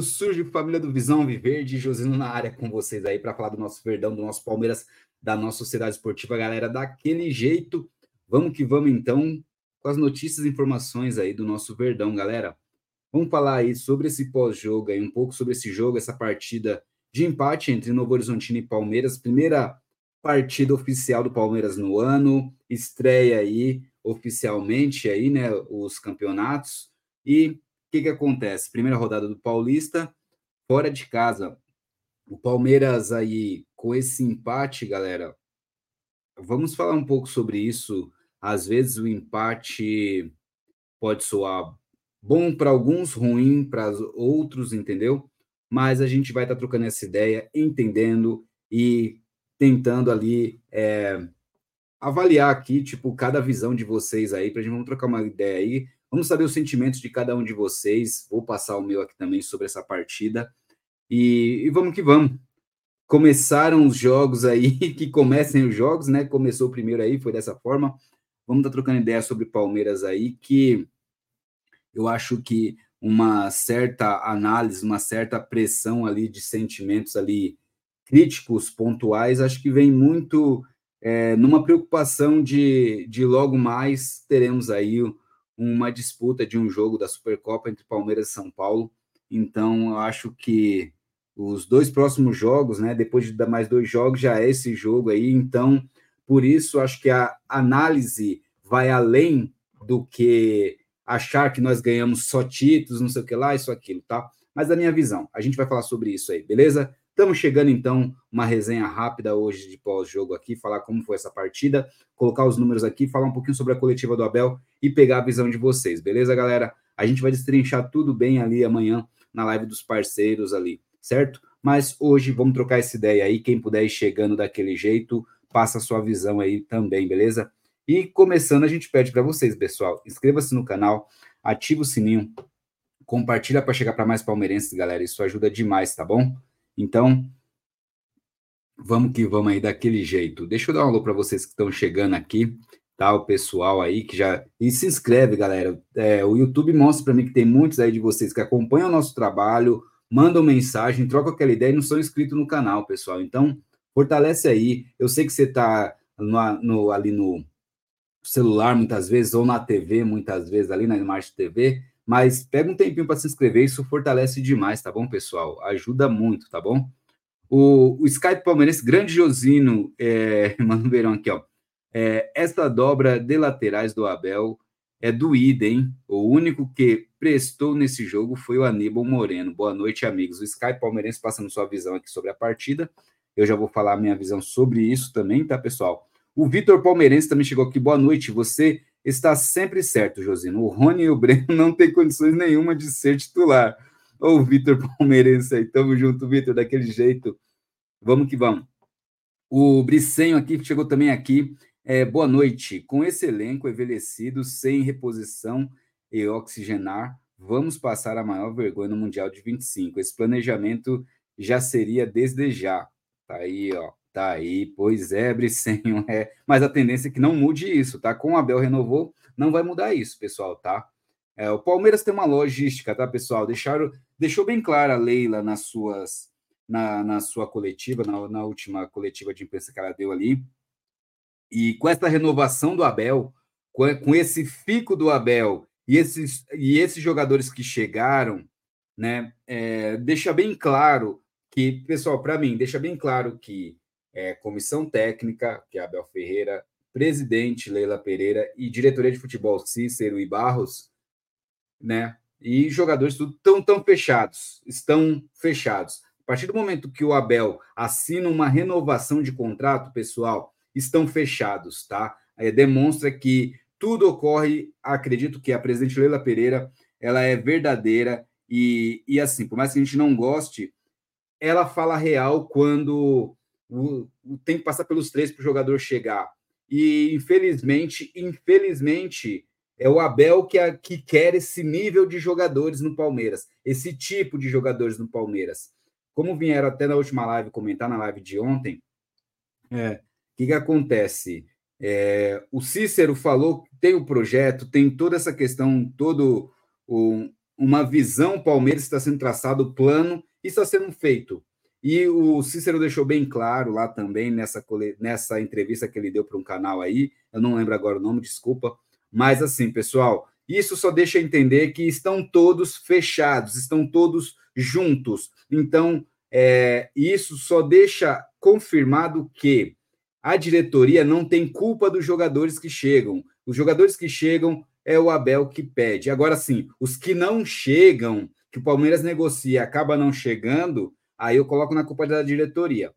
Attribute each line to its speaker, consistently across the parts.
Speaker 1: quando surge Família do Visão Viverde, Josino na área com vocês aí para falar do nosso Verdão, do nosso Palmeiras, da nossa sociedade esportiva, galera, daquele jeito. Vamos que vamos então com as notícias e informações aí do nosso Verdão, galera. Vamos falar aí sobre esse pós-jogo aí, um pouco sobre esse jogo, essa partida de empate entre Novo Horizontino e Palmeiras, primeira partida oficial do Palmeiras no ano, estreia aí oficialmente aí, né, os campeonatos e que, que acontece? Primeira rodada do Paulista, fora de casa. O Palmeiras aí, com esse empate, galera, vamos falar um pouco sobre isso. Às vezes o empate pode soar bom para alguns, ruim para outros, entendeu? Mas a gente vai estar tá trocando essa ideia, entendendo e tentando ali é, avaliar aqui, tipo, cada visão de vocês aí, para a gente vamos trocar uma ideia aí Vamos saber os sentimentos de cada um de vocês. Vou passar o meu aqui também sobre essa partida. E, e vamos que vamos. Começaram os jogos aí, que comecem os jogos, né? Começou o primeiro aí, foi dessa forma. Vamos estar tá trocando ideia sobre Palmeiras aí, que eu acho que uma certa análise, uma certa pressão ali de sentimentos ali críticos, pontuais, acho que vem muito é, numa preocupação de, de logo mais teremos aí uma disputa de um jogo da Supercopa entre Palmeiras e São Paulo. Então, eu acho que os dois próximos jogos, né, depois de dar mais dois jogos, já é esse jogo aí. Então, por isso, acho que a análise vai além do que achar que nós ganhamos só títulos, não sei o que lá, isso, aquilo, tá? Mas da minha visão, a gente vai falar sobre isso aí, beleza? Estamos chegando então, uma resenha rápida hoje de pós-jogo aqui, falar como foi essa partida, colocar os números aqui, falar um pouquinho sobre a coletiva do Abel e pegar a visão de vocês, beleza, galera? A gente vai destrinchar tudo bem ali amanhã na live dos parceiros ali, certo? Mas hoje vamos trocar essa ideia aí, quem puder ir chegando daquele jeito, passa a sua visão aí também, beleza? E começando, a gente pede para vocês, pessoal, inscreva-se no canal, ativa o sininho, compartilha para chegar para mais palmeirenses, galera, isso ajuda demais, tá bom? Então, vamos que vamos aí daquele jeito. Deixa eu dar um alô para vocês que estão chegando aqui, tá? O pessoal aí que já. E se inscreve, galera. É, o YouTube mostra para mim que tem muitos aí de vocês que acompanham o nosso trabalho, mandam mensagem, trocam aquela ideia e não são inscritos no canal, pessoal. Então, fortalece aí. Eu sei que você está ali no celular muitas vezes, ou na TV muitas vezes, ali na Smart TV, mas pega um tempinho para se inscrever, isso fortalece demais, tá bom, pessoal? Ajuda muito, tá bom? O, o Skype Palmeirense, grande Josino, é, um verão aqui, ó. É, essa dobra de laterais do Abel é doída, hein? O único que prestou nesse jogo foi o Aníbal Moreno. Boa noite, amigos. O Skype Palmeirense passando sua visão aqui sobre a partida. Eu já vou falar a minha visão sobre isso também, tá, pessoal? O Vitor Palmeirense também chegou aqui. Boa noite. Você está sempre certo, Josino. O Rony e o Breno não têm condições nenhuma de ser titular. Ô, o Vitor Palmeirense aí. Tamo junto, Vitor, daquele jeito. Vamos que vamos. O Bricenho aqui chegou também aqui. É, boa noite. Com esse elenco envelhecido, sem reposição e oxigenar, vamos passar a maior vergonha no Mundial de 25. Esse planejamento já seria desde já. Tá aí, ó. Tá aí, pois é, Bricenho, é. Mas a tendência é que não mude isso, tá? Com o Abel renovou, não vai mudar isso, pessoal, tá? É, o Palmeiras tem uma logística, tá, pessoal? Deixaram, deixou bem clara a Leila nas suas, na, na sua coletiva, na, na última coletiva de imprensa que ela deu ali, e com essa renovação do Abel, com, com esse fico do Abel e esses, e esses jogadores que chegaram, né, é, deixa bem claro que, pessoal, para mim, deixa bem claro que é, comissão técnica, que é Abel Ferreira, presidente Leila Pereira e diretoria de futebol Cícero e Barros, né, e jogadores tudo tão, tão fechados, estão fechados. A partir do momento que o Abel assina uma renovação de contrato, pessoal, estão fechados, tá? É, demonstra que tudo ocorre, acredito que a presidente Leila Pereira, ela é verdadeira e, e assim, por mais que a gente não goste, ela fala real quando tem que passar pelos três para o jogador chegar. E infelizmente, infelizmente, é o Abel que, a, que quer esse nível de jogadores no Palmeiras, esse tipo de jogadores no Palmeiras. Como vieram até na última live comentar, na live de ontem, é, que, que acontece? É, o Cícero falou que tem o projeto, tem toda essa questão, todo o, uma visão, Palmeiras está sendo traçado, o plano, e está sendo feito. E o Cícero deixou bem claro lá também nessa, nessa entrevista que ele deu para um canal aí, eu não lembro agora o nome, desculpa, mas assim, pessoal, isso só deixa entender que estão todos fechados, estão todos juntos. Então, é, isso só deixa confirmado que a diretoria não tem culpa dos jogadores que chegam. Os jogadores que chegam é o Abel que pede. Agora sim, os que não chegam, que o Palmeiras negocia acaba não chegando, aí eu coloco na culpa da diretoria.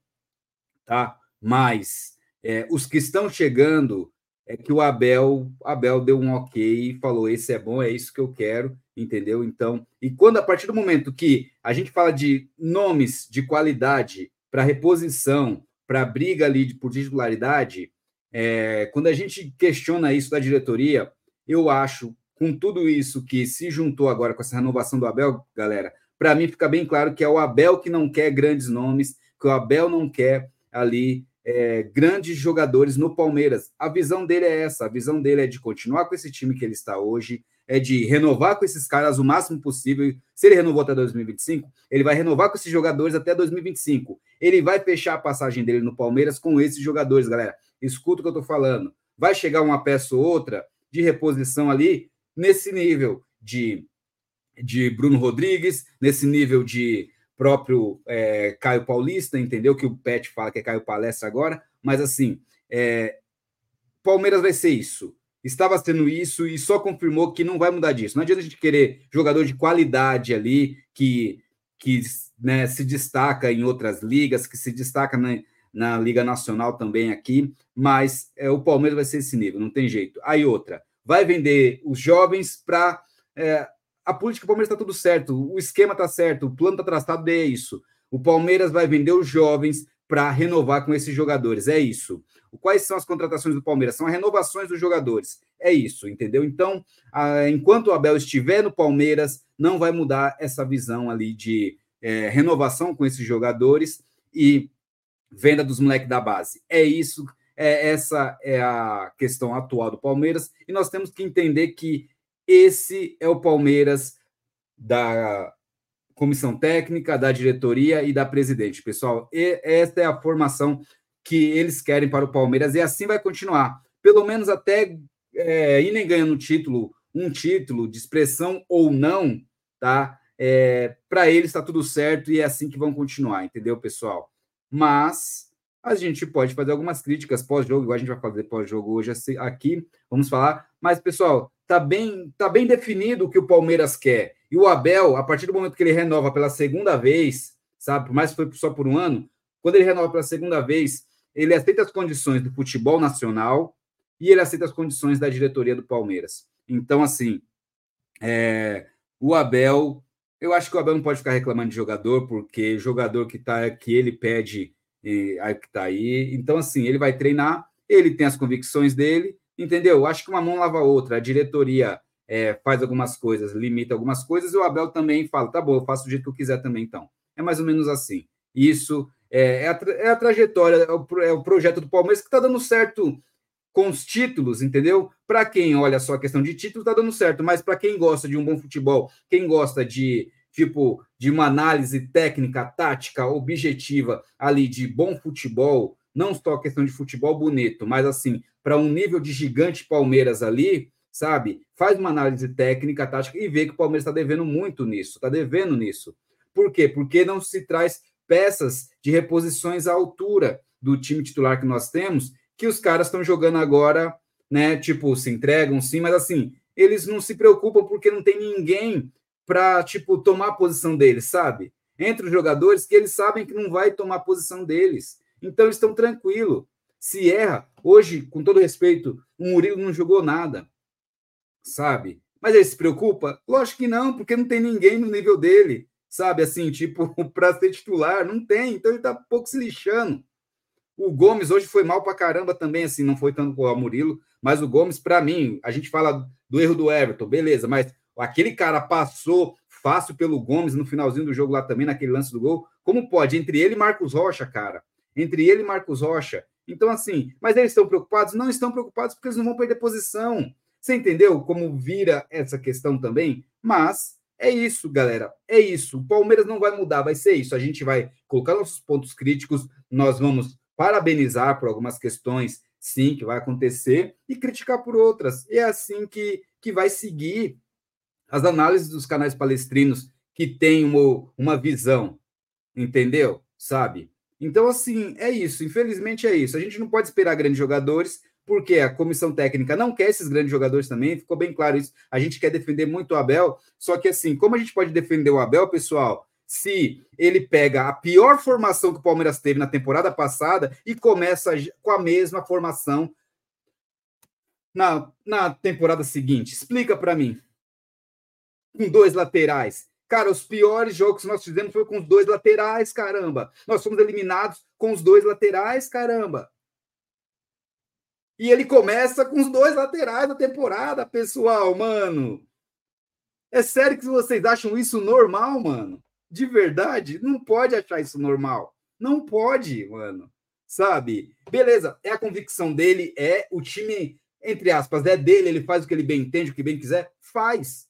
Speaker 1: Tá? Mas é, os que estão chegando é que o Abel, Abel deu um ok e falou: esse é bom, é isso que eu quero, entendeu? Então, e quando a partir do momento que a gente fala de nomes de qualidade para reposição, para briga ali por titularidade, é, quando a gente questiona isso da diretoria, eu acho, com tudo isso que se juntou agora com essa renovação do Abel, galera, para mim fica bem claro que é o Abel que não quer grandes nomes, que o Abel não quer ali é, grandes jogadores no Palmeiras. A visão dele é essa, a visão dele é de continuar com esse time que ele está hoje, é de renovar com esses caras o máximo possível. Se ele renovou até 2025, ele vai renovar com esses jogadores até 2025. Ele vai fechar a passagem dele no Palmeiras com esses jogadores, galera. Escuta o que eu estou falando. Vai chegar uma peça ou outra de reposição ali nesse nível de, de Bruno Rodrigues, nesse nível de próprio é, Caio Paulista, entendeu? Que o Pet fala que é Caio Palestra agora, mas assim, é, Palmeiras vai ser isso estava sendo isso e só confirmou que não vai mudar disso. Não adianta a gente querer jogador de qualidade ali, que, que né, se destaca em outras ligas, que se destaca na, na Liga Nacional também aqui, mas é, o Palmeiras vai ser esse nível, não tem jeito. Aí outra, vai vender os jovens para. É, a política do Palmeiras está tudo certo, o esquema está certo, o plano está traçado, é isso. O Palmeiras vai vender os jovens para renovar com esses jogadores, é isso. Quais são as contratações do Palmeiras? São as renovações dos jogadores. É isso, entendeu? Então, a, enquanto o Abel estiver no Palmeiras, não vai mudar essa visão ali de é, renovação com esses jogadores e venda dos moleques da base. É isso, é, essa é a questão atual do Palmeiras, e nós temos que entender que esse é o Palmeiras da comissão técnica, da diretoria e da presidente. Pessoal, essa é a formação que eles querem para o Palmeiras e assim vai continuar. Pelo menos até é, irem ganhando título, um título de expressão ou não, tá? É, para eles está tudo certo e é assim que vão continuar, entendeu, pessoal? Mas a gente pode fazer algumas críticas pós-jogo, igual a gente vai fazer pós-jogo hoje aqui, vamos falar. Mas, pessoal, tá bem, tá bem definido o que o Palmeiras quer. E o Abel, a partir do momento que ele renova pela segunda vez, sabe, por mais que foi só por um ano, quando ele renova pela segunda vez, ele aceita as condições do futebol nacional e ele aceita as condições da diretoria do Palmeiras. Então, assim, é, o Abel, eu acho que o Abel não pode ficar reclamando de jogador, porque jogador que tá que ele pede aí que tá aí. Então, assim, ele vai treinar, ele tem as convicções dele, entendeu? Acho que uma mão lava a outra. A diretoria é, faz algumas coisas, limita algumas coisas, e o Abel também fala: tá bom, eu faço do jeito que eu quiser também, então. É mais ou menos assim. Isso é, é, a, é a, trajetória, é o, é o, projeto do Palmeiras que está dando certo com os títulos, entendeu? Para quem olha só a questão de título, está dando certo, mas para quem gosta de um bom futebol, quem gosta de tipo de uma análise técnica, tática, objetiva ali de bom futebol, não só questão de futebol bonito, mas assim, para um nível de gigante Palmeiras ali, sabe? Faz uma análise técnica, tática e vê que o Palmeiras está devendo muito nisso, está devendo nisso. Por quê? Porque não se traz peças de reposições à altura do time titular que nós temos, que os caras estão jogando agora, né? Tipo, se entregam sim, mas assim, eles não se preocupam porque não tem ninguém para tipo tomar a posição deles, sabe? Entre os jogadores que eles sabem que não vai tomar a posição deles. Então eles estão tranquilo. Se erra, hoje, com todo respeito, o Murilo não jogou nada, sabe? Mas ele se preocupa? Lógico que não, porque não tem ninguém no nível dele, sabe? Assim, tipo, para ser titular, não tem. Então ele tá pouco se lixando. O Gomes hoje foi mal para caramba também, assim, não foi tanto com o Murilo, mas o Gomes, para mim, a gente fala do erro do Everton, beleza, mas Aquele cara passou fácil pelo Gomes no finalzinho do jogo lá também, naquele lance do gol. Como pode? Entre ele e Marcos Rocha, cara. Entre ele e Marcos Rocha. Então, assim, mas eles estão preocupados? Não estão preocupados porque eles não vão perder posição. Você entendeu como vira essa questão também? Mas é isso, galera. É isso. O Palmeiras não vai mudar, vai ser isso. A gente vai colocar nossos pontos críticos, nós vamos parabenizar por algumas questões, sim, que vai acontecer, e criticar por outras. É assim que, que vai seguir as análises dos canais palestrinos que têm uma, uma visão, entendeu? Sabe? Então, assim, é isso. Infelizmente é isso. A gente não pode esperar grandes jogadores, porque a comissão técnica não quer esses grandes jogadores também, ficou bem claro isso. A gente quer defender muito o Abel, só que assim, como a gente pode defender o Abel, pessoal, se ele pega a pior formação que o Palmeiras teve na temporada passada e começa com a mesma formação na, na temporada seguinte? Explica para mim com dois laterais. Cara, os piores jogos que nós fizemos foi com os dois laterais, caramba. Nós fomos eliminados com os dois laterais, caramba. E ele começa com os dois laterais da temporada, pessoal, mano. É sério que vocês acham isso normal, mano? De verdade? Não pode achar isso normal. Não pode, mano. Sabe? Beleza, é a convicção dele, é o time, entre aspas, é dele, ele faz o que ele bem entende, o que bem quiser, faz.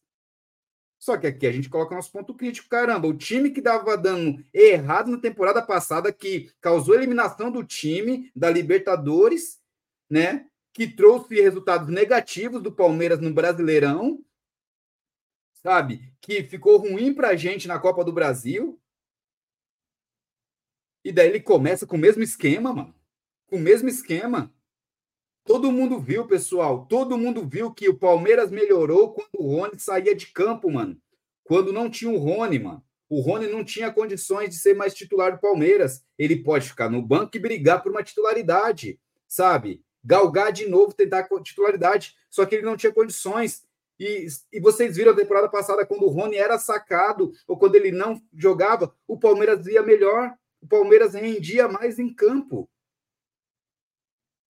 Speaker 1: Só que aqui a gente coloca nosso ponto crítico. Caramba, o time que dava dando errado na temporada passada, que causou eliminação do time da Libertadores, né? Que trouxe resultados negativos do Palmeiras no Brasileirão, sabe? Que ficou ruim para a gente na Copa do Brasil. E daí ele começa com o mesmo esquema, mano. Com o mesmo esquema. Todo mundo viu, pessoal. Todo mundo viu que o Palmeiras melhorou quando o Rony saía de campo, mano. Quando não tinha o Rony, mano. O Rony não tinha condições de ser mais titular do Palmeiras. Ele pode ficar no banco e brigar por uma titularidade, sabe? Galgar de novo, tentar titularidade. Só que ele não tinha condições. E, e vocês viram a temporada passada, quando o Rony era sacado, ou quando ele não jogava, o Palmeiras ia melhor. O Palmeiras rendia mais em campo.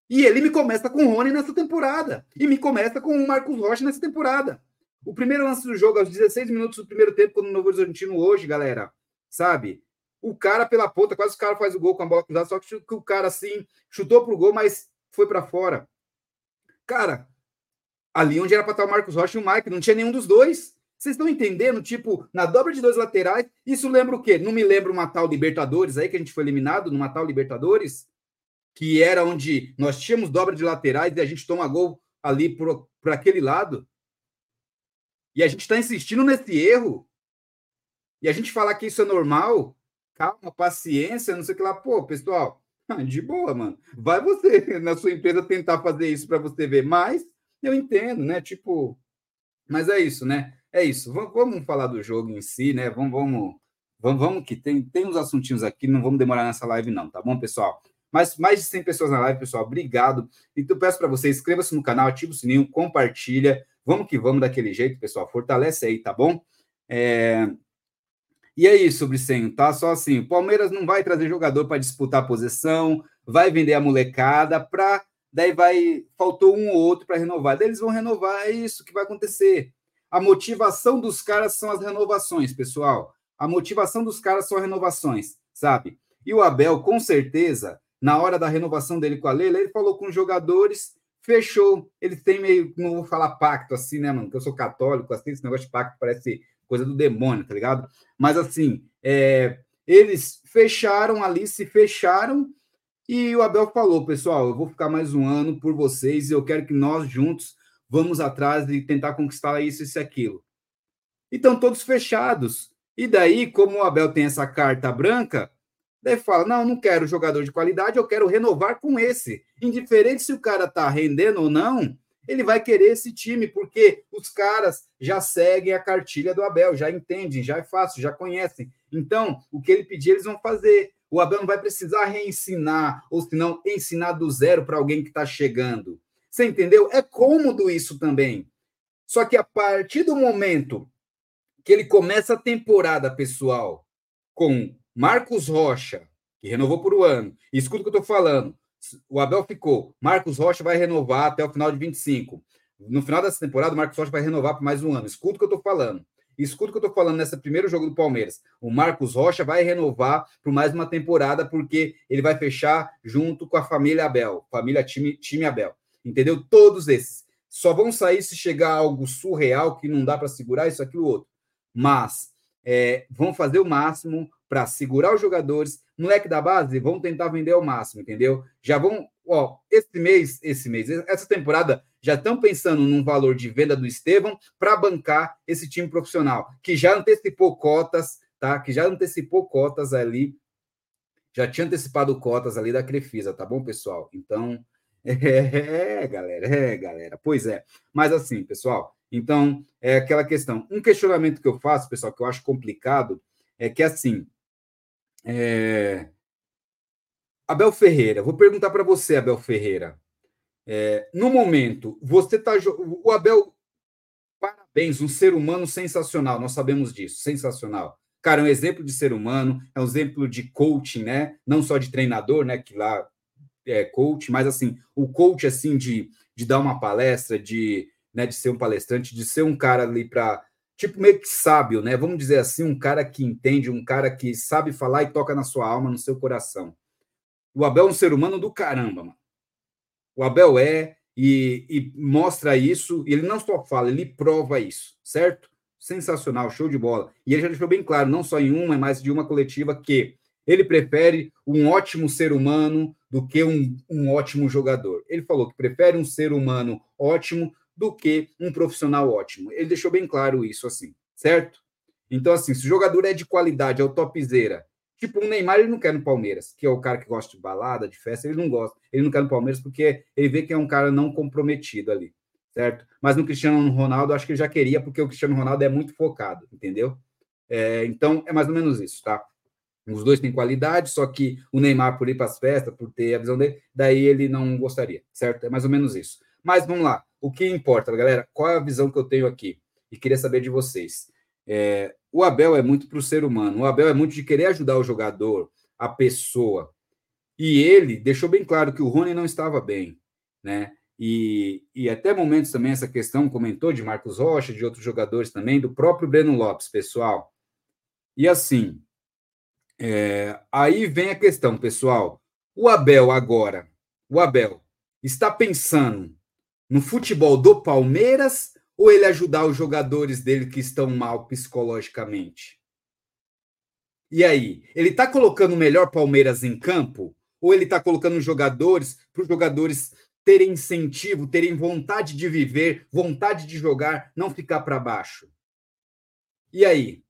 Speaker 1: E ele me começa com o Rony nessa temporada. E me começa com o Marcos Rocha nessa temporada. O primeiro lance do jogo, aos 16 minutos do primeiro tempo, quando o Novo Horizontino hoje, galera, sabe? O cara pela ponta, quase o cara faz o gol com a bola cruzada, só que o cara assim chutou pro gol, mas foi para fora. Cara, ali onde era para estar o Marcos Rocha e o Mike, não tinha nenhum dos dois. Vocês estão entendendo? Tipo, na dobra de dois laterais, isso lembra o quê? Não me lembra uma tal Libertadores aí, que a gente foi eliminado numa tal Libertadores? Que era onde nós tínhamos dobra de laterais e a gente toma gol ali por aquele lado. E a gente está insistindo nesse erro. E a gente falar que isso é normal, calma, paciência, não sei o que lá. Pô, pessoal, de boa, mano. Vai você na sua empresa tentar fazer isso para você ver. Mas eu entendo, né? Tipo, mas é isso, né? É isso. Vamos falar do jogo em si, né? Vamos, vamos, vamos, vamos que tem, tem uns assuntinhos aqui, não vamos demorar nessa live, não, tá bom, pessoal? Mas mais de 100 pessoas na live, pessoal. Obrigado. Então, peço para você, inscreva-se no canal, ativa o sininho, compartilha. Vamos que vamos daquele jeito, pessoal. Fortalece aí, tá bom? É... E é isso, Bricenho, tá? Só assim, o Palmeiras não vai trazer jogador para disputar a posição, vai vender a molecada para daí vai faltou um ou outro para renovar. Daí eles vão renovar, é isso que vai acontecer. A motivação dos caras são as renovações, pessoal. A motivação dos caras são as renovações, sabe? E o Abel, com certeza, na hora da renovação dele com a Leila, ele falou com os jogadores, fechou. Eles têm meio, não vou falar pacto assim, né, mano? Que eu sou católico, assim, esse negócio de pacto parece coisa do demônio, tá ligado? Mas assim, é, eles fecharam ali, se fecharam, e o Abel falou, pessoal, eu vou ficar mais um ano por vocês e eu quero que nós juntos vamos atrás de tentar conquistar isso, isso e aquilo. E estão todos fechados. E daí, como o Abel tem essa carta branca, daí fala: não, não quero jogador de qualidade, eu quero renovar com esse. Indiferente se o cara tá rendendo ou não, ele vai querer esse time, porque os caras já seguem a cartilha do Abel, já entendem, já é fácil, já conhecem. Então, o que ele pedir, eles vão fazer. O Abel não vai precisar reensinar, ou se não, ensinar do zero para alguém que está chegando. Você entendeu? É cômodo isso também. Só que a partir do momento que ele começa a temporada, pessoal, com Marcos Rocha, que renovou por um ano, escuta o que eu estou falando, o Abel ficou. Marcos Rocha vai renovar até o final de 25. No final dessa temporada, o Marcos Rocha vai renovar por mais um ano. Escuta o que eu estou falando. Escuta o que eu estou falando nesse primeiro jogo do Palmeiras. O Marcos Rocha vai renovar por mais uma temporada, porque ele vai fechar junto com a família Abel, família time, time Abel. Entendeu? Todos esses. Só vão sair se chegar algo surreal que não dá para segurar isso, aquilo, outro. Mas é, vão fazer o máximo para segurar os jogadores. Moleque da base, vão tentar vender ao máximo, entendeu? Já vão, ó, esse mês, esse mês, essa temporada, já estão pensando num valor de venda do Estevão para bancar esse time profissional, que já antecipou cotas, tá? Que já antecipou cotas ali, já tinha antecipado cotas ali da Crefisa, tá bom, pessoal? Então, é, galera, é, galera. Pois é. Mas assim, pessoal, então, é aquela questão. Um questionamento que eu faço, pessoal, que eu acho complicado, é que assim. É... Abel Ferreira, vou perguntar para você, Abel Ferreira. É, no momento, você está. O Abel, parabéns, um ser humano sensacional, nós sabemos disso, sensacional. Cara, é um exemplo de ser humano, é um exemplo de coaching, né? Não só de treinador, né? Que lá é coach, mas assim, o coach, assim, de, de dar uma palestra, de né, de ser um palestrante, de ser um cara ali para tipo meio que sábio, né? Vamos dizer assim, um cara que entende, um cara que sabe falar e toca na sua alma, no seu coração. O Abel é um ser humano do caramba, mano. O Abel é e, e mostra isso, e ele não só fala, ele prova isso, certo? Sensacional, show de bola. E ele já deixou bem claro, não só em uma, mas de uma coletiva, que ele prefere um ótimo ser humano do que um, um ótimo jogador. Ele falou que prefere um ser humano ótimo do que um profissional ótimo. Ele deixou bem claro isso, assim, certo? Então, assim, se o jogador é de qualidade, é o topzera, tipo o Neymar, ele não quer no Palmeiras, que é o cara que gosta de balada, de festa, ele não gosta. Ele não quer no Palmeiras porque ele vê que é um cara não comprometido ali, certo? Mas no Cristiano Ronaldo, acho que ele já queria, porque o Cristiano Ronaldo é muito focado, entendeu? É, então, é mais ou menos isso, tá? Os dois têm qualidade, só que o Neymar, por ir para as festas, por ter a visão dele, daí ele não gostaria, certo? É mais ou menos isso. Mas vamos lá. O que importa, galera? Qual é a visão que eu tenho aqui? E queria saber de vocês. É, o Abel é muito para o ser humano. O Abel é muito de querer ajudar o jogador, a pessoa. E ele deixou bem claro que o Rony não estava bem, né? E, e até momentos também essa questão comentou de Marcos Rocha, de outros jogadores também, do próprio Breno Lopes, pessoal. E assim, é, aí vem a questão, pessoal. O Abel agora, o Abel está pensando no futebol do Palmeiras ou ele ajudar os jogadores dele que estão mal psicologicamente? E aí, ele está colocando o melhor Palmeiras em campo? Ou ele está colocando os jogadores para os jogadores terem incentivo, terem vontade de viver, vontade de jogar, não ficar para baixo? E aí?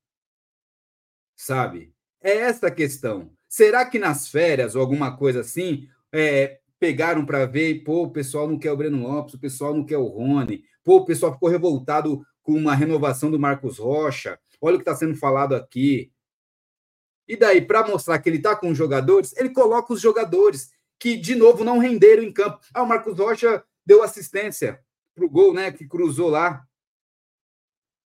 Speaker 1: Sabe? É essa a questão. Será que nas férias ou alguma coisa assim, é, pegaram para ver pô, o pessoal não quer o Breno Lopes, o pessoal não quer o Rony, pô, o pessoal ficou revoltado com uma renovação do Marcos Rocha, olha o que está sendo falado aqui. E daí, para mostrar que ele está com os jogadores, ele coloca os jogadores que, de novo, não renderam em campo. Ah, o Marcos Rocha deu assistência para o gol, né, que cruzou lá.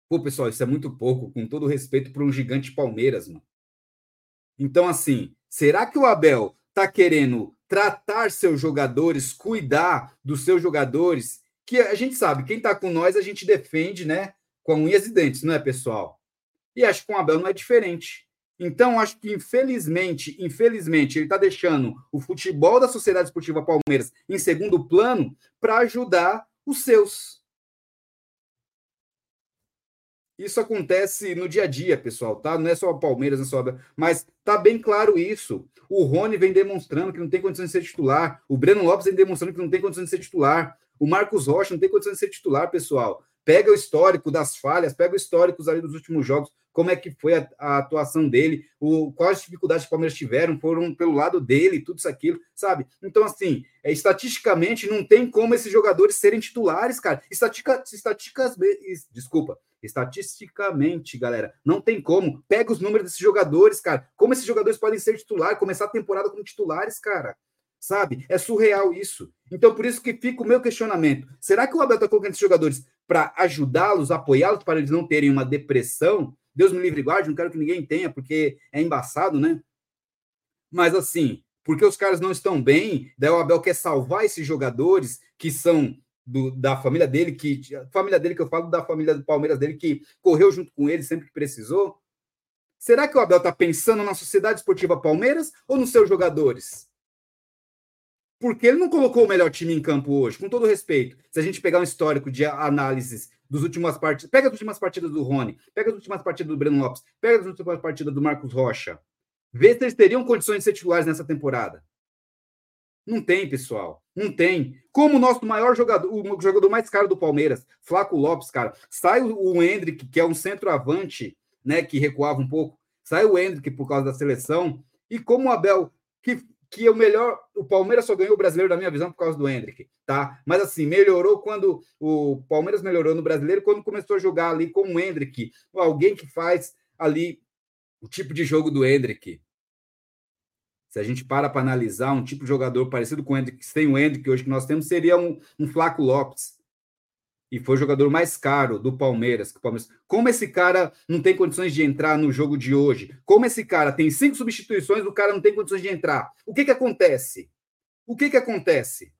Speaker 1: Pô, pessoal, isso é muito pouco, com todo respeito para um gigante Palmeiras, mano. Então, assim, será que o Abel está querendo tratar seus jogadores, cuidar dos seus jogadores? Que a gente sabe, quem está com nós, a gente defende, né? Com unhas e dentes, não é, pessoal? E acho que com o Abel não é diferente. Então, acho que, infelizmente, infelizmente, ele está deixando o futebol da Sociedade Esportiva Palmeiras em segundo plano para ajudar os seus. Isso acontece no dia a dia, pessoal, tá? Não é só o Palmeiras, não é só. Mas tá bem claro isso. O Rony vem demonstrando que não tem condições de ser titular. O Breno Lopes vem demonstrando que não tem condições de ser titular. O Marcos Rocha não tem condições de ser titular, pessoal. Pega o histórico das falhas, pega o histórico ali dos últimos jogos, como é que foi a, a atuação dele, o, quais dificuldades que o Palmeiras tiveram, foram pelo lado dele, tudo isso aquilo, sabe? Então, assim, é, estatisticamente, não tem como esses jogadores serem titulares, cara. Estatica, estatísticas, desculpa, estatisticamente, galera, não tem como. Pega os números desses jogadores, cara. Como esses jogadores podem ser titulares, começar a temporada como titulares, cara? Sabe? É surreal isso. Então, por isso que fica o meu questionamento. Será que o Abel está colocando esses jogadores para ajudá-los, apoiá-los, para eles não terem uma depressão? Deus me livre e guarde, não quero que ninguém tenha, porque é embaçado, né? Mas assim, porque os caras não estão bem, daí o Abel quer salvar esses jogadores que são do, da família dele, que família dele que eu falo da família do Palmeiras dele que correu junto com ele sempre que precisou. Será que o Abel está pensando na Sociedade Esportiva Palmeiras ou nos seus jogadores? Porque ele não colocou o melhor time em campo hoje, com todo respeito. Se a gente pegar um histórico de análises dos últimas partidas, pega as últimas partidas do Rony, pega as últimas partidas do Breno Lopes, pega as últimas partidas do Marcos Rocha, vê se eles teriam condições de ser titulares nessa temporada. Não tem, pessoal. Não tem. Como o nosso maior jogador, o jogador mais caro do Palmeiras, Flaco Lopes, cara, sai o Hendrick, que é um centroavante, né, que recuava um pouco, sai o Hendrick por causa da seleção, e como o Abel, que, que o melhor, o Palmeiras só ganhou o brasileiro, na minha visão, por causa do Hendrick, tá? Mas assim, melhorou quando o Palmeiras melhorou no brasileiro, quando começou a jogar ali com o Hendrick, alguém que faz ali o tipo de jogo do Hendrick, se a gente para para analisar um tipo de jogador parecido com o Hendrick, sem o Hendrick hoje que nós temos, seria um, um Flaco Lopes. E foi o jogador mais caro do Palmeiras, Palmeiras. Como esse cara não tem condições de entrar no jogo de hoje? Como esse cara tem cinco substituições, o cara não tem condições de entrar? O que que acontece? O que que acontece?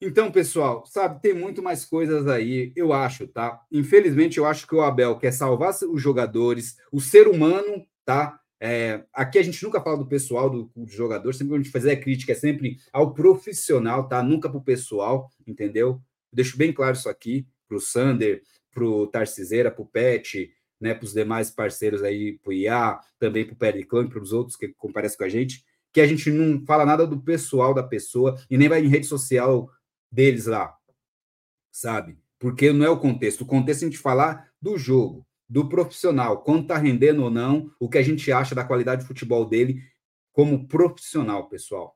Speaker 1: Então, pessoal, sabe, tem muito mais coisas aí, eu acho, tá? Infelizmente, eu acho que o Abel quer salvar os jogadores, o ser humano, tá? É, aqui a gente nunca fala do pessoal, do, do, jogador, sempre que a gente fazer a crítica é sempre ao profissional, tá? Nunca para o pessoal, entendeu? Deixo bem claro isso aqui para o Sander, para o Tarciseira, para o Pet, né, para os demais parceiros aí, para o IA, também para o Periclão e para os outros que comparecem com a gente, que a gente não fala nada do pessoal da pessoa e nem vai em rede social deles lá, sabe? Porque não é o contexto. O contexto é a gente falar do jogo do profissional, quanto está rendendo ou não, o que a gente acha da qualidade de futebol dele como profissional, pessoal.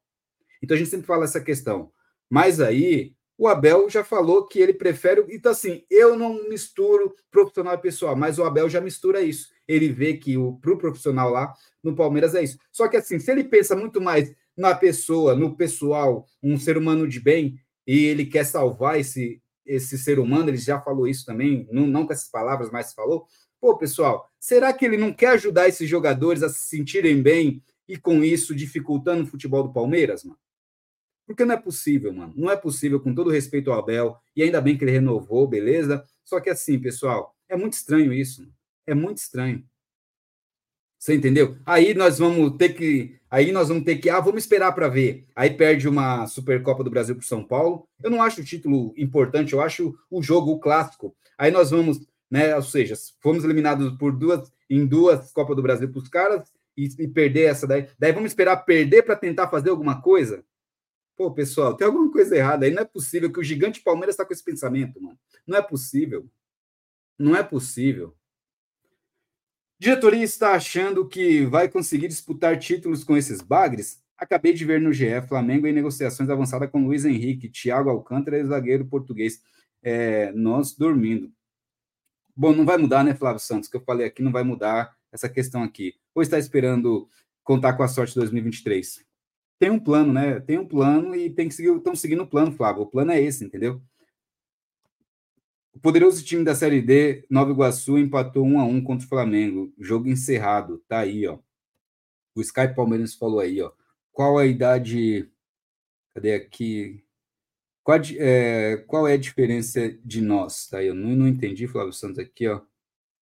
Speaker 1: Então a gente sempre fala essa questão. Mas aí o Abel já falou que ele prefere. Então, assim, eu não misturo profissional e pessoal, mas o Abel já mistura isso. Ele vê que o pro profissional lá no Palmeiras é isso. Só que assim, se ele pensa muito mais na pessoa, no pessoal, um ser humano de bem, e ele quer salvar esse, esse ser humano, ele já falou isso também, não, não com essas palavras, mas falou. Pô, pessoal, será que ele não quer ajudar esses jogadores a se sentirem bem e com isso dificultando o futebol do Palmeiras, mano? Porque não é possível, mano. Não é possível, com todo respeito ao Abel, e ainda bem que ele renovou, beleza? Só que assim, pessoal, é muito estranho isso. É muito estranho. Você entendeu? Aí nós vamos ter que. Aí nós vamos ter que. Ah, vamos esperar para ver. Aí perde uma Supercopa do Brasil para São Paulo. Eu não acho o título importante, eu acho o jogo o clássico. Aí nós vamos, né? Ou seja, fomos eliminados por duas em duas Copas do Brasil para os caras e, e, perder essa daí. Daí vamos esperar perder para tentar fazer alguma coisa? Pô, pessoal, tem alguma coisa errada aí. Não é possível que o gigante Palmeiras está com esse pensamento, mano. Não é possível. Não é possível. Diretoria está achando que vai conseguir disputar títulos com esses bagres? Acabei de ver no GE Flamengo em negociações avançadas com Luiz Henrique, Thiago Alcântara e zagueiro português. É, nós dormindo. Bom, não vai mudar, né, Flávio Santos? Que eu falei aqui, não vai mudar essa questão aqui. Ou está esperando contar com a sorte de 2023? Tem um plano, né? Tem um plano e tem que seguir, estão seguindo o plano, Flávio. O plano é esse, entendeu? O poderoso time da Série D, Nova Iguaçu, empatou 1 a 1 contra o Flamengo. Jogo encerrado. Tá aí, ó. O Sky Palmeiras falou aí, ó. Qual a idade. Cadê aqui? Qual, é, qual é a diferença de nós? Tá aí, eu não, não entendi, Flávio Santos, aqui, ó. O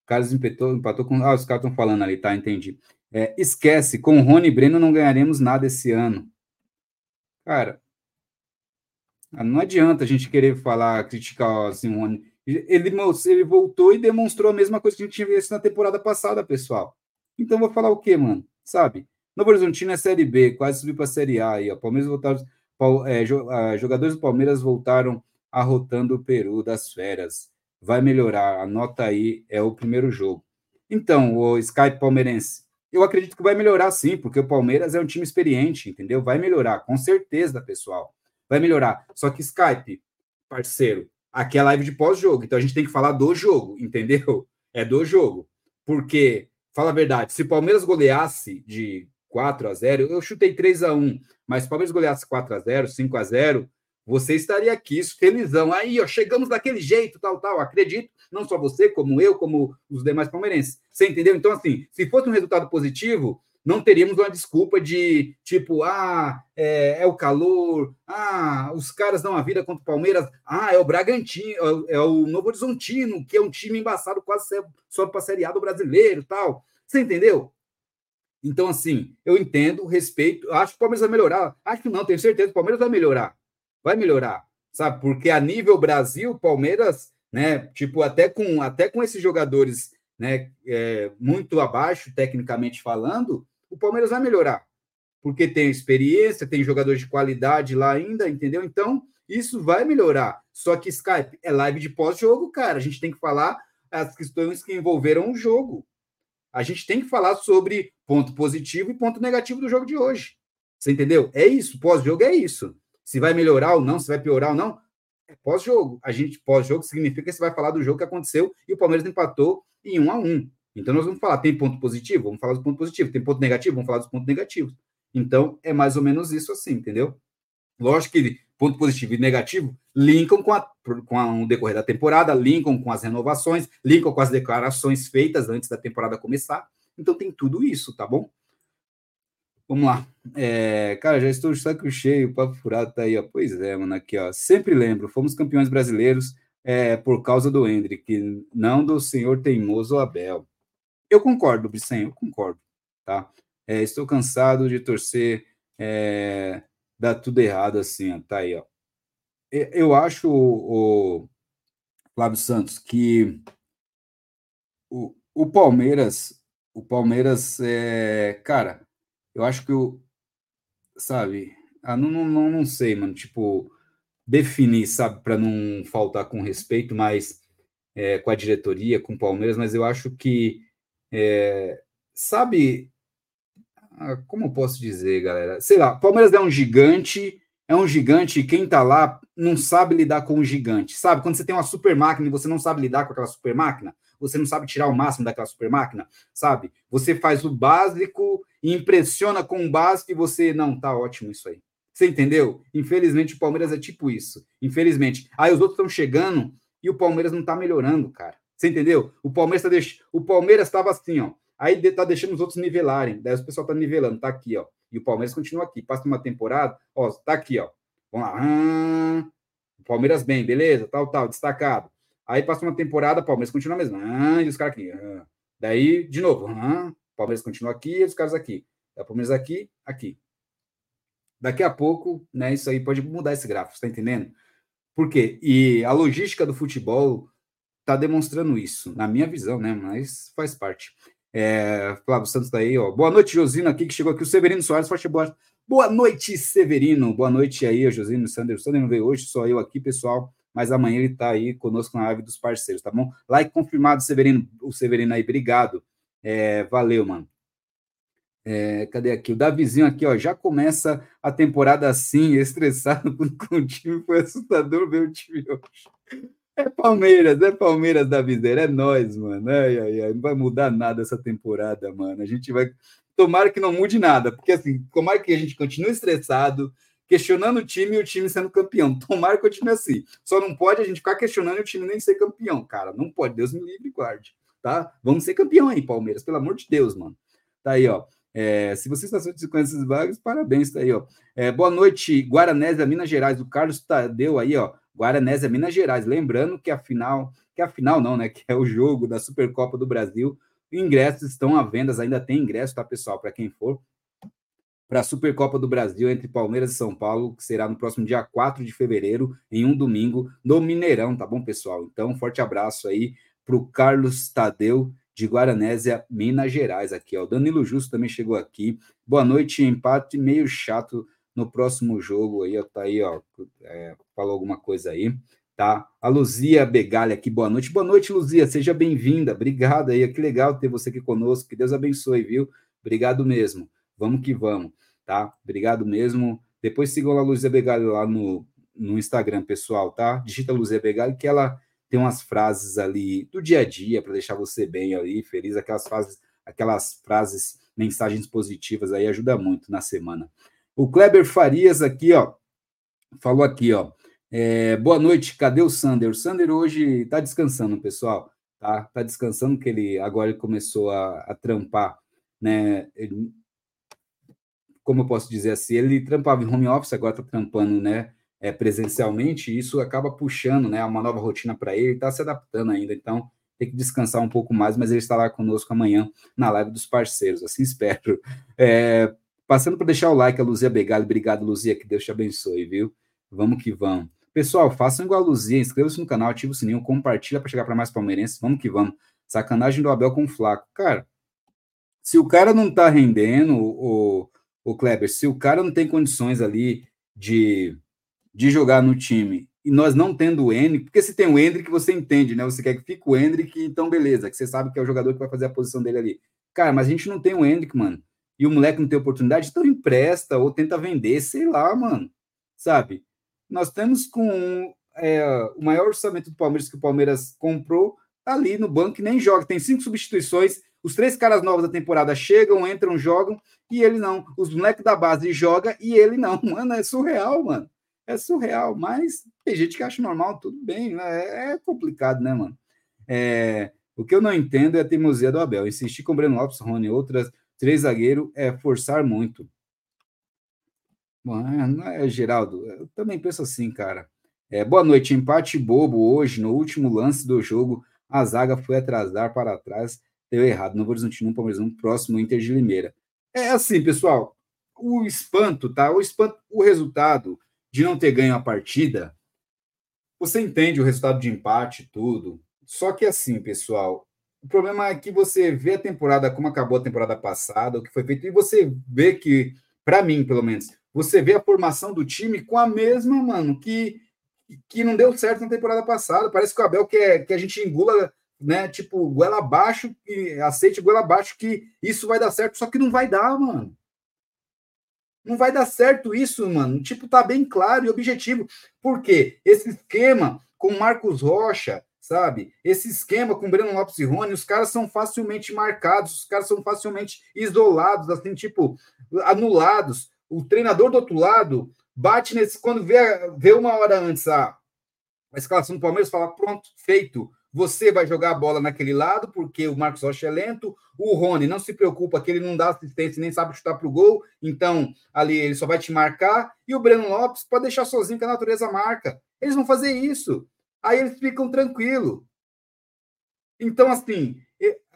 Speaker 1: Carlos empatou, empatou com. Ah, os caras estão falando ali, tá? Entendi. É, esquece, com o Rony Breno não ganharemos nada esse ano. Cara, não adianta a gente querer falar, criticar assim, o Rony. Ele, ele voltou e demonstrou a mesma coisa que a gente tinha visto na temporada passada, pessoal. Então vou falar o quê, mano? Sabe? Novo Horizontino é Série B, quase subiu para a Série A. E, ó, Palmeiras voltaram, é, jogadores do Palmeiras voltaram arrotando o Peru das férias. Vai melhorar. Anota aí, é o primeiro jogo. Então, o Skype palmeirense, eu acredito que vai melhorar sim, porque o Palmeiras é um time experiente, entendeu? Vai melhorar, com certeza, pessoal. Vai melhorar. Só que Skype, parceiro, aqui é live de pós-jogo, então a gente tem que falar do jogo, entendeu? É do jogo. Porque, fala a verdade, se o Palmeiras goleasse de 4 a 0 eu chutei 3 a 1 mas se o Palmeiras goleasse 4 a 0 5 a 0 você estaria aqui felizão. Aí, ó, chegamos daquele jeito, tal, tal. Acredito, não só você, como eu, como os demais palmeirenses. Você entendeu? Então, assim, se fosse um resultado positivo, não teríamos uma desculpa de tipo, ah, é, é, o calor, ah, os caras dão a vida contra o Palmeiras, ah, é o Bragantino, é o, é Novo Horizontino, que é um time embaçado, quase só para a Série A do brasileiro tal. Você entendeu? Então, assim, eu entendo, respeito, acho que o Palmeiras vai melhorar. Acho que não, tenho certeza que o Palmeiras vai melhorar. Vai melhorar, sabe? Porque a nível Brasil, Palmeiras, né, tipo, até com, até com esses jogadores né, é, muito abaixo, tecnicamente falando, o Palmeiras vai melhorar, porque tem experiência, tem jogadores de qualidade lá ainda, entendeu? Então, isso vai melhorar. Só que Skype é live de pós-jogo, cara. A gente tem que falar as questões que envolveram o jogo. A gente tem que falar sobre ponto positivo e ponto negativo do jogo de hoje. Você entendeu? É isso. Pós-jogo é isso. Se vai melhorar ou não, se vai piorar ou não, é pós-jogo. A gente, pós-jogo, significa que você vai falar do jogo que aconteceu e o Palmeiras empatou em um a um. Então, nós vamos falar, tem ponto positivo? Vamos falar dos pontos positivos. Tem ponto negativo? Vamos falar dos pontos negativos. Então, é mais ou menos isso assim, entendeu? Lógico que ponto positivo e negativo linkam com, a, com a, o decorrer da temporada, linkam com as renovações, linkam com as declarações feitas antes da temporada começar. Então, tem tudo isso, tá bom? Vamos lá. É, cara, já estou de saco cheio, papo furado tá aí, ó. Pois é, mano, aqui, ó. Sempre lembro, fomos campeões brasileiros é, por causa do Hendrick, não do senhor teimoso Abel. Eu concordo, Bricem, eu concordo, tá? É, estou cansado de torcer, é, dar tudo errado assim, ó, tá aí, ó. Eu acho, o, Flávio Santos, que o, o Palmeiras, o Palmeiras, é, cara, eu acho que o, sabe, ah, não, não, não sei, mano, tipo, definir, sabe, para não faltar com respeito, mas é, com a diretoria, com o Palmeiras, mas eu acho que é, sabe, ah, como eu posso dizer, galera? Sei lá, Palmeiras é um gigante, é um gigante e quem tá lá não sabe lidar com o gigante, sabe? Quando você tem uma super máquina e você não sabe lidar com aquela super máquina, você não sabe tirar o máximo daquela super máquina, sabe? Você faz o básico e impressiona com o básico e você, não, tá ótimo isso aí. Você entendeu? Infelizmente o Palmeiras é tipo isso. Infelizmente. Aí os outros estão chegando e o Palmeiras não tá melhorando, cara. Você entendeu? O Palmeiras tá deix... o Palmeiras estava assim, ó. Aí tá deixando os outros nivelarem. Daí o pessoal tá nivelando, tá aqui, ó. E o Palmeiras continua aqui. Passa uma temporada, ó, tá aqui, ó. Vamos lá. Ah, Palmeiras bem, beleza, tal, tal, destacado. Aí passa uma temporada, Palmeiras continua mesmo. Ah, e os caras aqui. Ah. Daí, de novo. Ah. Palmeiras continua aqui e os caras aqui. É Palmeiras aqui, aqui. Daqui a pouco, né, isso aí pode mudar esse gráfico, está entendendo? Por quê? E a logística do futebol está demonstrando isso, na minha visão, né? Mas faz parte. É, Flávio Santos tá aí, ó. Boa noite, Josino, aqui que chegou aqui, o Severino Soares, forte boa. Boa noite, Severino. Boa noite aí, Josino Sander. O Sander não veio hoje, só eu aqui, pessoal. Mas amanhã ele tá aí conosco na live dos parceiros, tá bom? Like confirmado, Severino. O Severino aí, obrigado. É, valeu, mano. É, cadê aqui? O Davizinho aqui, ó, já começa a temporada assim, estressado com o time, foi assustador ver o time hoje. É Palmeiras, é Palmeiras da Viseira, é nós, mano. Ai, ai, ai, não vai mudar nada essa temporada, mano. A gente vai. Tomara que não mude nada, porque assim, tomara que a gente continue estressado, questionando o time e o time sendo campeão. Tomara que continue assim. Só não pode a gente ficar questionando o time nem ser campeão, cara. Não pode, Deus me livre e guarde, tá? Vamos ser campeão aí, Palmeiras, pelo amor de Deus, mano. Tá aí, ó. É, se você está com esses vagas, parabéns, tá aí, ó. É, boa noite, Guaranésia, Minas Gerais, o Carlos Tadeu aí, ó. Guaranésia, Minas Gerais. Lembrando que a final, que a final não, né? Que é o jogo da Supercopa do Brasil. Ingressos estão à venda, ainda tem ingresso, tá, pessoal? Para quem for. Para a Supercopa do Brasil entre Palmeiras e São Paulo, que será no próximo dia 4 de fevereiro, em um domingo, no Mineirão, tá bom, pessoal? Então, um forte abraço aí para o Carlos Tadeu de Guaranésia, Minas Gerais, aqui, ó. O Danilo Justo também chegou aqui. Boa noite, empate meio chato no próximo jogo aí, ó, tá aí, ó, é, falou alguma coisa aí, tá? A Luzia Begalha aqui, boa noite. Boa noite, Luzia, seja bem-vinda. Obrigado aí, que legal ter você aqui conosco. Que Deus abençoe, viu? Obrigado mesmo. Vamos que vamos, tá? Obrigado mesmo. Depois sigam a Luzia Begalha lá no, no Instagram, pessoal, tá? Digita Luzia Begalha que ela tem umas frases ali do dia a dia para deixar você bem ali, feliz, aquelas frases, aquelas frases, mensagens positivas aí ajuda muito na semana. O Kleber Farias aqui, ó, falou aqui, ó. É, boa noite, cadê o Sander? O Sander hoje está descansando, pessoal. Tá, tá descansando, que ele agora ele começou a, a trampar, né? Ele, como eu posso dizer assim, ele trampava em home office, agora está trampando, né? é, presencialmente, e isso acaba puxando né, uma nova rotina para ele, está se adaptando ainda, então tem que descansar um pouco mais, mas ele estará conosco amanhã na live dos parceiros, assim espero. É, passando para deixar o like, a Luzia Begali, obrigado, Luzia, que Deus te abençoe, viu? Vamos que vamos. Pessoal, façam igual a Luzia, inscreva-se no canal, ativa o sininho, compartilha para chegar para mais palmeirenses, vamos que vamos. Sacanagem do Abel com o Flaco. Cara, se o cara não tá rendendo, o, o Kleber, se o cara não tem condições ali de de jogar no time e nós não tendo o Hendrick, porque se tem o Hendrick, você entende, né? Você quer que fique o Hendrick, então beleza, que você sabe que é o jogador que vai fazer a posição dele ali. Cara, mas a gente não tem o Hendrick, mano. E o moleque não tem oportunidade, então empresta ou tenta vender, sei lá, mano. Sabe? Nós temos com é, o maior orçamento do Palmeiras que o Palmeiras comprou, tá ali no banco e nem joga. Tem cinco substituições, os três caras novos da temporada chegam, entram, jogam, e ele não. Os moleques da base joga e ele não. Mano, é surreal, mano é surreal, mas tem gente que acha normal, tudo bem, né? é complicado, né, mano? É, o que eu não entendo é a teimosia do Abel. Insistir com o Breno Lopes, Rony e outras três zagueiros é forçar muito. Bom, é, é, Geraldo, eu também penso assim, cara. É, boa noite, empate bobo hoje, no último lance do jogo, a zaga foi atrasar para trás, deu errado. Novo Horizontino, Palmeiras 1, próximo Inter de Limeira. É assim, pessoal, o espanto, tá? O espanto, o resultado de não ter ganho a partida, você entende o resultado de empate, tudo. Só que assim, pessoal, o problema é que você vê a temporada como acabou a temporada passada, o que foi feito, e você vê que, para mim, pelo menos, você vê a formação do time com a mesma, mano, que, que não deu certo na temporada passada. Parece que o Abel quer que a gente engula, né? Tipo, goela abaixo, e aceite goela abaixo que isso vai dar certo, só que não vai dar, mano. Não vai dar certo isso, mano. Tipo, tá bem claro e objetivo. Por quê? Esse esquema com Marcos Rocha, sabe? Esse esquema com Breno Lopes e Rony, os caras são facilmente marcados, os caras são facilmente isolados, assim, tipo, anulados. O treinador do outro lado bate nesse. Quando vê, vê uma hora antes a, a escalação do Palmeiras, fala: pronto, feito. Você vai jogar a bola naquele lado, porque o Marcos Rocha é lento. O Rony não se preocupa que ele não dá assistência nem sabe chutar para o gol. Então, ali ele só vai te marcar. E o Breno Lopes pode deixar sozinho que a natureza marca. Eles vão fazer isso. Aí eles ficam tranquilos. Então, assim,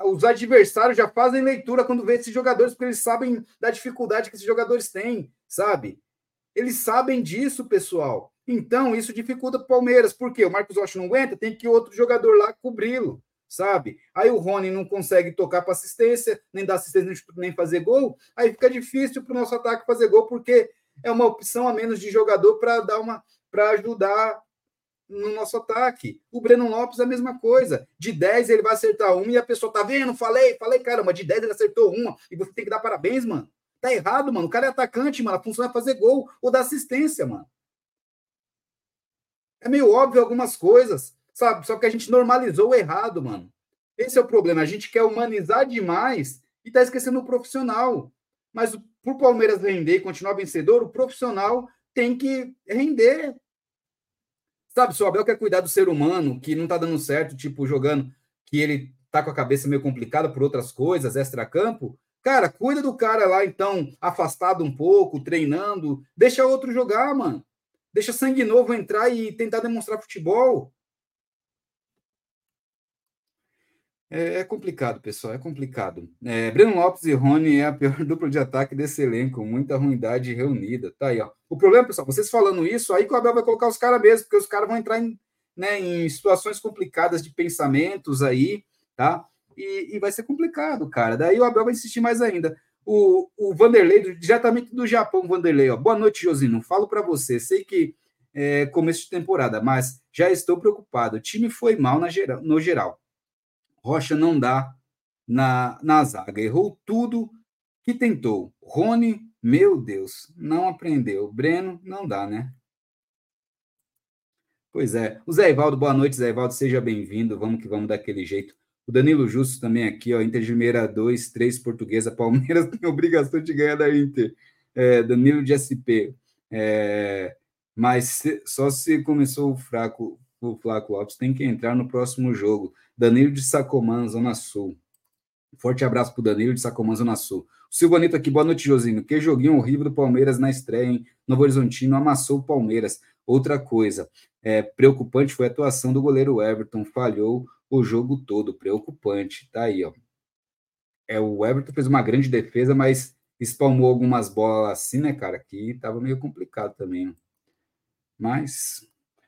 Speaker 1: os adversários já fazem leitura quando vê esses jogadores, porque eles sabem da dificuldade que esses jogadores têm, sabe? Eles sabem disso, pessoal. Então, isso dificulta o Palmeiras. Por quê? O Marcos Rocha não aguenta, tem que outro jogador lá cobri-lo, sabe? Aí o Rony não consegue tocar para assistência, nem dar assistência, nem fazer gol. Aí fica difícil para o nosso ataque fazer gol, porque é uma opção a menos de jogador para dar uma para ajudar no nosso ataque. O Breno Lopes a mesma coisa. De 10 ele vai acertar uma e a pessoa tá vendo? Falei, falei, caramba, de 10 ele acertou uma e você tem que dar parabéns, mano. Tá errado, mano. O cara é atacante, mano. A função é fazer gol ou dar assistência, mano. É meio óbvio algumas coisas, sabe? Só que a gente normalizou o errado, mano. Esse é o problema. A gente quer humanizar demais e tá esquecendo o profissional. Mas por Palmeiras render e continuar vencedor, o profissional tem que render. Sabe, se o Abel quer cuidar do ser humano que não tá dando certo, tipo, jogando, que ele tá com a cabeça meio complicada por outras coisas, extra-campo, cara, cuida do cara lá, então, afastado um pouco, treinando, deixa outro jogar, mano. Deixa sangue novo entrar e tentar demonstrar futebol. É, é, complicado, pessoal, é complicado. É, Breno Lopes e Rony é a pior dupla de ataque desse elenco, muita ruindade reunida. Tá aí, ó. O problema, pessoal, vocês falando isso, aí que o Abel vai colocar os caras mesmo, porque os caras vão entrar em, né, em situações complicadas de pensamentos aí, tá? E, e, vai ser complicado, cara. Daí o Abel vai insistir mais ainda. O, o Vanderlei, diretamente do Japão, Vanderlei, ó. Boa noite, Josino. Falo para você, sei que é começo de temporada, mas já estou preocupado. O time foi mal na geral, no geral Rocha não dá na, na zaga. Errou tudo que tentou. Rony, meu Deus, não aprendeu. Breno, não dá, né? Pois é. O Zé Ivaldo, boa noite, Zé Ivaldo, seja bem-vindo. Vamos que vamos daquele jeito. O Danilo Justo também aqui, ó. Inter de Limeira 2, 3, Portuguesa. Palmeiras tem obrigação de ganhar da Inter. É, Danilo de SP. É, mas se, só se começou o fraco, o Flaco Lopes tem que entrar no próximo jogo. Danilo de Sacomã, Zona Sul. Forte abraço para o Danilo de Sacomã, Zona Sul. O Silvanito aqui, boa noite, Josinho. Que joguinho horrível do Palmeiras na estreia, hein? Novo Horizontino amassou o Palmeiras. Outra coisa, é, preocupante foi a atuação do goleiro Everton, falhou o jogo todo, preocupante. Tá aí, ó. É, o Everton fez uma grande defesa, mas espalmou algumas bolas assim, né, cara, que tava meio complicado também. Mas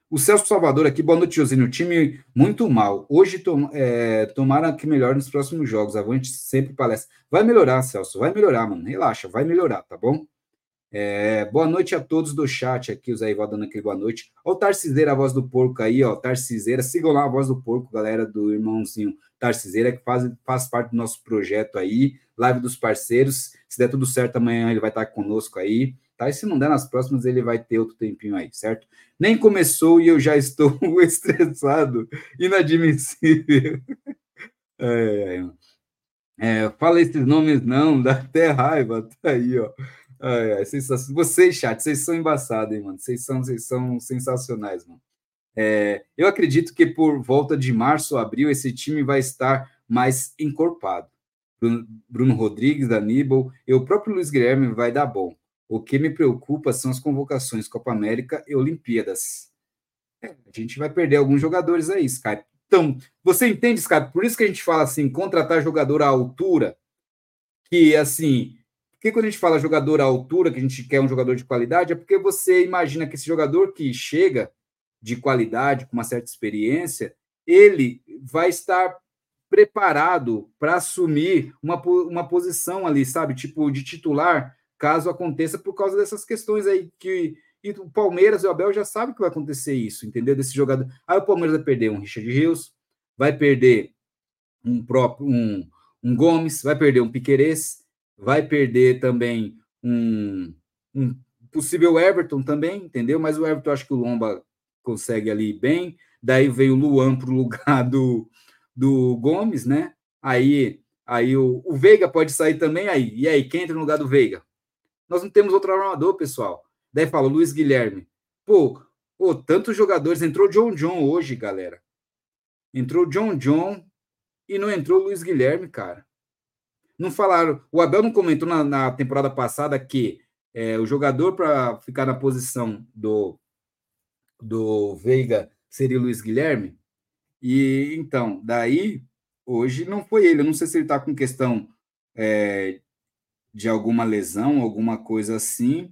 Speaker 1: o Celso Salvador aqui, boa noite, Josinho. Time muito mal. Hoje tom, é, tomara que melhore nos próximos jogos. Avante sempre palestra. Vai melhorar, Celso. Vai melhorar, mano. Relaxa, vai melhorar, tá bom? É, boa noite a todos do chat aqui, o Zé Ival dando aquele boa noite. Olha o Tarciseira, a voz do porco aí, ó. Tarciseira, sigam lá a voz do porco, galera do irmãozinho Tarciseira, que faz, faz parte do nosso projeto aí, live dos parceiros. Se der tudo certo, amanhã ele vai estar conosco aí tá? E se não der nas próximas, ele vai ter outro tempinho aí, certo? Nem começou e eu já estou estressado, inadmissível. É, é, é, fala esses nomes não, dá até raiva, tá aí, ó. É, é, vocês, chat, vocês são embaçados, hein, mano? Vocês são, vocês são sensacionais, mano. É, eu acredito que por volta de março, abril, esse time vai estar mais encorpado. Bruno, Bruno Rodrigues, Aníbal e o próprio Luiz Guilherme vai dar bom. O que me preocupa são as convocações Copa América e Olimpíadas. É, a gente vai perder alguns jogadores aí, Skype. Então, você entende, Skype? Por isso que a gente fala assim, contratar jogador à altura, que assim, porque quando a gente fala jogador à altura, que a gente quer um jogador de qualidade, é porque você imagina que esse jogador que chega de qualidade, com uma certa experiência, ele vai estar preparado para assumir uma, uma posição ali, sabe? Tipo, de titular caso aconteça por causa dessas questões aí que e o Palmeiras e o Abel já sabe que vai acontecer isso, entendeu? Desse jogador. Aí o Palmeiras vai perder um Richard Rios, vai perder um próprio um, um Gomes, vai perder um Piquerez, vai perder também um, um possível Everton também, entendeu? Mas o Everton acho que o Lomba consegue ali bem. Daí veio o Luan para o lugar do, do Gomes, né? Aí, aí o, o Veiga pode sair também. Aí, e aí, quem entra no lugar do Veiga? Nós não temos outro armador, pessoal. Daí fala Luiz Guilherme. Pô, pô, tantos jogadores. Entrou John John hoje, galera. Entrou John John e não entrou Luiz Guilherme, cara. Não falaram. O Abel não comentou na, na temporada passada que é, o jogador para ficar na posição do, do Veiga seria Luiz Guilherme. E então, daí hoje não foi ele. Eu não sei se ele está com questão é, de alguma lesão, alguma coisa assim,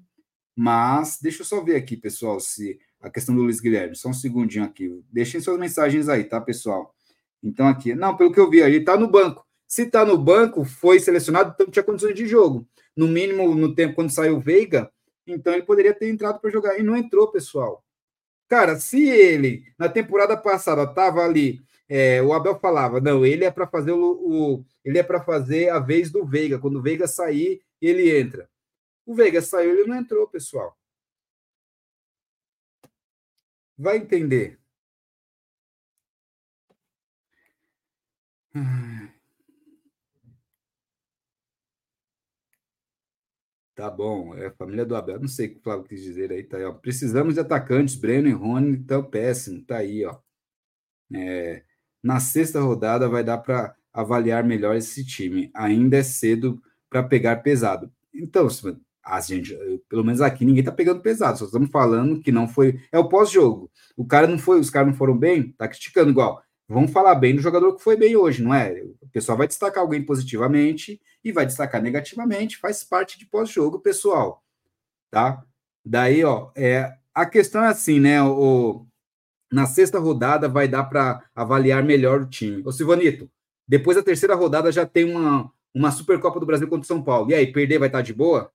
Speaker 1: mas deixa eu só ver aqui, pessoal, se a questão do Luiz Guilherme. Só um segundinho aqui. Deixem suas mensagens aí, tá, pessoal? Então, aqui. Não, pelo que eu vi, ele está no banco. Se está no banco, foi selecionado, então tinha condições de jogo. No mínimo, no tempo quando saiu o Veiga, então ele poderia ter entrado para jogar. E não entrou, pessoal. Cara, se ele, na temporada passada, estava ali, é, o Abel falava, não, ele é para fazer o, o, ele é para fazer a vez do Veiga. Quando o Veiga sair, ele entra. O Veiga saiu, ele não entrou, pessoal. Vai entender. Tá bom, é a família do Abel. Não sei o que o Flávio quis dizer aí, tá aí, ó. Precisamos de atacantes, Breno e Rony estão péssimo, tá aí, ó. É, na sexta rodada vai dar para avaliar melhor esse time. Ainda é cedo para pegar pesado. Então, a gente, pelo menos aqui, ninguém tá pegando pesado. Só estamos falando que não foi. É o pós-jogo. O cara não foi, os caras não foram bem, tá criticando igual. Vamos falar bem do jogador que foi bem hoje, não é? O pessoal vai destacar alguém positivamente e vai destacar negativamente, faz parte de pós-jogo, pessoal. Tá? Daí, ó, é, a questão é assim, né? O, na sexta rodada vai dar para avaliar melhor o time. Ô, Silvanito, depois da terceira rodada já tem uma, uma Supercopa do Brasil contra o São Paulo. E aí, perder vai estar tá de boa?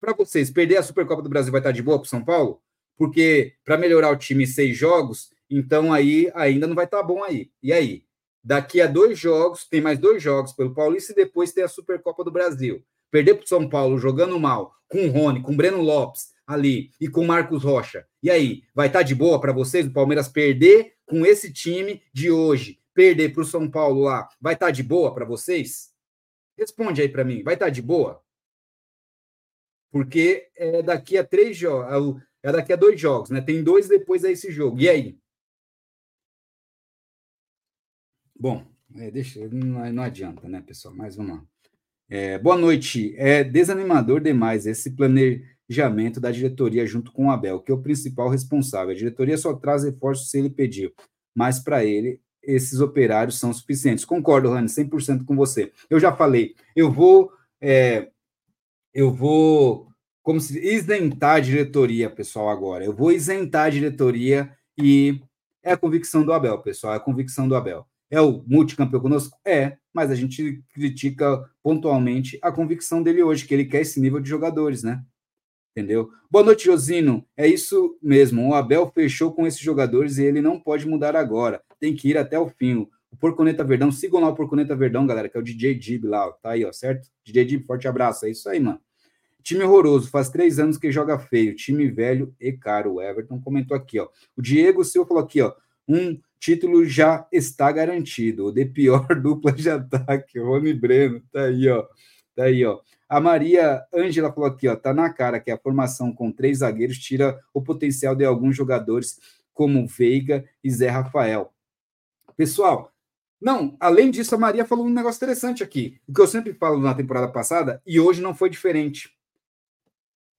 Speaker 1: Para vocês, perder a Supercopa do Brasil vai estar tá de boa para São Paulo? Porque para melhorar o time em seis jogos, então aí ainda não vai estar tá bom aí. E aí? Daqui a dois jogos, tem mais dois jogos pelo Paulista e depois tem a Supercopa do Brasil. Perder para o São Paulo jogando mal, com o Rony, com o Breno Lopes ali e com o Marcos Rocha. E aí, vai estar tá de boa para vocês o Palmeiras perder com esse time de hoje? Perder para o São Paulo lá, vai estar tá de boa para vocês? Responde aí para mim, vai estar tá de boa? Porque é daqui a três jogos, é, é daqui a dois jogos, né? Tem dois depois desse jogo. E aí? Bom, é, deixa, não, não, adianta, né, pessoal? Mas vamos lá. É, boa noite. É desanimador demais esse planejamento da diretoria junto com o Abel, que é o principal responsável. A diretoria só traz reforços se ele pedir, mas para ele esses operários são suficientes. Concordo, Rani, 100% com você. Eu já falei, eu vou é, eu vou como se isentar a diretoria, pessoal, agora. Eu vou isentar a diretoria e é a convicção do Abel, pessoal, é a convicção do Abel. É o multicampeão conosco? É, mas a gente critica pontualmente a convicção dele hoje, que ele quer esse nível de jogadores, né? Entendeu? Boa noite, Josino. É isso mesmo. O Abel fechou com esses jogadores e ele não pode mudar agora. Tem que ir até o fim. O Porconeta Verdão, sigam lá o Porconeta Verdão, galera, que é o DJ Dib lá, tá aí, ó, certo? DJ Dib, forte abraço. É isso aí, mano. Time horroroso, faz três anos que joga feio. Time velho e caro. O Everton comentou aqui, ó. O Diego Silva falou aqui, ó. Um título já está garantido. O de pior dupla de ataque, Rony Breno, tá aí, ó. Tá aí, ó. A Maria Ângela falou aqui, ó, tá na cara que a formação com três zagueiros tira o potencial de alguns jogadores como Veiga e Zé Rafael. Pessoal, não, além disso, a Maria falou um negócio interessante aqui, o que eu sempre falo na temporada passada e hoje não foi diferente.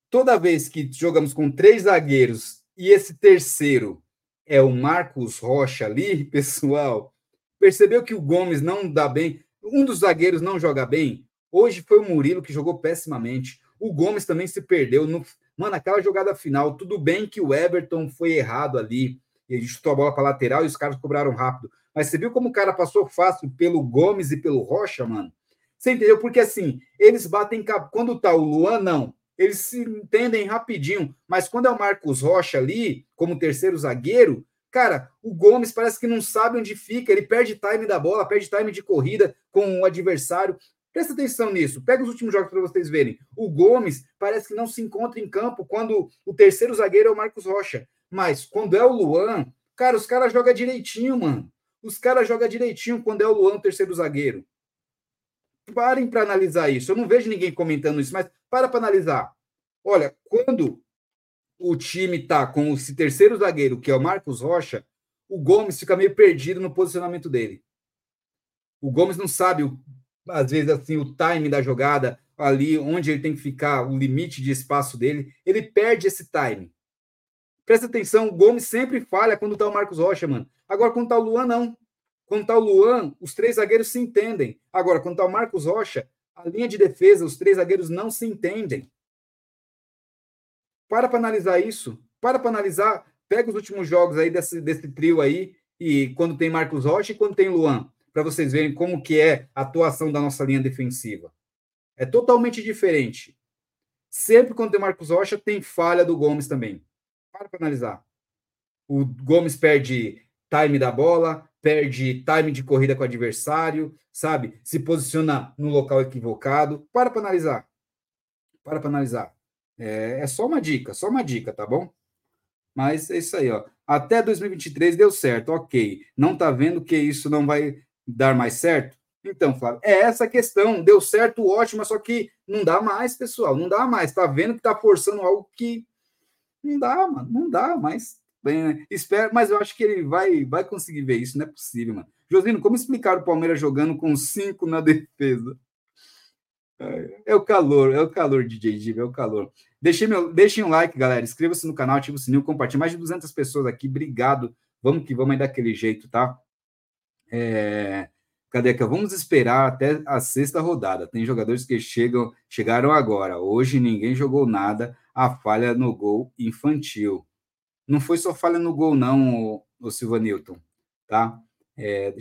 Speaker 1: Toda vez que jogamos com três zagueiros e esse terceiro é o Marcos Rocha ali, pessoal. Percebeu que o Gomes não dá bem? Um dos zagueiros não joga bem? Hoje foi o Murilo que jogou pessimamente. O Gomes também se perdeu. No... Mano, aquela jogada final, tudo bem que o Everton foi errado ali. Ele chutou a bola para lateral e os caras cobraram rápido. Mas você viu como o cara passou fácil pelo Gomes e pelo Rocha, mano? Você entendeu? Porque assim, eles batem. Quando tá o Luan, não eles se entendem rapidinho. Mas quando é o Marcos Rocha ali, como terceiro zagueiro, cara, o Gomes parece que não sabe onde fica, ele perde time da bola, perde time de corrida com o adversário. Presta atenção nisso. Pega os últimos jogos para vocês verem. O Gomes parece que não se encontra em campo quando o terceiro zagueiro é o Marcos Rocha. Mas quando é o Luan, cara, os caras jogam direitinho, mano. Os caras jogam direitinho quando é o Luan, o terceiro zagueiro parem para analisar isso. Eu não vejo ninguém comentando isso, mas para para analisar. Olha, quando o time está com esse terceiro zagueiro, que é o Marcos Rocha, o Gomes fica meio perdido no posicionamento dele. O Gomes não sabe, às vezes, assim, o time da jogada, ali onde ele tem que ficar, o limite de espaço dele. Ele perde esse time. Presta atenção, o Gomes sempre falha quando tá o Marcos Rocha, mano. Agora, quando tá o Luan, não. Quando tá o Luan, os três zagueiros se entendem. Agora, quando tá o Marcos Rocha, a linha de defesa, os três zagueiros não se entendem. Para para analisar isso. Para para analisar. Pega os últimos jogos aí desse, desse trio aí, e quando tem Marcos Rocha e quando tem Luan, para vocês verem como que é a atuação da nossa linha defensiva. É totalmente diferente. Sempre quando tem Marcos Rocha, tem falha do Gomes também. Para para analisar. O Gomes perde time da bola, perde time de corrida com o adversário, sabe? Se posiciona no local equivocado. Para para analisar. Para para analisar. É, é só uma dica, só uma dica, tá bom? Mas é isso aí, ó. Até 2023 deu certo, ok. Não tá vendo que isso não vai dar mais certo? Então, Flávio, é essa questão. Deu certo, ótimo, só que não dá mais, pessoal. Não dá mais. Tá vendo que tá forçando algo que não dá, mano. Não dá, mas bem, né? Espero, mas eu acho que ele vai, vai conseguir ver isso. Não é possível, mano. Josino, como explicar o Palmeiras jogando com cinco na defesa? É o calor, é o calor, DJ Diva, é o calor. Deixem, meu, deixem um like, galera. Inscreva-se no canal, ative o sininho, compartilhe. Mais de 200 pessoas aqui, obrigado. Vamos que vamos aí daquele jeito, tá? É... Cadê que Vamos esperar até a sexta rodada. Tem jogadores que chegam, chegaram agora. Hoje ninguém jogou nada. A falha no gol infantil. Não foi só falha no gol, não, o, o Silva Newton, tá? É,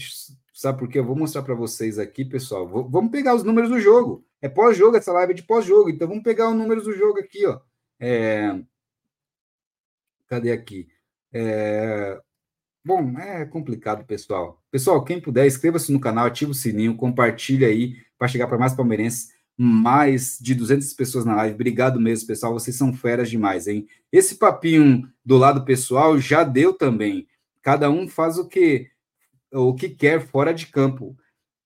Speaker 1: sabe por quê? Eu vou mostrar para vocês aqui, pessoal. Vou, vamos pegar os números do jogo. É pós-jogo, essa live é de pós-jogo. Então vamos pegar os números do jogo aqui, ó. É... Cadê aqui? É... Bom, é complicado, pessoal. Pessoal, quem puder, inscreva-se no canal, ativa o sininho, compartilha aí para chegar para mais palmeirenses. Mais de 200 pessoas na live. Obrigado mesmo, pessoal. Vocês são feras demais, hein? Esse papinho do lado pessoal já deu também. Cada um faz o que o que quer fora de campo.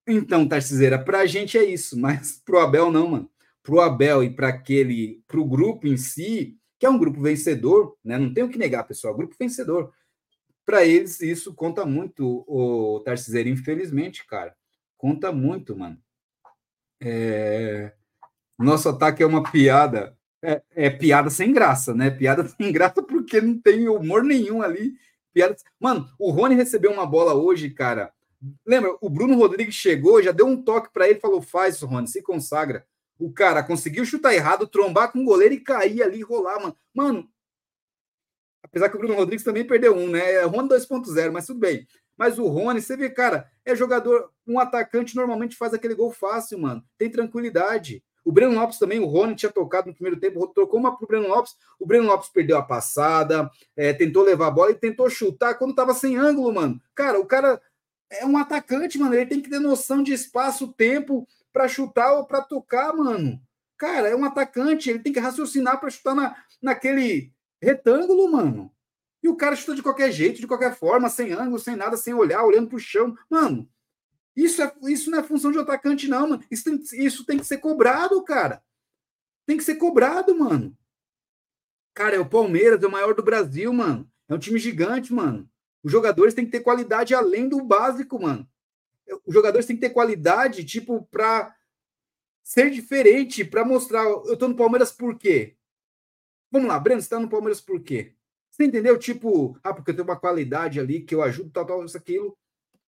Speaker 1: Então, Tarciseira, para a gente é isso, mas para o Abel não, mano. Para o Abel e para aquele, para o grupo em si, que é um grupo vencedor, né? Não tenho que negar, pessoal, grupo vencedor. Para eles, isso conta muito, o Tarciseira, infelizmente, cara. Conta muito, mano. É... Nosso ataque é uma piada. É, é, piada sem graça, né? Piada sem graça porque não tem humor nenhum ali. Piada... Mano, o Rony recebeu uma bola hoje, cara Lembra, o Bruno Rodrigues chegou, já deu um toque para ele, falou: faz Rony, se consagra. O cara conseguiu chutar errado, trombar com o goleiro e cair ali, rolar, mano. Mano, apesar que o Bruno Rodrigues também perdeu um, né? É Rony 2.0, mas tudo bem. Mas o Rony, você vê, cara, é jogador, um atacante normalmente faz aquele gol fácil, mano. Tem tranquilidade. O Breno Lopes também, o Rony tinha tocado no primeiro tempo, trocou uma pro Breno Lopes. O Breno Lopes perdeu a passada, é, tentou levar a bola e tentou chutar quando tava sem ângulo, mano. Cara, o cara é um atacante, mano. Ele tem que ter noção de espaço, tempo para chutar ou para tocar, mano. Cara, é um atacante, ele tem que raciocinar para chutar na, naquele retângulo, mano. E o cara chuta de qualquer jeito, de qualquer forma, sem ângulo, sem nada, sem olhar, olhando pro chão. Mano, isso, é, isso não é função de atacante, não, mano. Isso tem, isso tem que ser cobrado, cara. Tem que ser cobrado, mano. Cara, é o Palmeiras, é o maior do Brasil, mano. É um time gigante, mano. Os jogadores têm que ter qualidade além do básico, mano. Os jogadores têm que ter qualidade, tipo, para ser diferente, para mostrar. Eu tô no Palmeiras por quê? Vamos lá, Breno, você tá no Palmeiras por quê? Você entendeu? Tipo, ah, porque eu tenho uma qualidade ali que eu ajudo, tal, tal, isso, aquilo.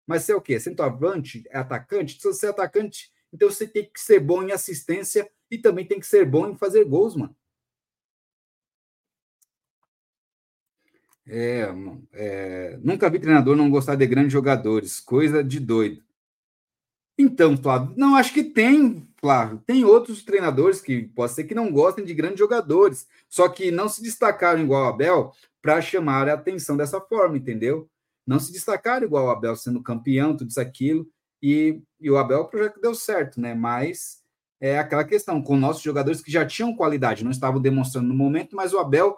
Speaker 1: Mas você é o quê? Centroavante? É atacante? Se você é atacante, então você tem que ser bom em assistência e também tem que ser bom em fazer gols, mano. É, é, nunca vi treinador não gostar de grandes jogadores, coisa de doido. Então, Flávio, não acho que tem, Flávio. Tem outros treinadores que pode ser que não gostem de grandes jogadores, só que não se destacaram igual o Abel para chamar a atenção dessa forma, entendeu? Não se destacaram igual o Abel sendo campeão, tudo isso aquilo, e, e o Abel o projeto deu certo, né? Mas é aquela questão, com nossos jogadores que já tinham qualidade, não estavam demonstrando no momento, mas o Abel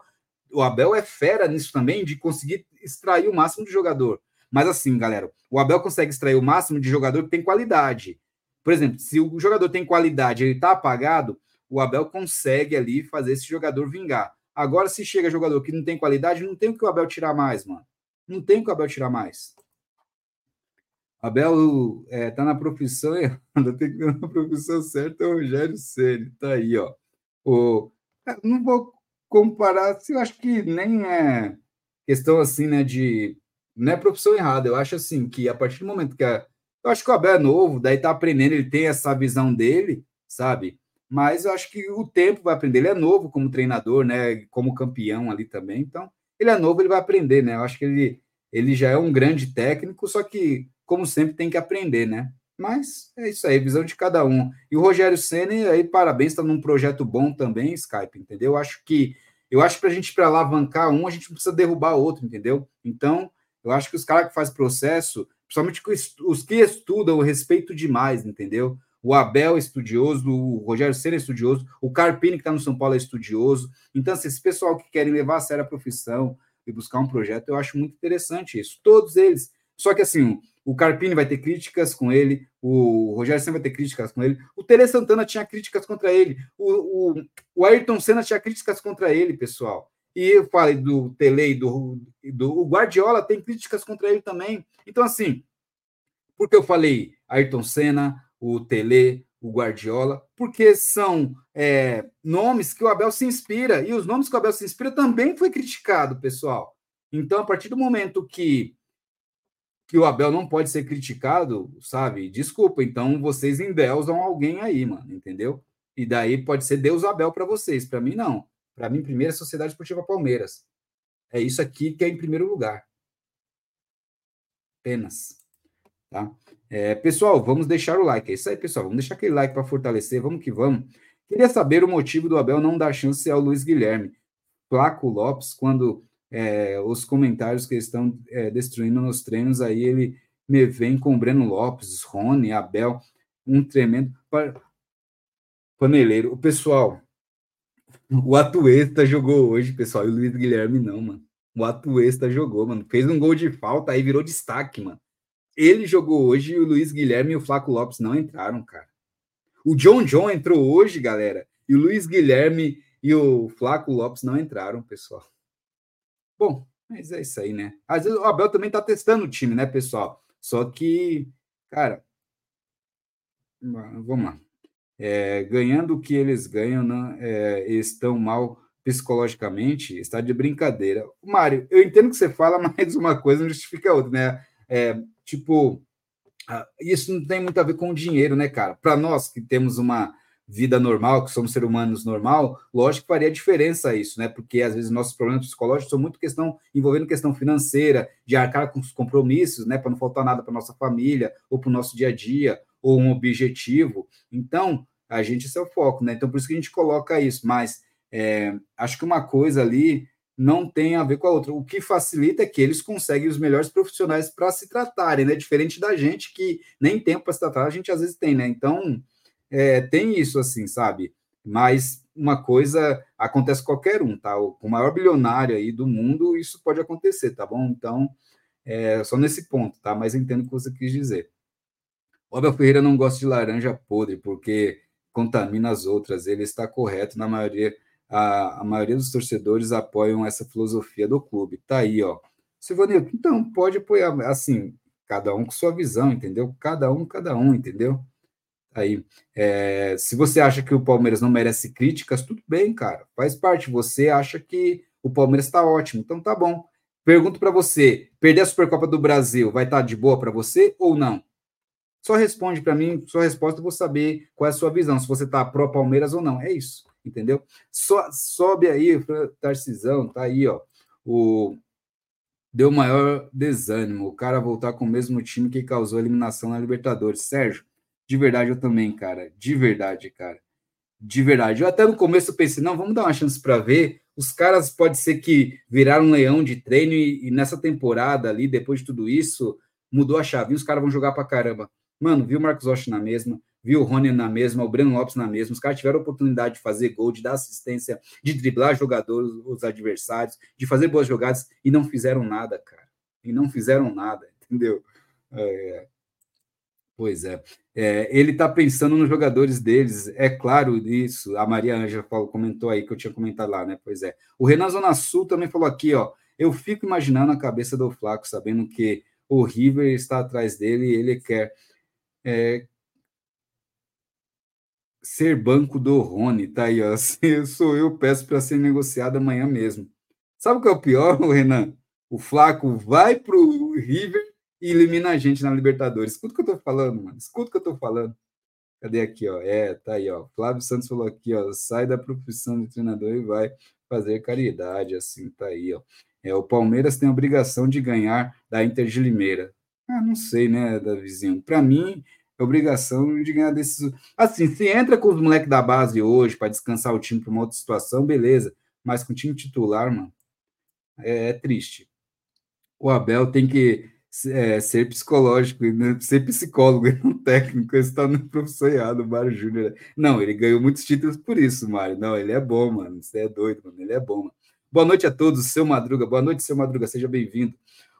Speaker 1: o Abel é fera nisso também, de conseguir extrair o máximo de jogador. Mas assim, galera, o Abel consegue extrair o máximo de jogador que tem qualidade. Por exemplo, se o jogador tem qualidade ele está apagado, o Abel consegue ali fazer esse jogador vingar. Agora, se chega jogador que não tem qualidade, não tem o que o Abel tirar mais, mano. Não tem o que o Abel tirar mais. Abel é, tá na profissão errada, tem que ter na profissão certa, é o Rogério Ceni tá aí, ó. O, não vou comparar, eu acho que nem é questão assim, né, de não é profissão errada. Eu acho assim que a partir do momento que a, eu acho que o Abel é novo, daí tá aprendendo, ele tem essa visão dele, sabe? Mas eu acho que o tempo vai aprender. Ele é novo como treinador, né? Como campeão ali também. Então, ele é novo, ele vai aprender, né? Eu acho que ele, ele já é um grande técnico, só que, como sempre, tem que aprender, né? Mas é isso aí, visão de cada um. E o Rogério Senna, aí, parabéns, está num projeto bom também, Skype, entendeu? Eu acho que eu acho que para a gente para alavancar um, a gente precisa derrubar outro, entendeu? Então, eu acho que os caras que fazem processo, principalmente os que estudam, eu respeito demais, entendeu? O Abel é estudioso, o Rogério Senna é estudioso, o Carpini, que está no São Paulo, é estudioso. Então, assim, esse pessoal que querem levar a sério a profissão e buscar um projeto, eu acho muito interessante isso. Todos eles. Só que, assim, o Carpini vai ter críticas com ele, o Rogério Senna vai ter críticas com ele, o Tele Santana tinha críticas contra ele, o, o, o Ayrton Senna tinha críticas contra ele, pessoal. E eu falei do Tele e do, do o Guardiola tem críticas contra ele também. Então, assim, porque eu falei Ayrton Senna, o Tele, o Guardiola, porque são é, nomes que o Abel se inspira, e os nomes que o Abel se inspira também foi criticado, pessoal. Então, a partir do momento que, que o Abel não pode ser criticado, sabe? Desculpa, então vocês endeusam alguém aí, mano, entendeu? E daí pode ser Deus Abel para vocês, para mim não. Para mim, primeiro é Sociedade Esportiva Palmeiras. É isso aqui que é em primeiro lugar. Apenas. Tá? É, pessoal, vamos deixar o like. É isso aí, pessoal. Vamos deixar aquele like para fortalecer. Vamos que vamos. Queria saber o motivo do Abel não dar chance ao Luiz Guilherme. Flaco Lopes, quando é, os comentários que estão é, destruindo nos treinos, aí ele me vem com Breno Lopes, Rony, Abel, um tremendo paneleiro. O pessoal, o Atuesta jogou hoje, pessoal, e o Luiz Guilherme não, mano. O Atuesta jogou, mano. Fez um gol de falta, aí virou destaque, mano. Ele jogou hoje e o Luiz Guilherme e o Flaco Lopes não entraram, cara. O John John entrou hoje, galera, e o Luiz Guilherme e o Flaco Lopes não entraram, pessoal. Bom, mas é isso aí, né? Às vezes o Abel também tá testando o time, né, pessoal? Só que, cara, vamos lá. É, ganhando o que eles ganham, né, é, estão mal psicologicamente, está de brincadeira. Mário, eu entendo que você fala, mas uma coisa não justifica a outra, né? É, tipo, isso não tem muito a ver com o dinheiro, né, cara? Para nós que temos uma vida normal, que somos seres humanos normal, lógico que faria diferença isso, né? Porque às vezes nossos problemas psicológicos são muito questão envolvendo questão financeira, de arcar com os compromissos, né? Para não faltar nada para nossa família ou para o nosso dia a dia ou um objetivo. Então, a gente esse é o foco, né? Então, por isso que a gente coloca isso. Mas é, acho que uma coisa ali não tem a ver com a outra. O que facilita é que eles conseguem os melhores profissionais para se tratarem, né? Diferente da gente que nem tempo para se tratar, a gente às vezes tem, né? Então, é, tem isso assim, sabe? Mas uma coisa acontece com qualquer um, tá? O, o maior bilionário aí do mundo, isso pode acontecer, tá bom? Então, é, só nesse ponto, tá? Mas entendo o que você quis dizer. O Abel Ferreira não gosta de laranja podre, porque contamina as outras. Ele está correto na maioria a, a maioria dos torcedores apoiam essa filosofia do clube. Tá aí, ó. Silvanildo, então pode apoiar, assim, cada um com sua visão, entendeu? Cada um, cada um, entendeu? Tá aí, é, se você acha que o Palmeiras não merece críticas, tudo bem, cara, faz parte. Você acha que o Palmeiras está ótimo, então tá bom. Pergunto para você: perder a Supercopa do Brasil vai estar tá de boa para você ou não? Só responde para mim, sua resposta, eu vou saber qual é a sua visão, se você está pró Palmeiras ou não. É isso entendeu? So, sobe aí, Tarcisão, tá aí, ó. O deu maior desânimo, o cara voltar com o mesmo time que causou a eliminação na Libertadores. Sérgio, de verdade eu também, cara, de verdade, cara. De verdade. Eu até no começo pensei, não, vamos dar uma chance para ver. Os caras pode ser que viraram um leão de treino e, e nessa temporada ali, depois de tudo isso, mudou a chave. E os caras vão jogar para caramba. Mano, viu o Marcos Rocha na mesma, viu o Rony na mesma, o Breno Lopes na mesma. Os caras tiveram oportunidade de fazer gol, de dar assistência, de driblar jogadores, os adversários, de fazer boas jogadas e não fizeram nada, cara. E não fizeram nada, entendeu? É, pois é. é ele está pensando nos jogadores deles, é claro isso. A Maria Ângela comentou aí que eu tinha comentado lá, né? Pois é. O Renan Zona Sul também falou aqui, ó. Eu fico imaginando a cabeça do Flaco, sabendo que o River está atrás dele e ele quer. É, ser banco do Rony, tá aí, ó. Se eu sou eu, peço para ser negociado amanhã mesmo. Sabe o que é o pior, Renan? O Flaco vai pro River e elimina a gente na Libertadores. Escuta o que eu tô falando, mano. Escuta o que eu tô falando. Cadê aqui, ó? É, tá aí, ó. Flávio Santos falou aqui, ó. Sai da profissão de treinador e vai fazer caridade, assim, tá aí, ó. É, o Palmeiras tem a obrigação de ganhar da Inter de Limeira. Ah, não sei, né, Davizinho? Para mim, obrigação de ganhar desses. Assim, se entra com os moleques da base hoje para descansar o time para uma outra situação, beleza. Mas com o time titular, mano, é, é triste. O Abel tem que é, ser psicológico, né? ser psicólogo e não técnico. Ele está no professor errado, o Mário Júnior. Não, ele ganhou muitos títulos por isso, Mário. Não, ele é bom, mano. Você é doido, mano. Ele é bom, mano. Boa noite a todos, seu Madruga. Boa noite, seu Madruga. Seja bem-vindo.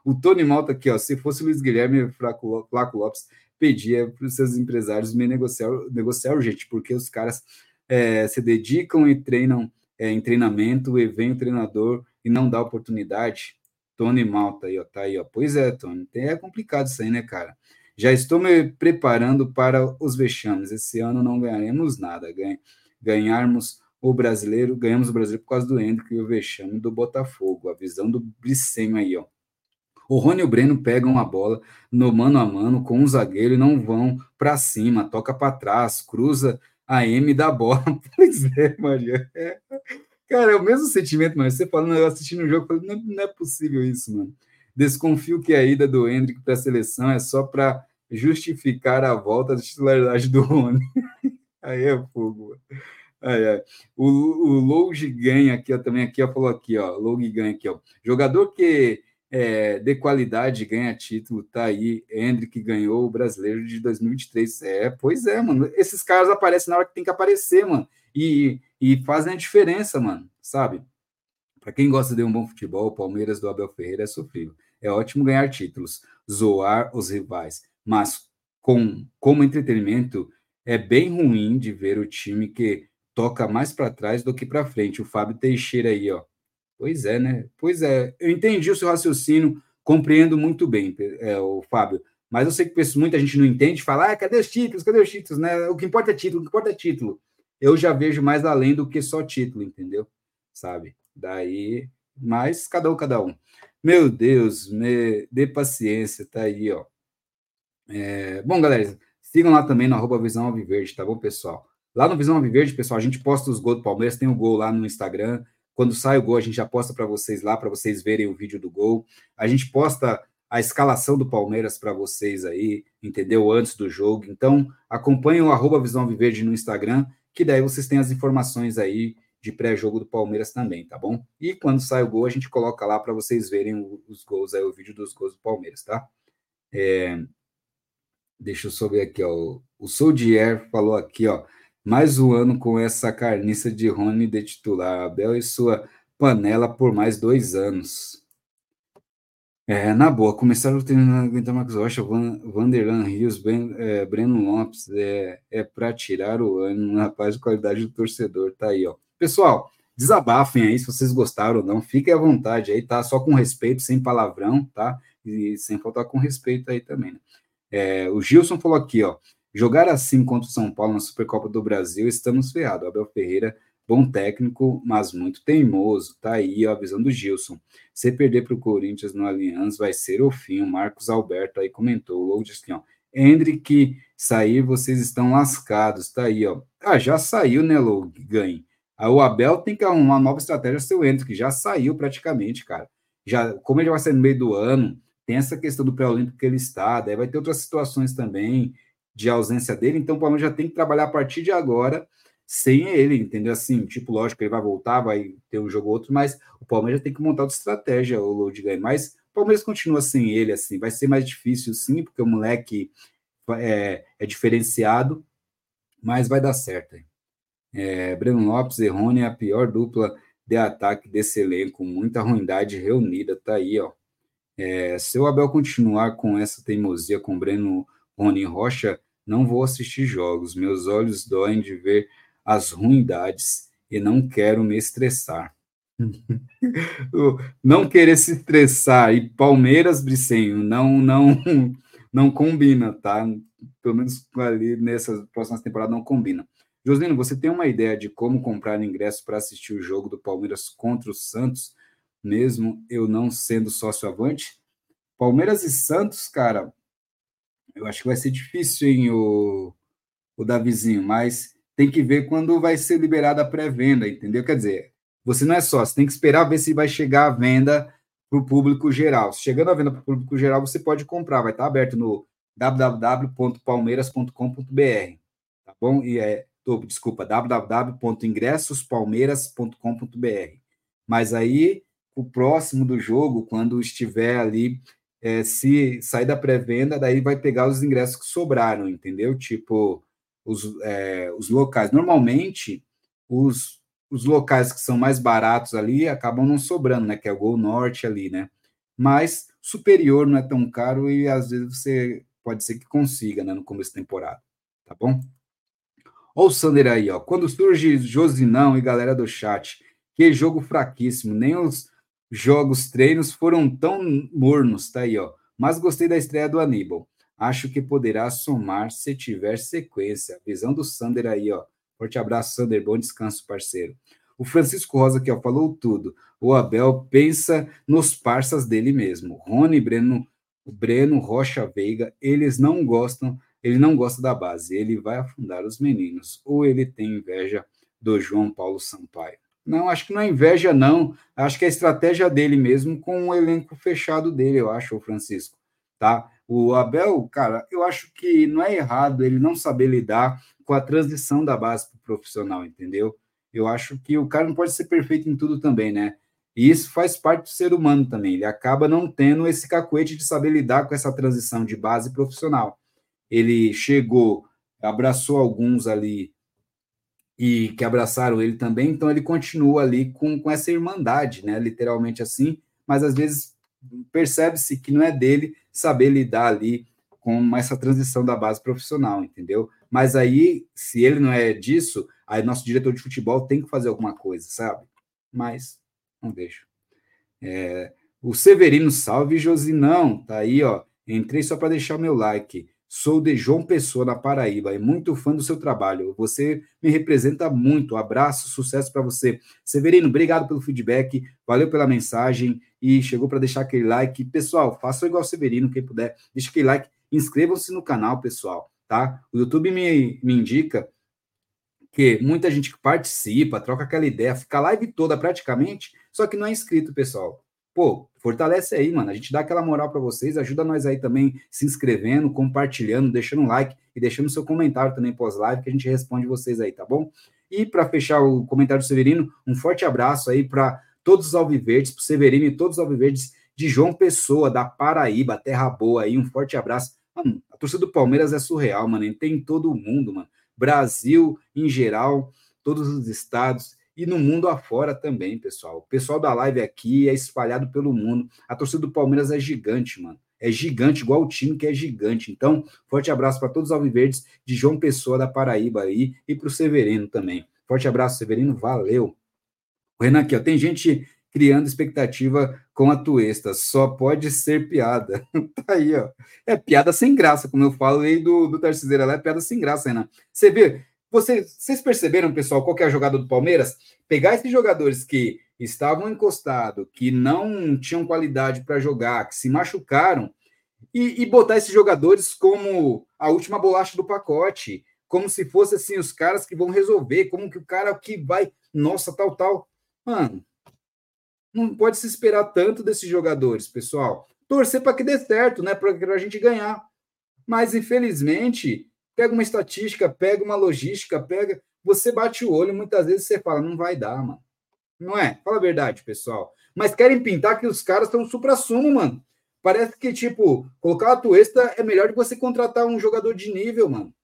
Speaker 1: O Tony Malta aqui, ó. Se fosse Luiz Guilherme Flaco Lopes, pedia para os seus empresários me negociar, negociar urgente, porque os caras é, se dedicam e treinam é, em treinamento e vem o treinador e não dá oportunidade. Tony Malta aí, ó, tá aí, ó. Pois é, Tony, é complicado isso aí, né, cara? Já estou me preparando para os vexames. Esse ano não ganharemos nada. Ganharmos o brasileiro, ganhamos o brasileiro por causa do Hendrick e o vexame do Botafogo, a visão do Bricenho aí, ó. O Rony e o Breno pegam a bola no mano a mano com o zagueiro e não vão para cima, toca para trás, cruza a M da bola. pois é, Maria. É. Cara, é o mesmo sentimento, mas você falando, eu assistindo o jogo, falei, não, não, é possível isso, mano. Desconfio que a ida do Hendrick para a seleção é só para justificar a volta da titularidade do Rony. Aí é fogo. O, o Loug ganha aqui, ó, também aqui, ó, falou aqui, ó, Loug ganha aqui, ó. Jogador que é, de qualidade ganha título, tá aí, Hendrick ganhou o Brasileiro de 2023. É, pois é, mano, esses caras aparecem na hora que tem que aparecer, mano, e, e fazem a diferença, mano, sabe? Para quem gosta de um bom futebol, o Palmeiras do Abel Ferreira é sofrível. É ótimo ganhar títulos, zoar os rivais, mas com como entretenimento é bem ruim de ver o time que toca mais para trás do que para frente. O Fábio Teixeira aí, ó. Pois é, né? Pois é. Eu entendi o seu raciocínio, compreendo muito bem, é, o Fábio. Mas eu sei que muita gente não entende, fala, ah, cadê os títulos? Cadê os títulos? Né? O que importa é título, o que importa é título. Eu já vejo mais além do que só título, entendeu? Sabe? Daí, mas cada um, cada um. Meu Deus, me dê paciência, tá aí, ó. É, bom, galera, sigam lá também no arroba Visão Alviverde, tá bom, pessoal? Lá no Visão Verde, pessoal, a gente posta os gols do Palmeiras, tem o gol lá no Instagram. Quando sai o gol, a gente já posta para vocês lá, para vocês verem o vídeo do gol. A gente posta a escalação do Palmeiras para vocês aí, entendeu? Antes do jogo. Então, acompanhem o arroba Visão Verde no Instagram, que daí vocês têm as informações aí de pré-jogo do Palmeiras também, tá bom? E quando sai o gol, a gente coloca lá para vocês verem os gols aí, o vídeo dos gols do Palmeiras, tá? É... Deixa eu só ver aqui, ó. O Soudier falou aqui, ó. Mais um ano com essa carniça de Rony de titular. Abel e sua panela por mais dois anos. É, na boa, começaram treinando aguentar Marcos Rocha, Van, Vanderlan Rios, ben, é, Breno Lopes, é, é para tirar o ânimo, rapaz, de qualidade do torcedor, tá aí, ó. Pessoal, desabafem aí se vocês gostaram ou não, fiquem à vontade aí, tá? Só com respeito, sem palavrão, tá? E sem faltar com respeito aí também, né? É, o Gilson falou aqui, ó, Jogar assim contra o São Paulo na Supercopa do Brasil, estamos ferrados. Abel Ferreira, bom técnico, mas muito teimoso. Tá aí a visão do Gilson. Se perder para o Corinthians no Allianz, vai ser o fim. O Marcos Alberto aí comentou. Logo disse assim, ó. Hendrick sair, vocês estão lascados. Tá aí, ó. Ah, já saiu, né, Lou? Ganhe. Aí o Abel tem que arrumar uma nova estratégia seu Hendrick. Já saiu praticamente, cara. Já, como ele vai ser no meio do ano, tem essa questão do pré-olímpico que ele está, daí vai ter outras situações também de ausência dele, então o Palmeiras já tem que trabalhar a partir de agora sem ele, entendeu? Assim, tipo, lógico, ele vai voltar, vai ter um jogo ou outro, mas o Palmeiras tem que montar outra estratégia, o Lourdes Mas o Palmeiras continua sem ele, assim, vai ser mais difícil, sim, porque o moleque é, é diferenciado, mas vai dar certo. É, Breno Lopes, Errone a pior dupla de ataque desse elenco, muita ruindade reunida, tá aí, ó. É, se o Abel continuar com essa teimosia com Breno, Rony Rocha, não vou assistir jogos, meus olhos doem de ver as ruindades e não quero me estressar. não querer se estressar e Palmeiras Bricenho não não não combina, tá? Pelo menos ali nessas próximas temporadas não combina. Joslino, você tem uma ideia de como comprar ingresso para assistir o jogo do Palmeiras contra o Santos? mesmo eu não sendo sócio avante. Palmeiras e Santos, cara, eu acho que vai ser difícil, hein, o, o Davizinho, mas tem que ver quando vai ser liberada a pré-venda, entendeu? Quer dizer, você não é sócio, tem que esperar ver se vai chegar a venda para o público geral. Chegando à venda para o público geral, você pode comprar, vai estar aberto no www.palmeiras.com.br, tá bom? E é, tô, desculpa, www.ingressospalmeiras.com.br. Mas aí, o próximo do jogo, quando estiver ali, é, se sair da pré-venda, daí vai pegar os ingressos que sobraram, entendeu? Tipo, os, é, os locais. Normalmente, os os locais que são mais baratos ali acabam não sobrando, né? Que é o Gol Norte ali, né? Mas superior não é tão caro e às vezes você pode ser que consiga, né? No começo da temporada, tá bom? Olha o Sander aí, ó. Quando surge Josinão e galera do chat, que jogo fraquíssimo, nem os jogos treinos foram tão mornos, tá aí, ó. Mas gostei da estreia do Aníbal. Acho que poderá somar se tiver sequência. Visão do Sander aí, ó. Forte abraço, Sander. Bom descanso, parceiro. O Francisco Rosa aqui ó, falou tudo. O Abel pensa nos parças dele mesmo. Rony, Breno, Breno, Rocha Veiga, eles não gostam, ele não gosta da base. Ele vai afundar os meninos. Ou ele tem inveja do João Paulo Sampaio. Não, acho que não é inveja, não. Acho que é a estratégia dele mesmo com o elenco fechado dele, eu acho, o Francisco. Tá? O Abel, cara, eu acho que não é errado ele não saber lidar com a transição da base para o profissional, entendeu? Eu acho que o cara não pode ser perfeito em tudo também, né? E isso faz parte do ser humano também. Ele acaba não tendo esse cacuete de saber lidar com essa transição de base profissional. Ele chegou, abraçou alguns ali e que abraçaram ele também, então ele continua ali com, com essa irmandade, né? Literalmente assim, mas às vezes percebe-se que não é dele saber lidar ali com essa transição da base profissional, entendeu? Mas aí, se ele não é disso, aí nosso diretor de futebol tem que fazer alguma coisa, sabe? Mas não deixo. É, o Severino, salve Josinão, tá aí, ó. Entrei só para deixar o meu like. Sou de João Pessoa, na Paraíba, e muito fã do seu trabalho. Você me representa muito. Abraço, sucesso para você. Severino, obrigado pelo feedback, valeu pela mensagem e chegou para deixar aquele like. Pessoal, faça igual Severino, quem puder, deixa aquele like, inscrevam-se no canal, pessoal tá? O YouTube me, me indica que muita gente que participa, troca aquela ideia, fica a live toda praticamente, só que não é inscrito, pessoal. Pô, fortalece aí, mano. A gente dá aquela moral para vocês, ajuda nós aí também se inscrevendo, compartilhando, deixando um like e deixando seu comentário também pós-live que a gente responde vocês aí, tá bom? E para fechar o comentário do Severino, um forte abraço aí para todos os alviverdes, para Severino e todos os alviverdes de João Pessoa, da Paraíba, terra boa aí. Um forte abraço Mano, a torcida do Palmeiras é surreal, mano. Tem em todo o mundo, mano. Brasil em geral, todos os estados e no mundo afora também, pessoal. O pessoal da live aqui é espalhado pelo mundo. A torcida do Palmeiras é gigante, mano. É gigante, igual o time que é gigante. Então, forte abraço para todos os alviverdes de João Pessoa da Paraíba aí e para o Severino também. Forte abraço, Severino. Valeu. O Renan aqui, ó. Tem gente criando expectativa com a Tuesta. Só pode ser piada. tá aí, ó. É piada sem graça, como eu falo aí do, do Tarciseira lá, é piada sem graça, Renan. Você vê, você, vocês perceberam, pessoal, qual é a jogada do Palmeiras? Pegar esses jogadores que estavam encostados, que não tinham qualidade para jogar, que se machucaram, e, e botar esses jogadores como a última bolacha do pacote, como se fosse assim os caras que vão resolver, como que o cara que vai, nossa, tal, tal. Mano, não pode se esperar tanto desses jogadores, pessoal. Torcer para que dê certo, né? Para a gente ganhar. Mas, infelizmente, pega uma estatística, pega uma logística, pega. Você bate o olho, muitas vezes você fala, não vai dar, mano. Não é? Fala a verdade, pessoal. Mas querem pintar que os caras estão supra-sumo, mano. Parece que, tipo, colocar a Tuesta é melhor que você contratar um jogador de nível, mano.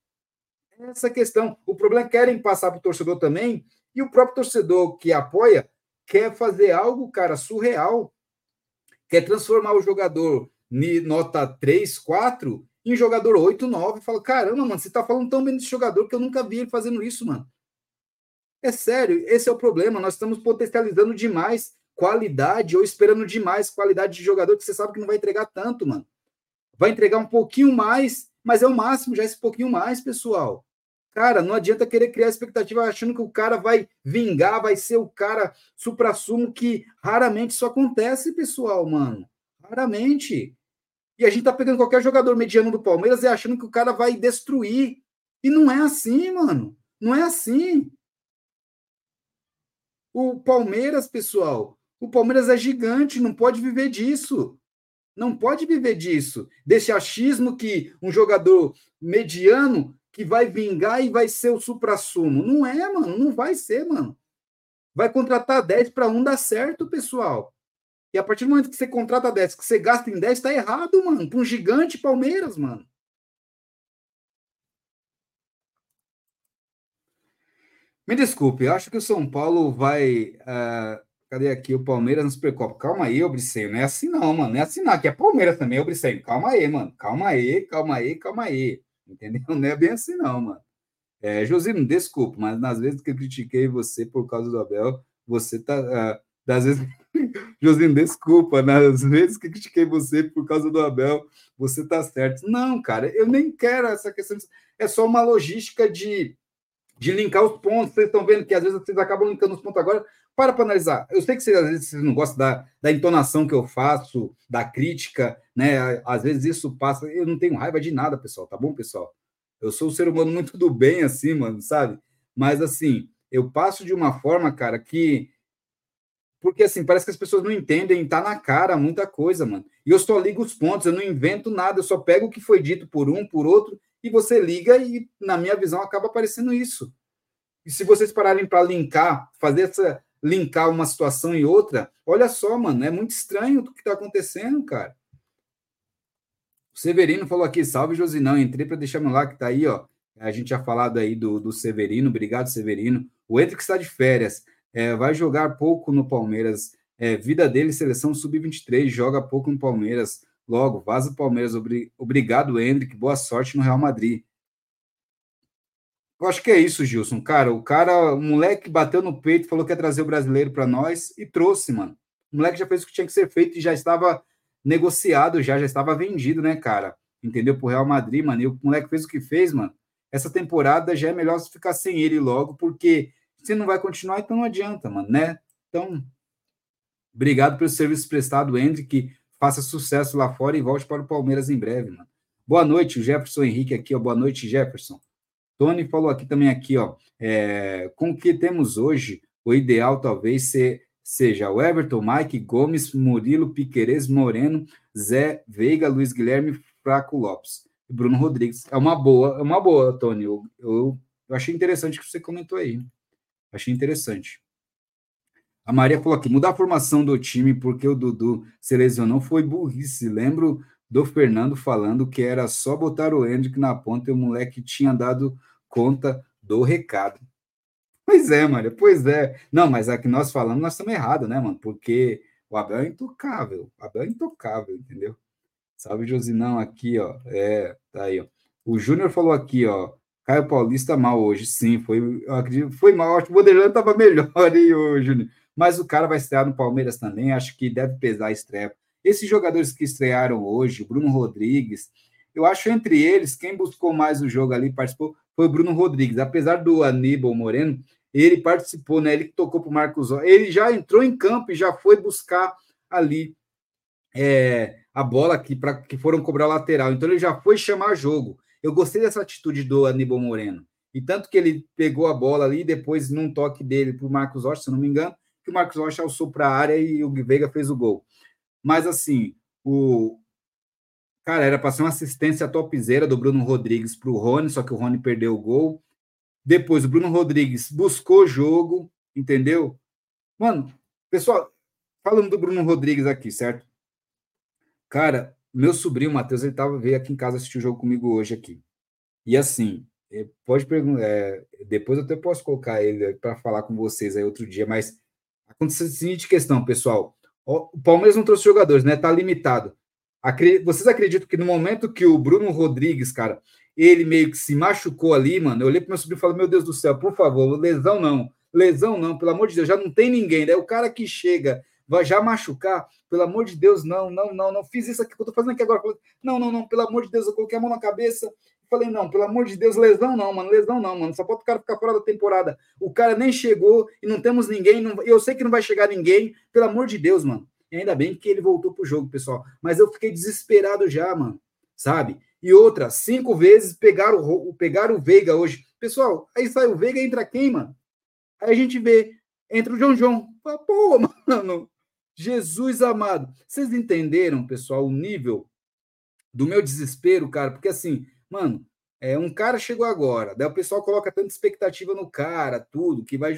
Speaker 1: Essa questão. O problema é que querem passar para o torcedor também, e o próprio torcedor que apoia quer fazer algo, cara, surreal. Quer transformar o jogador nota 3, 4 em jogador 8, 9. Fala, caramba, mano, você tá falando tão bem desse jogador que eu nunca vi ele fazendo isso, mano. É sério, esse é o problema. Nós estamos potencializando demais qualidade ou esperando demais qualidade de jogador que você sabe que não vai entregar tanto, mano. Vai entregar um pouquinho mais, mas é o máximo, já esse pouquinho mais, pessoal. Cara, não adianta querer criar expectativa achando que o cara vai vingar, vai ser o cara supra-sumo, que raramente isso acontece, pessoal, mano. Raramente. E a gente tá pegando qualquer jogador mediano do Palmeiras e achando que o cara vai destruir. E não é assim, mano. Não é assim. O Palmeiras, pessoal, o Palmeiras é gigante, não pode viver disso. Não pode viver disso. Desse achismo que um jogador mediano que vai vingar e vai ser o supra-sumo. Não é, mano. Não vai ser, mano. Vai contratar 10 para um dar certo, pessoal. E a partir do momento que você contrata 10, que você gasta em 10, tá errado, mano. Para um gigante Palmeiras, mano. Me desculpe, acho que o São Paulo vai. Uh, cadê aqui o Palmeiras no Supercopa? Calma aí, Obriceio. Não é assim, não, mano. Não é assim, não. Aqui é Palmeiras também, Obriceio. Calma aí, mano. Calma aí, calma aí, calma aí. Entendeu? Não é bem assim, não, mano. É, Josino, desculpa, mas nas vezes que eu critiquei você por causa do Abel, você tá. Uh, das vezes. Josino, desculpa, nas vezes que critiquei você por causa do Abel, você tá certo. Não, cara, eu nem quero essa questão. É só uma logística de, de linkar os pontos. Vocês estão vendo que às vezes vocês acabam linkando os pontos agora. Para para analisar. Eu sei que vocês, às vezes vocês não gostam da, da entonação que eu faço, da crítica, né? Às vezes isso passa. Eu não tenho raiva de nada, pessoal, tá bom, pessoal? Eu sou um ser humano muito do bem, assim, mano, sabe? Mas assim, eu passo de uma forma, cara, que. Porque assim, parece que as pessoas não entendem, tá na cara muita coisa, mano. E eu só ligo os pontos, eu não invento nada, eu só pego o que foi dito por um, por outro, e você liga e, na minha visão, acaba aparecendo isso. E se vocês pararem para linkar, fazer essa, linkar uma situação e outra. Olha só, mano, é muito estranho o que está acontecendo, cara. O Severino falou aqui, salve Josinão, entrei para deixar meu like, tá aí, ó. A gente já falado aí do, do Severino, obrigado Severino. O Entre que está de férias, é, vai jogar pouco no Palmeiras. É, vida dele, seleção sub-23, joga pouco no Palmeiras. Logo, vaza Palmeiras. Obrigado, Hendrick. Boa sorte no Real Madrid. Eu acho que é isso, Gilson. Cara, o cara, o moleque bateu no peito, falou que ia trazer o brasileiro para nós e trouxe, mano. O moleque já fez o que tinha que ser feito e já estava negociado, já, já estava vendido, né, cara? Entendeu? Pro Real Madrid, mano. E o moleque fez o que fez, mano. Essa temporada já é melhor ficar sem ele logo, porque se não vai continuar, então não adianta, mano, né? Então, obrigado pelo serviço prestado, Hendrick, que faça sucesso lá fora e volte para o Palmeiras em breve, mano. Boa noite, o Jefferson Henrique aqui, ó. Boa noite, Jefferson. Tony falou aqui também aqui, ó, é, com o que temos hoje, o ideal talvez ser, seja o Everton, Mike, Gomes, Murilo, Piquerez, Moreno, Zé, Veiga, Luiz Guilherme, Fraco Lopes e Bruno Rodrigues. É uma boa, é uma boa, Tony. Eu, eu, eu achei interessante que você comentou aí. Achei interessante. A Maria falou aqui: mudar a formação do time porque o Dudu se lesionou foi burrice. Lembro do Fernando falando que era só botar o Hendrick na ponta e o moleque tinha dado conta do recado. Pois é, mano, pois é. Não, mas a que nós falamos, nós estamos errados, né, mano? Porque o Abel é intocável. O Abel é intocável, entendeu? Salve, Josinão, aqui, ó. É, tá aí, ó. O Júnior falou aqui, ó. Caio Paulista mal hoje, sim, foi, eu acredito, foi mal. Acho que o Modelano estava melhor aí, ô, Júnior. Mas o cara vai estrear no Palmeiras também, acho que deve pesar a estreia. Esses jogadores que estrearam hoje, Bruno Rodrigues, eu acho entre eles, quem buscou mais o jogo ali, participou, foi o Bruno Rodrigues. Apesar do Aníbal Moreno, ele participou, né? Ele tocou para o Marcos Ele já entrou em campo e já foi buscar ali é, a bola que, pra, que foram cobrar lateral. Então ele já foi chamar jogo. Eu gostei dessa atitude do Aníbal Moreno. E tanto que ele pegou a bola ali, depois, num toque dele para o Marcos Rocha, se não me engano, que o Marcos Rocha alçou para a área e o Veiga fez o gol. Mas assim, o cara era para ser uma assistência topzera do Bruno Rodrigues para o Rony, só que o Rony perdeu o gol. Depois o Bruno Rodrigues buscou o jogo, entendeu? Mano, pessoal, falando do Bruno Rodrigues aqui, certo? Cara, meu sobrinho Matheus, ele tava veio aqui em casa assistir o jogo comigo hoje aqui. E assim, é, pode perguntar, é, depois eu até posso colocar ele para falar com vocês aí outro dia, mas aconteceu a seguinte questão, pessoal. O Palmeiras não trouxe jogadores, né? Tá limitado. Vocês acreditam que no momento que o Bruno Rodrigues, cara, ele meio que se machucou ali, mano, eu olhei pro meu sobrinho e falei, meu Deus do céu, por favor, lesão não, lesão não, pelo amor de Deus, já não tem ninguém, né? O cara que chega vai já machucar, pelo amor de Deus, não, não, não, não, fiz isso aqui que eu tô fazendo aqui agora. Não, não, não, pelo amor de Deus, eu coloquei a mão na cabeça falei, não, pelo amor de Deus, lesão não, mano, lesão não, mano. Só pode o cara ficar fora da temporada. O cara nem chegou e não temos ninguém. Não, eu sei que não vai chegar ninguém, pelo amor de Deus, mano. E ainda bem que ele voltou pro jogo, pessoal. Mas eu fiquei desesperado já, mano. Sabe? E outra, cinco vezes pegaram o, pegaram o Veiga hoje. Pessoal, aí sai o Veiga, entra quem, mano? Aí a gente vê, entra o João João. Pô, mano, Jesus amado. Vocês entenderam, pessoal, o nível do meu desespero, cara? Porque assim, mano, é, um cara chegou agora, daí o pessoal coloca tanta expectativa no cara, tudo, que vai.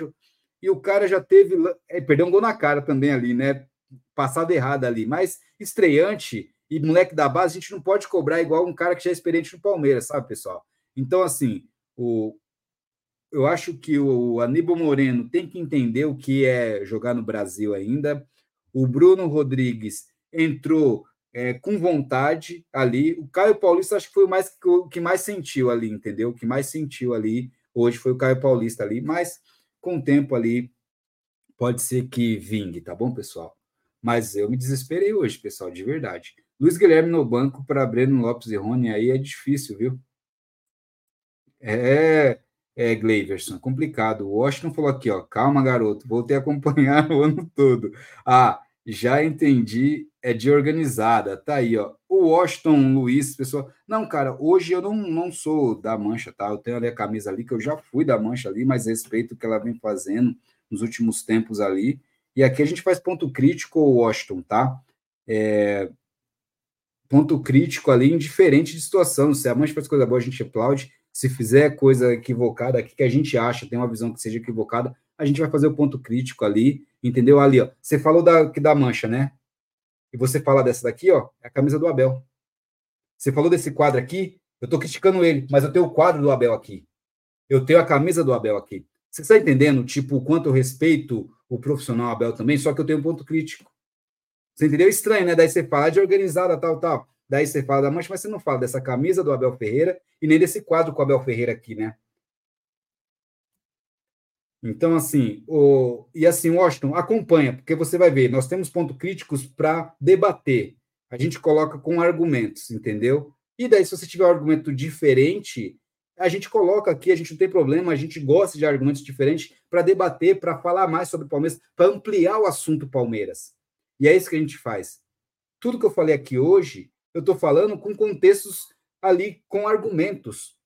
Speaker 1: E o cara já teve. É, perdeu um gol na cara também ali, né? Passado errado ali. Mas estreante e moleque da base, a gente não pode cobrar igual um cara que já é experiente no Palmeiras, sabe, pessoal? Então, assim, o, eu acho que o Aníbal Moreno tem que entender o que é jogar no Brasil ainda. O Bruno Rodrigues entrou é, com vontade ali. O Caio Paulista acho que foi o, mais, o que mais sentiu ali, entendeu? O que mais sentiu ali hoje foi o Caio Paulista ali, mas com o tempo ali pode ser que vingue, tá bom, pessoal? Mas eu me desesperei hoje, pessoal, de verdade. Luiz Guilherme no banco para Breno Lopes e Rony, aí é difícil, viu? É, é Gleiverson, complicado. O Washington falou aqui, ó, calma, garoto, voltei a acompanhar o ano todo. Ah, já entendi, é de organizada. Tá aí, ó. O Washington Luiz, pessoal. Não, cara, hoje eu não, não sou da mancha, tá? Eu tenho ali a camisa ali, que eu já fui da mancha ali, mas respeito o que ela vem fazendo nos últimos tempos ali. E aqui a gente faz ponto crítico, Washington, tá? É, ponto crítico ali, indiferente de situação. Se a Mancha faz coisa boa, a gente aplaude. Se fizer coisa equivocada aqui que a gente acha, tem uma visão que seja equivocada, a gente vai fazer o ponto crítico ali, entendeu? Ali, ó. Você falou da, da Mancha, né? E você fala dessa daqui, ó, é a camisa do Abel. Você falou desse quadro aqui, eu tô criticando ele, mas eu tenho o quadro do Abel aqui. Eu tenho a camisa do Abel aqui. Você está entendendo, tipo, o quanto eu respeito o profissional Abel também, só que eu tenho um ponto crítico. Você entendeu? Estranho, né? Daí você fala de organizada, tal, tal. Daí você fala da mancha, mas você não fala dessa camisa do Abel Ferreira e nem desse quadro com o Abel Ferreira aqui, né? Então, assim, o... e assim, Washington, acompanha, porque você vai ver, nós temos pontos críticos para debater. A gente coloca com argumentos, entendeu? E daí, se você tiver um argumento diferente, a gente coloca aqui, a gente não tem problema, a gente gosta de argumentos diferentes para debater, para falar mais sobre Palmeiras, para ampliar o assunto Palmeiras. E é isso que a gente faz. Tudo que eu falei aqui hoje, eu estou falando com contextos ali, com argumentos,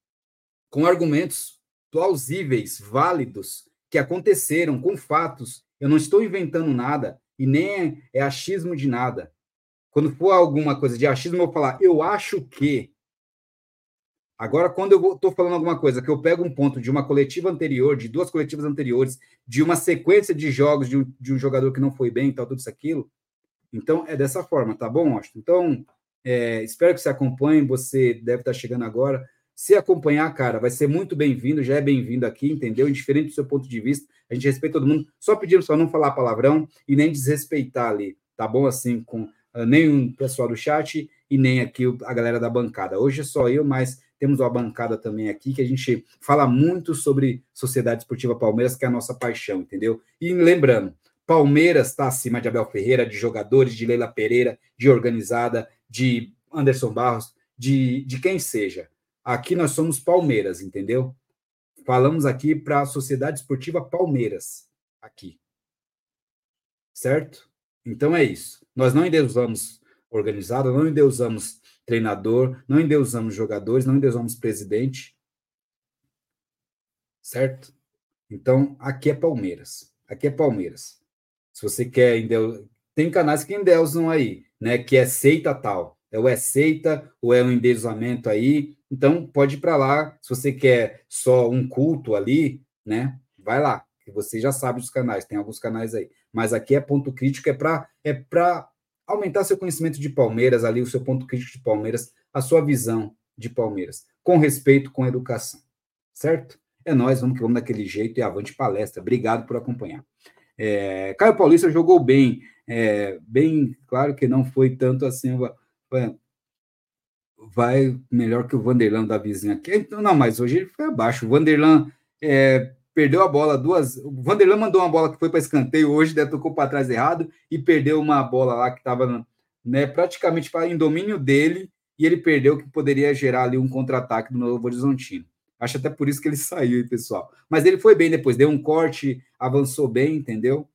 Speaker 1: com argumentos plausíveis, válidos, que aconteceram, com fatos. Eu não estou inventando nada e nem é achismo de nada. Quando for alguma coisa de achismo, eu vou falar, eu acho que. Agora, quando eu estou falando alguma coisa que eu pego um ponto de uma coletiva anterior, de duas coletivas anteriores, de uma sequência de jogos de um, de um jogador que não foi bem, tal, tudo isso, aquilo, então, é dessa forma, tá bom, Austin? Então, é, espero que você acompanhe, você deve estar chegando agora. Se acompanhar, cara, vai ser muito bem-vindo, já é bem-vindo aqui, entendeu? Indiferente do seu ponto de vista, a gente respeita todo mundo. Só pedimos para não falar palavrão e nem desrespeitar ali, tá bom? Assim, com uh, nem o pessoal do chat e nem aqui a galera da bancada. Hoje é só eu, mas temos uma bancada também aqui que a gente fala muito sobre Sociedade Esportiva Palmeiras, que é a nossa paixão, entendeu? E lembrando, Palmeiras está acima de Abel Ferreira, de jogadores, de Leila Pereira, de organizada, de Anderson Barros, de, de quem seja. Aqui nós somos Palmeiras, entendeu? Falamos aqui para a Sociedade Esportiva Palmeiras, aqui. Certo? Então é isso. Nós não endeusamos organizada, não endeusamos treinador, não endeusamos jogadores, não endeusamos presidente. Certo? Então, aqui é Palmeiras. Aqui é Palmeiras. Se você quer endeus... tem canais que endeusam aí, né? Que é seita tal. É o é seita ou é um endeusamento aí. Então pode ir para lá. Se você quer só um culto ali, né? Vai lá. Que você já sabe os canais. Tem alguns canais aí. Mas aqui é ponto crítico é para é para aumentar seu conhecimento de Palmeiras ali, o seu ponto crítico de Palmeiras, a sua visão de Palmeiras, com respeito, com educação. Certo? É nós, vamos que vamos daquele jeito e avante palestra. Obrigado por acompanhar. É, Caio Paulista jogou bem, é, bem, claro que não foi tanto assim, vai, melhor que o Vanderlan da vizinha aqui. Então, não, mas hoje ele foi abaixo. O Vanderlan é, perdeu a bola duas. O Vanderlan mandou uma bola que foi para escanteio hoje, né, tocou para trás errado e perdeu uma bola lá que estava né, praticamente em domínio dele e ele perdeu que poderia gerar ali um contra-ataque do Novo Horizontino. Acho até por isso que ele saiu, pessoal. Mas ele foi bem depois, deu um corte, avançou bem, entendeu?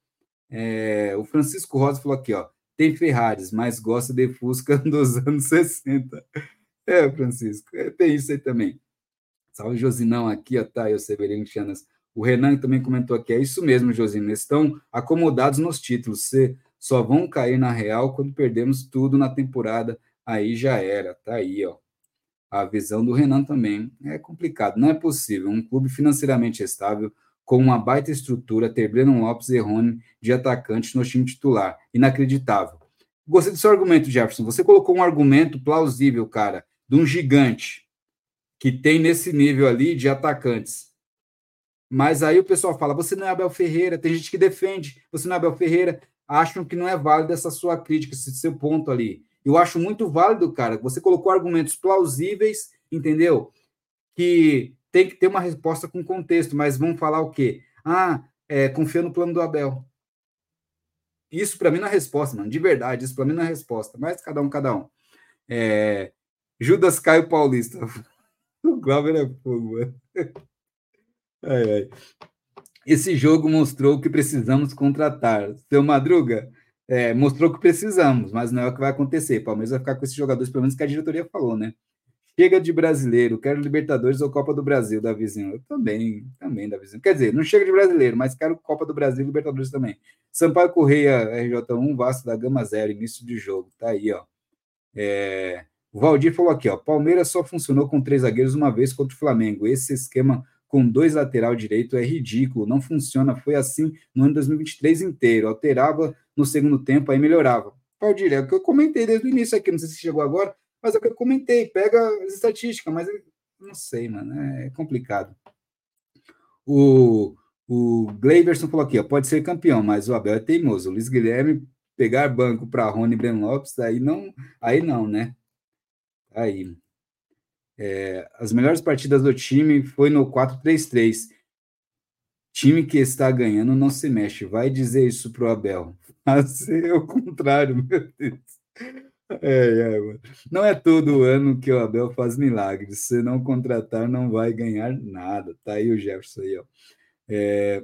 Speaker 1: É, o Francisco Rosa falou aqui, ó, tem Ferraris, mas gosta de Fusca dos anos 60. É, Francisco, é, tem isso aí também. Salve, Josinão, aqui, ó, tá o Severino Chanas. O Renan também comentou aqui, é isso mesmo, Josino, estão acomodados nos títulos, só vão cair na real quando perdemos tudo na temporada, aí já era, tá aí, ó. A visão do Renan também é complicado, não é possível um clube financeiramente estável com uma baita estrutura, ter Breno Lopes e Rony de atacante no time titular. Inacreditável. Gostei do seu argumento, Jefferson. Você colocou um argumento plausível, cara, de um gigante que tem nesse nível ali de atacantes. Mas aí o pessoal fala: você não é Abel Ferreira. Tem gente que defende, você não é Abel Ferreira. Acham que não é válido essa sua crítica, esse seu ponto ali. Eu acho muito válido, cara. Você colocou argumentos plausíveis, entendeu? Que tem que ter uma resposta com contexto, mas vamos falar o quê? Ah, é, confia no plano do Abel. Isso para mim não é resposta, mano, de verdade, isso para mim não é resposta, mas cada um, cada um. É, Judas Caio Paulista. O Glauber é fogo, mano. Ai, ai. Esse jogo mostrou que precisamos contratar. Seu Madruga é, mostrou que precisamos, mas não é o que vai acontecer. Palmeiras vai ficar com esses jogadores, pelo menos que a diretoria falou, né? Chega de brasileiro, quero Libertadores ou Copa do Brasil, Davizinho. Eu também, também, Davizinho. Quer dizer, não chega de brasileiro, mas quero Copa do Brasil e Libertadores também. Sampaio Correia, RJ1, Vasco da Gama Zero, início de jogo. Tá aí, ó. É... O Valdir falou aqui, ó. Palmeiras só funcionou com três zagueiros uma vez contra o Flamengo. Esse esquema com dois lateral direito é ridículo, não funciona. Foi assim no ano 2023 inteiro. Alterava no segundo tempo, aí melhorava. Valdir, é o que eu comentei desde o início aqui, não sei se chegou agora mas é o que eu comentei, pega as estatísticas, mas não sei, mano, é complicado. O, o Gleiberson falou aqui, ó, pode ser campeão, mas o Abel é teimoso. O Luiz Guilherme pegar banco para Rony Ben Lopes, aí não, aí não, né? Aí. É, as melhores partidas do time foi no 4-3-3. Time que está ganhando não se mexe. Vai dizer isso pro Abel. Mas é o contrário, meu Deus. É, é, não é todo ano que o Abel faz milagres. Se não contratar, não vai ganhar nada. Tá aí o Jefferson aí, ó. É,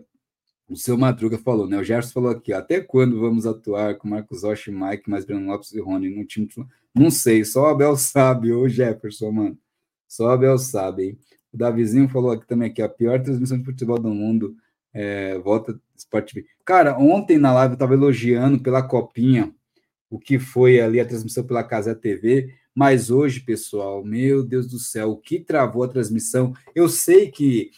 Speaker 1: o seu Madruga falou, né? O Jefferson falou aqui, até quando vamos atuar com Marcos Rocha, Mike, mais Breno Lopes e Rony no time? Não sei, só o Abel sabe, ô Jefferson, mano. Só o Abel sabe, hein? O Davizinho falou aqui também que a pior transmissão de futebol do mundo é, volta Sport TV. Cara, ontem na live eu tava elogiando pela copinha o que foi ali a transmissão pela Casa TV, mas hoje, pessoal, meu Deus do céu, o que travou a transmissão? Eu sei que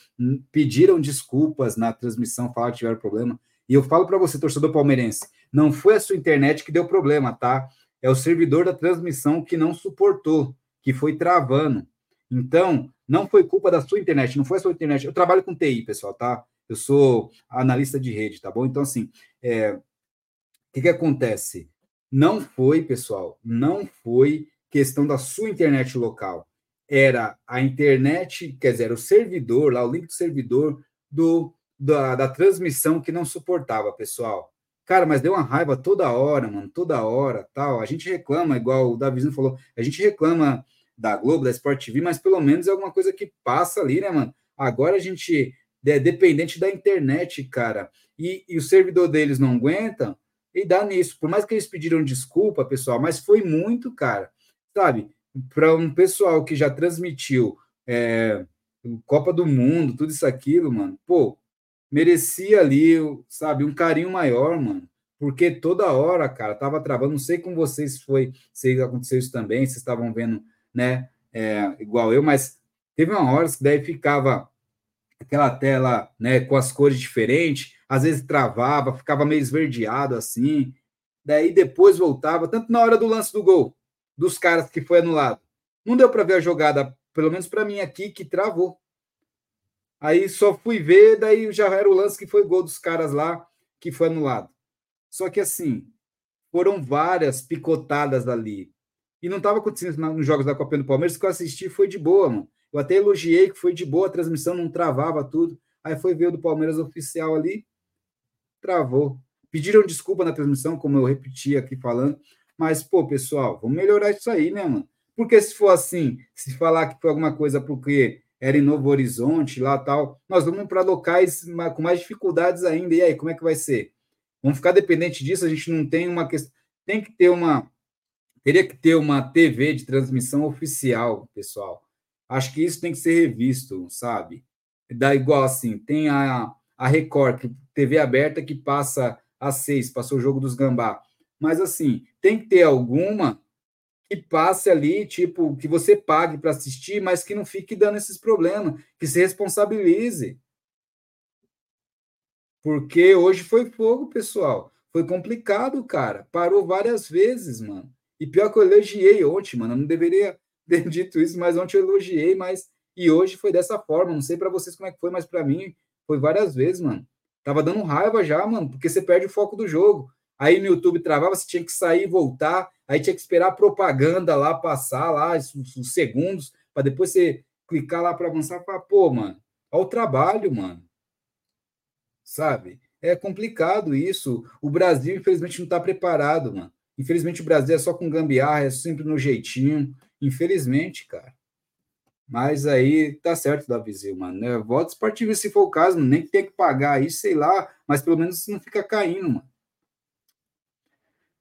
Speaker 1: pediram desculpas na transmissão, falaram que tiveram problema, e eu falo para você, torcedor palmeirense, não foi a sua internet que deu problema, tá? É o servidor da transmissão que não suportou, que foi travando. Então, não foi culpa da sua internet, não foi a sua internet. Eu trabalho com TI, pessoal, tá? Eu sou analista de rede, tá bom? Então, assim, é... o que, que acontece? Não foi, pessoal, não foi questão da sua internet local. Era a internet, quer dizer, o servidor, lá o link do servidor do, da, da transmissão que não suportava, pessoal. Cara, mas deu uma raiva toda hora, mano, toda hora, tal. A gente reclama, igual o Davizinho falou, a gente reclama da Globo, da Sport TV, mas pelo menos é alguma coisa que passa ali, né, mano? Agora a gente é dependente da internet, cara, e, e o servidor deles não aguenta, e dá nisso. Por mais que eles pediram desculpa, pessoal, mas foi muito, cara. Sabe? Para um pessoal que já transmitiu é, Copa do Mundo, tudo isso aquilo, mano, pô, merecia ali, sabe, um carinho maior, mano. Porque toda hora, cara, tava travando. Não sei com vocês foi, se aconteceu isso também, vocês estavam vendo, né, é, igual eu, mas teve uma hora que daí ficava aquela tela, né, com as cores diferentes, às vezes travava, ficava meio esverdeado assim. Daí depois voltava, tanto na hora do lance do gol, dos caras que foi anulado. Não deu para ver a jogada, pelo menos para mim aqui, que travou. Aí só fui ver, daí já era o lance que foi gol dos caras lá, que foi anulado. Só que assim, foram várias picotadas ali. E não estava acontecendo nos jogos da Copa do Palmeiras, que eu assisti foi de boa, mano. Eu até elogiei que foi de boa a transmissão, não travava tudo. Aí foi ver o do Palmeiras oficial ali, travou. Pediram desculpa na transmissão, como eu repeti aqui falando, mas, pô, pessoal, vamos melhorar isso aí, né, mano? Porque se for assim, se falar que foi alguma coisa porque era em Novo Horizonte, lá tal, nós vamos para locais com mais dificuldades ainda. E aí, como é que vai ser? Vamos ficar dependente disso? A gente não tem uma questão. Tem que ter uma. Teria que ter uma TV de transmissão oficial, pessoal. Acho que isso tem que ser revisto, sabe? Dá igual assim, tem a, a Record, TV aberta, que passa às seis, passou o jogo dos Gambá. Mas assim, tem que ter alguma que passe ali, tipo, que você pague para assistir, mas que não fique dando esses problemas, que se responsabilize. Porque hoje foi fogo, pessoal. Foi complicado, cara. Parou várias vezes, mano. E pior que eu elogiei ontem, mano. Eu não deveria ter dito isso, mas ontem eu elogiei, mas. E hoje foi dessa forma. Não sei para vocês como é que foi, mas para mim foi várias vezes, mano. Tava dando raiva já, mano, porque você perde o foco do jogo. Aí no YouTube travava, você tinha que sair e voltar, aí tinha que esperar a propaganda lá passar lá, os, segundos, para depois você clicar lá para avançar falar, pô, mano, olha o trabalho, mano. Sabe? É complicado isso. O Brasil, infelizmente, não está preparado, mano. Infelizmente, o Brasil é só com gambiarra, é sempre no jeitinho. Infelizmente, cara. Mas aí tá certo, Davizil, mano. Né? Voto esportivo, se for o caso, nem que tem que pagar isso, sei lá, mas pelo menos não fica caindo, mano.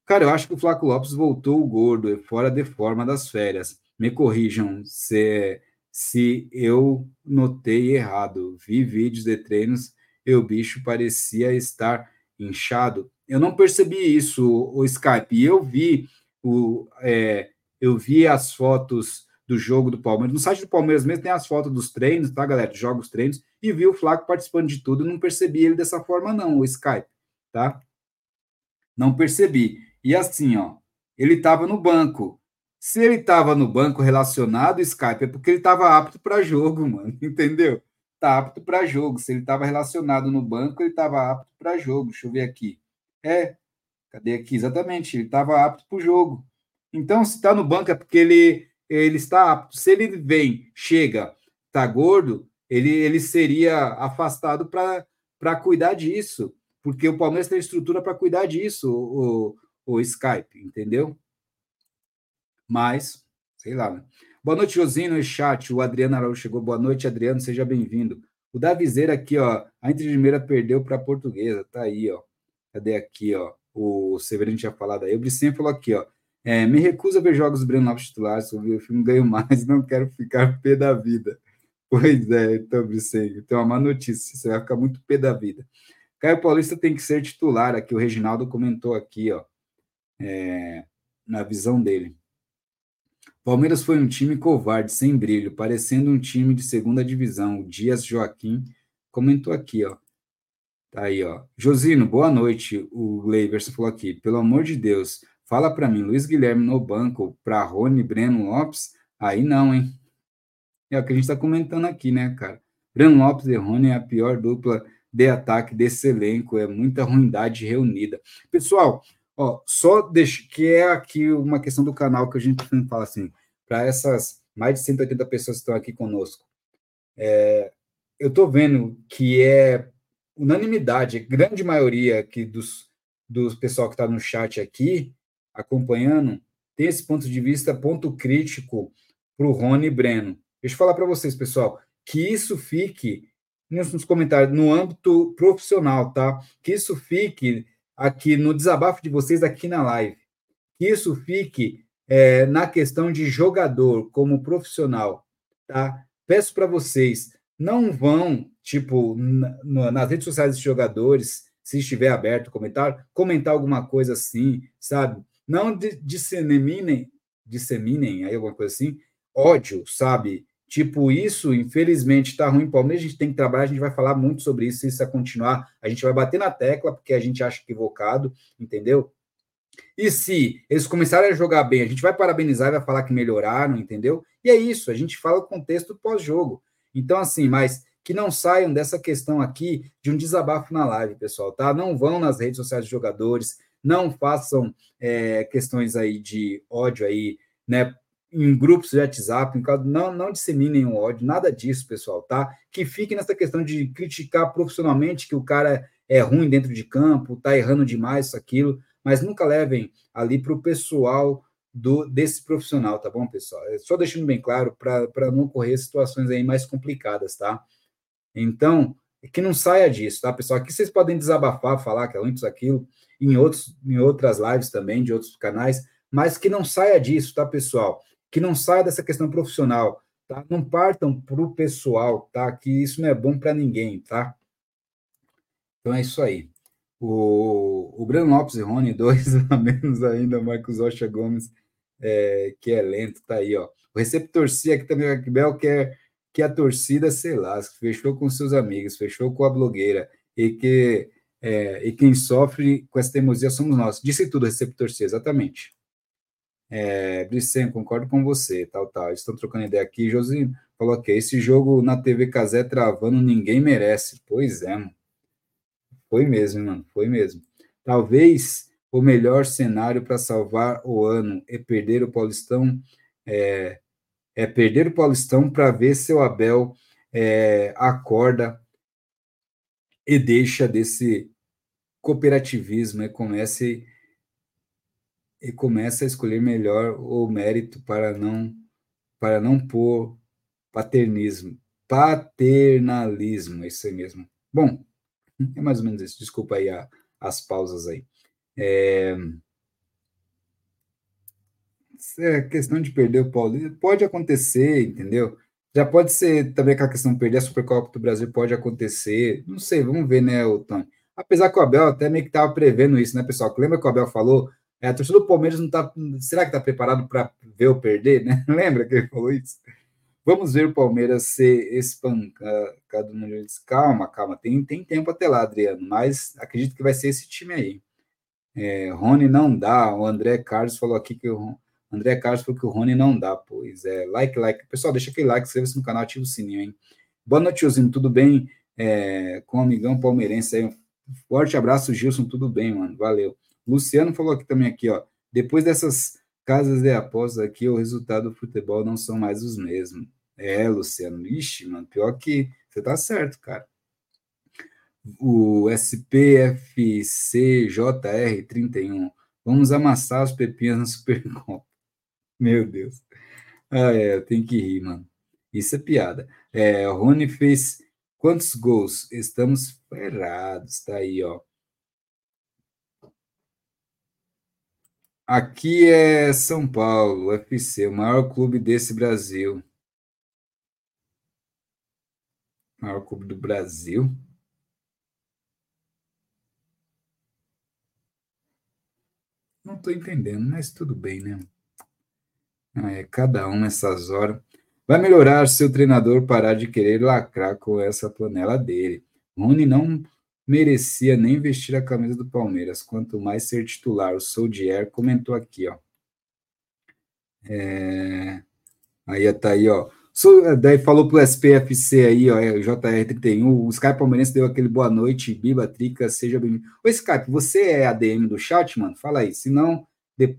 Speaker 1: Cara, eu acho que o Flaco Lopes voltou gordo, fora de forma das férias. Me corrijam se, se eu notei errado. Vi vídeos de treinos e o bicho parecia estar inchado. Eu não percebi isso, o Skype. Eu vi o, é, eu vi as fotos do jogo do Palmeiras. No site do Palmeiras mesmo tem as fotos dos treinos, tá, galera? Jogos treinos, e vi o Flaco participando de tudo. não percebi ele dessa forma, não, o Skype, tá? Não percebi. E assim, ó, ele estava no banco. Se ele estava no banco relacionado, Skype, é porque ele estava apto para jogo, mano, entendeu? Tá apto para jogo. Se ele estava relacionado no banco, ele estava apto para jogo. Deixa eu ver aqui. É, cadê aqui? Exatamente, ele estava apto para jogo. Então, se está no banco é porque ele, ele está apto. Se ele vem, chega, tá gordo, ele, ele seria afastado para cuidar disso. Porque o Palmeiras tem estrutura para cuidar disso. O, o Skype, entendeu? Mas, sei lá, né? Boa noite, Josino e chat. O Adriano Araújo chegou. Boa noite, Adriano, seja bem-vindo. O Davizeira aqui, ó. A Inter de Limeira perdeu para a Portuguesa. Tá aí, ó. Cadê aqui, ó? O Severino tinha falado aí. O Bricinho falou aqui, ó. É, me recuso a ver jogos do Breno Lopes titulares. O filme ganho mais, não quero ficar pé da vida. Pois é, então, Bricinho. Então, uma má notícia. Você vai ficar muito pé da vida. Caio Paulista tem que ser titular aqui. O Reginaldo comentou aqui, ó é, na visão dele. Palmeiras foi um time covarde, sem brilho, parecendo um time de segunda divisão. O Dias Joaquim comentou aqui, ó. Tá aí, ó. Josino, boa noite. O Leiverson falou aqui. Pelo amor de Deus, fala para mim, Luiz Guilherme no banco para Rony Breno Lopes? Aí não, hein? É o que a gente está comentando aqui, né, cara? Breno Lopes e Rony é a pior dupla de ataque desse elenco. É muita ruindade reunida. Pessoal, Ó, só deixa, que é aqui uma questão do canal que a gente fala assim, para essas mais de 180 pessoas que estão aqui conosco. É, eu estou vendo que é unanimidade, grande maioria aqui dos, dos pessoal que está no chat aqui, acompanhando, tem esse ponto de vista, ponto crítico para o Rony Breno. Deixa eu falar para vocês, pessoal, que isso fique nos comentários, no âmbito profissional, tá? Que isso fique aqui no desabafo de vocês aqui na live. Que isso fique é, na questão de jogador como profissional, tá? Peço para vocês, não vão, tipo, na, nas redes sociais dos jogadores, se estiver aberto o comentário, comentar alguma coisa assim, sabe? Não disseminem, disseminem aí alguma coisa assim, ódio, sabe? Tipo, isso, infelizmente, está ruim. Palmeiras, a gente tem que trabalhar, a gente vai falar muito sobre isso, se isso a continuar. A gente vai bater na tecla, porque a gente acha equivocado, entendeu? E se eles começarem a jogar bem, a gente vai parabenizar e vai falar que melhoraram, entendeu? E é isso, a gente fala o contexto pós-jogo. Então, assim, mas que não saiam dessa questão aqui de um desabafo na live, pessoal, tá? Não vão nas redes sociais dos jogadores, não façam é, questões aí de ódio aí, né? em grupos de WhatsApp, não, não disseminem o ódio, nada disso, pessoal, tá? Que fique nessa questão de criticar profissionalmente que o cara é ruim dentro de campo, tá errando demais isso, aquilo, mas nunca levem ali para o pessoal do desse profissional, tá bom, pessoal? É só deixando bem claro para não ocorrer situações aí mais complicadas, tá? Então, que não saia disso, tá, pessoal? Aqui vocês podem desabafar, falar que é antes aquilo, em, outros, em outras lives também, de outros canais, mas que não saia disso, tá, pessoal? Que não saia dessa questão profissional, tá? Não partam para o pessoal, tá? Que isso não é bom para ninguém, tá? Então é isso aí. O, o Breno Lopes e Rony, dois a menos ainda, Marcos Rocha Gomes, é, que é lento, tá aí, ó. O receptor C aqui também, o Akbel, quer que a torcida, sei lá, fechou com seus amigos, fechou com a blogueira, e que é, e quem sofre com essa teimosia somos nós. Disse tudo, receptor C, exatamente. É, concordo com você, tal, tal. Estão trocando ideia aqui. Josinho falou que esse jogo na TV Casé travando, ninguém merece. Pois é, mano. Foi mesmo, mano. Foi mesmo. Talvez o melhor cenário para salvar o ano é perder o Paulistão é, é perder o Paulistão para ver se o Abel é, acorda e deixa desse cooperativismo e comece e começa a escolher melhor o mérito para não para não pôr paternismo, paternalismo, é isso aí mesmo. Bom, é mais ou menos isso. Desculpa aí a, as pausas aí. É, é questão de perder o Paulista, pode acontecer, entendeu? Já pode ser também aquela questão de perder a Supercopa do Brasil, pode acontecer. Não sei, vamos ver, né, o Tony? Apesar que o Abel até meio que estava prevendo isso, né, pessoal? Lembra que o Abel falou? É, a torcida do Palmeiras não está. Será que está preparado para ver ou perder, né? Lembra que ele falou isso? Vamos ver o Palmeiras ser espancado no Calma, calma, tem, tem tempo até lá, Adriano, mas acredito que vai ser esse time aí. É, Rony não dá, o André Carlos falou aqui que o André Carlos falou que o Rony não dá, pois é. Like, like. Pessoal, deixa aquele like, inscreva-se no canal, ativa o sininho, hein? Boa noite, tiozinho, tudo bem? É, com o amigão palmeirense aí. Um forte abraço, Gilson, tudo bem, mano? Valeu. Luciano falou aqui também, aqui, ó. Depois dessas casas de apostas aqui, o resultado do futebol não são mais os mesmos. É, Luciano, ixi, mano, pior que você tá certo, cara. O SPFCJR31, vamos amassar os pepinhos na Supercopa. Meu Deus. Ah, é, tem que rir, mano. Isso é piada. É, o Rony fez quantos gols? Estamos ferrados, tá aí, ó. Aqui é São Paulo, UFC, o maior clube desse Brasil. Maior clube do Brasil. Não estou entendendo, mas tudo bem, né? É, cada um nessas horas. Vai melhorar se o treinador parar de querer lacrar com essa panela dele. Rony não merecia nem vestir a camisa do Palmeiras, quanto mais ser titular. O Soldier comentou aqui, ó. É... Aí tá aí, ó. Daí falou pro SPFC aí, ó, é, JR31, o Skype Palmeirense deu aquele boa noite, Biba, Trica, seja bem-vindo. Ô, Skype, você é ADM do chat, mano? Fala aí. Se não,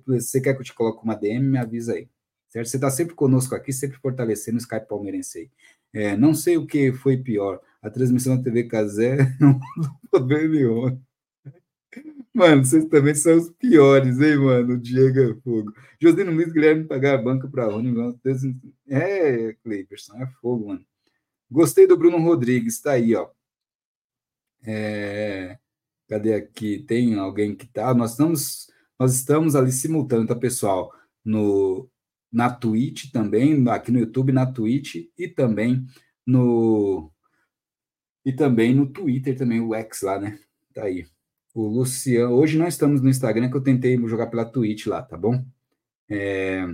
Speaker 1: você quer que eu te coloque uma DM, me avisa aí certo? Você está sempre conosco aqui, sempre fortalecendo o Skype palmeirense. É, não sei o que foi pior, a transmissão da TV Casé ou poder nenhum. Mano, vocês também são os piores, hein, mano? O Diego é fogo. Josino Luiz Guilherme pagar a banca para Rony. É, Cleiperson, é fogo, mano. Gostei do Bruno Rodrigues, tá aí, ó. É, cadê aqui? Tem alguém que tá? Nós estamos, nós estamos ali simultâneo, tá, pessoal? No na Twitch também, aqui no YouTube, na Twitch e também no e também no Twitter também o X lá, né? Tá aí. O Luciano, hoje não estamos no Instagram que eu tentei jogar pela Twitch lá, tá bom? É...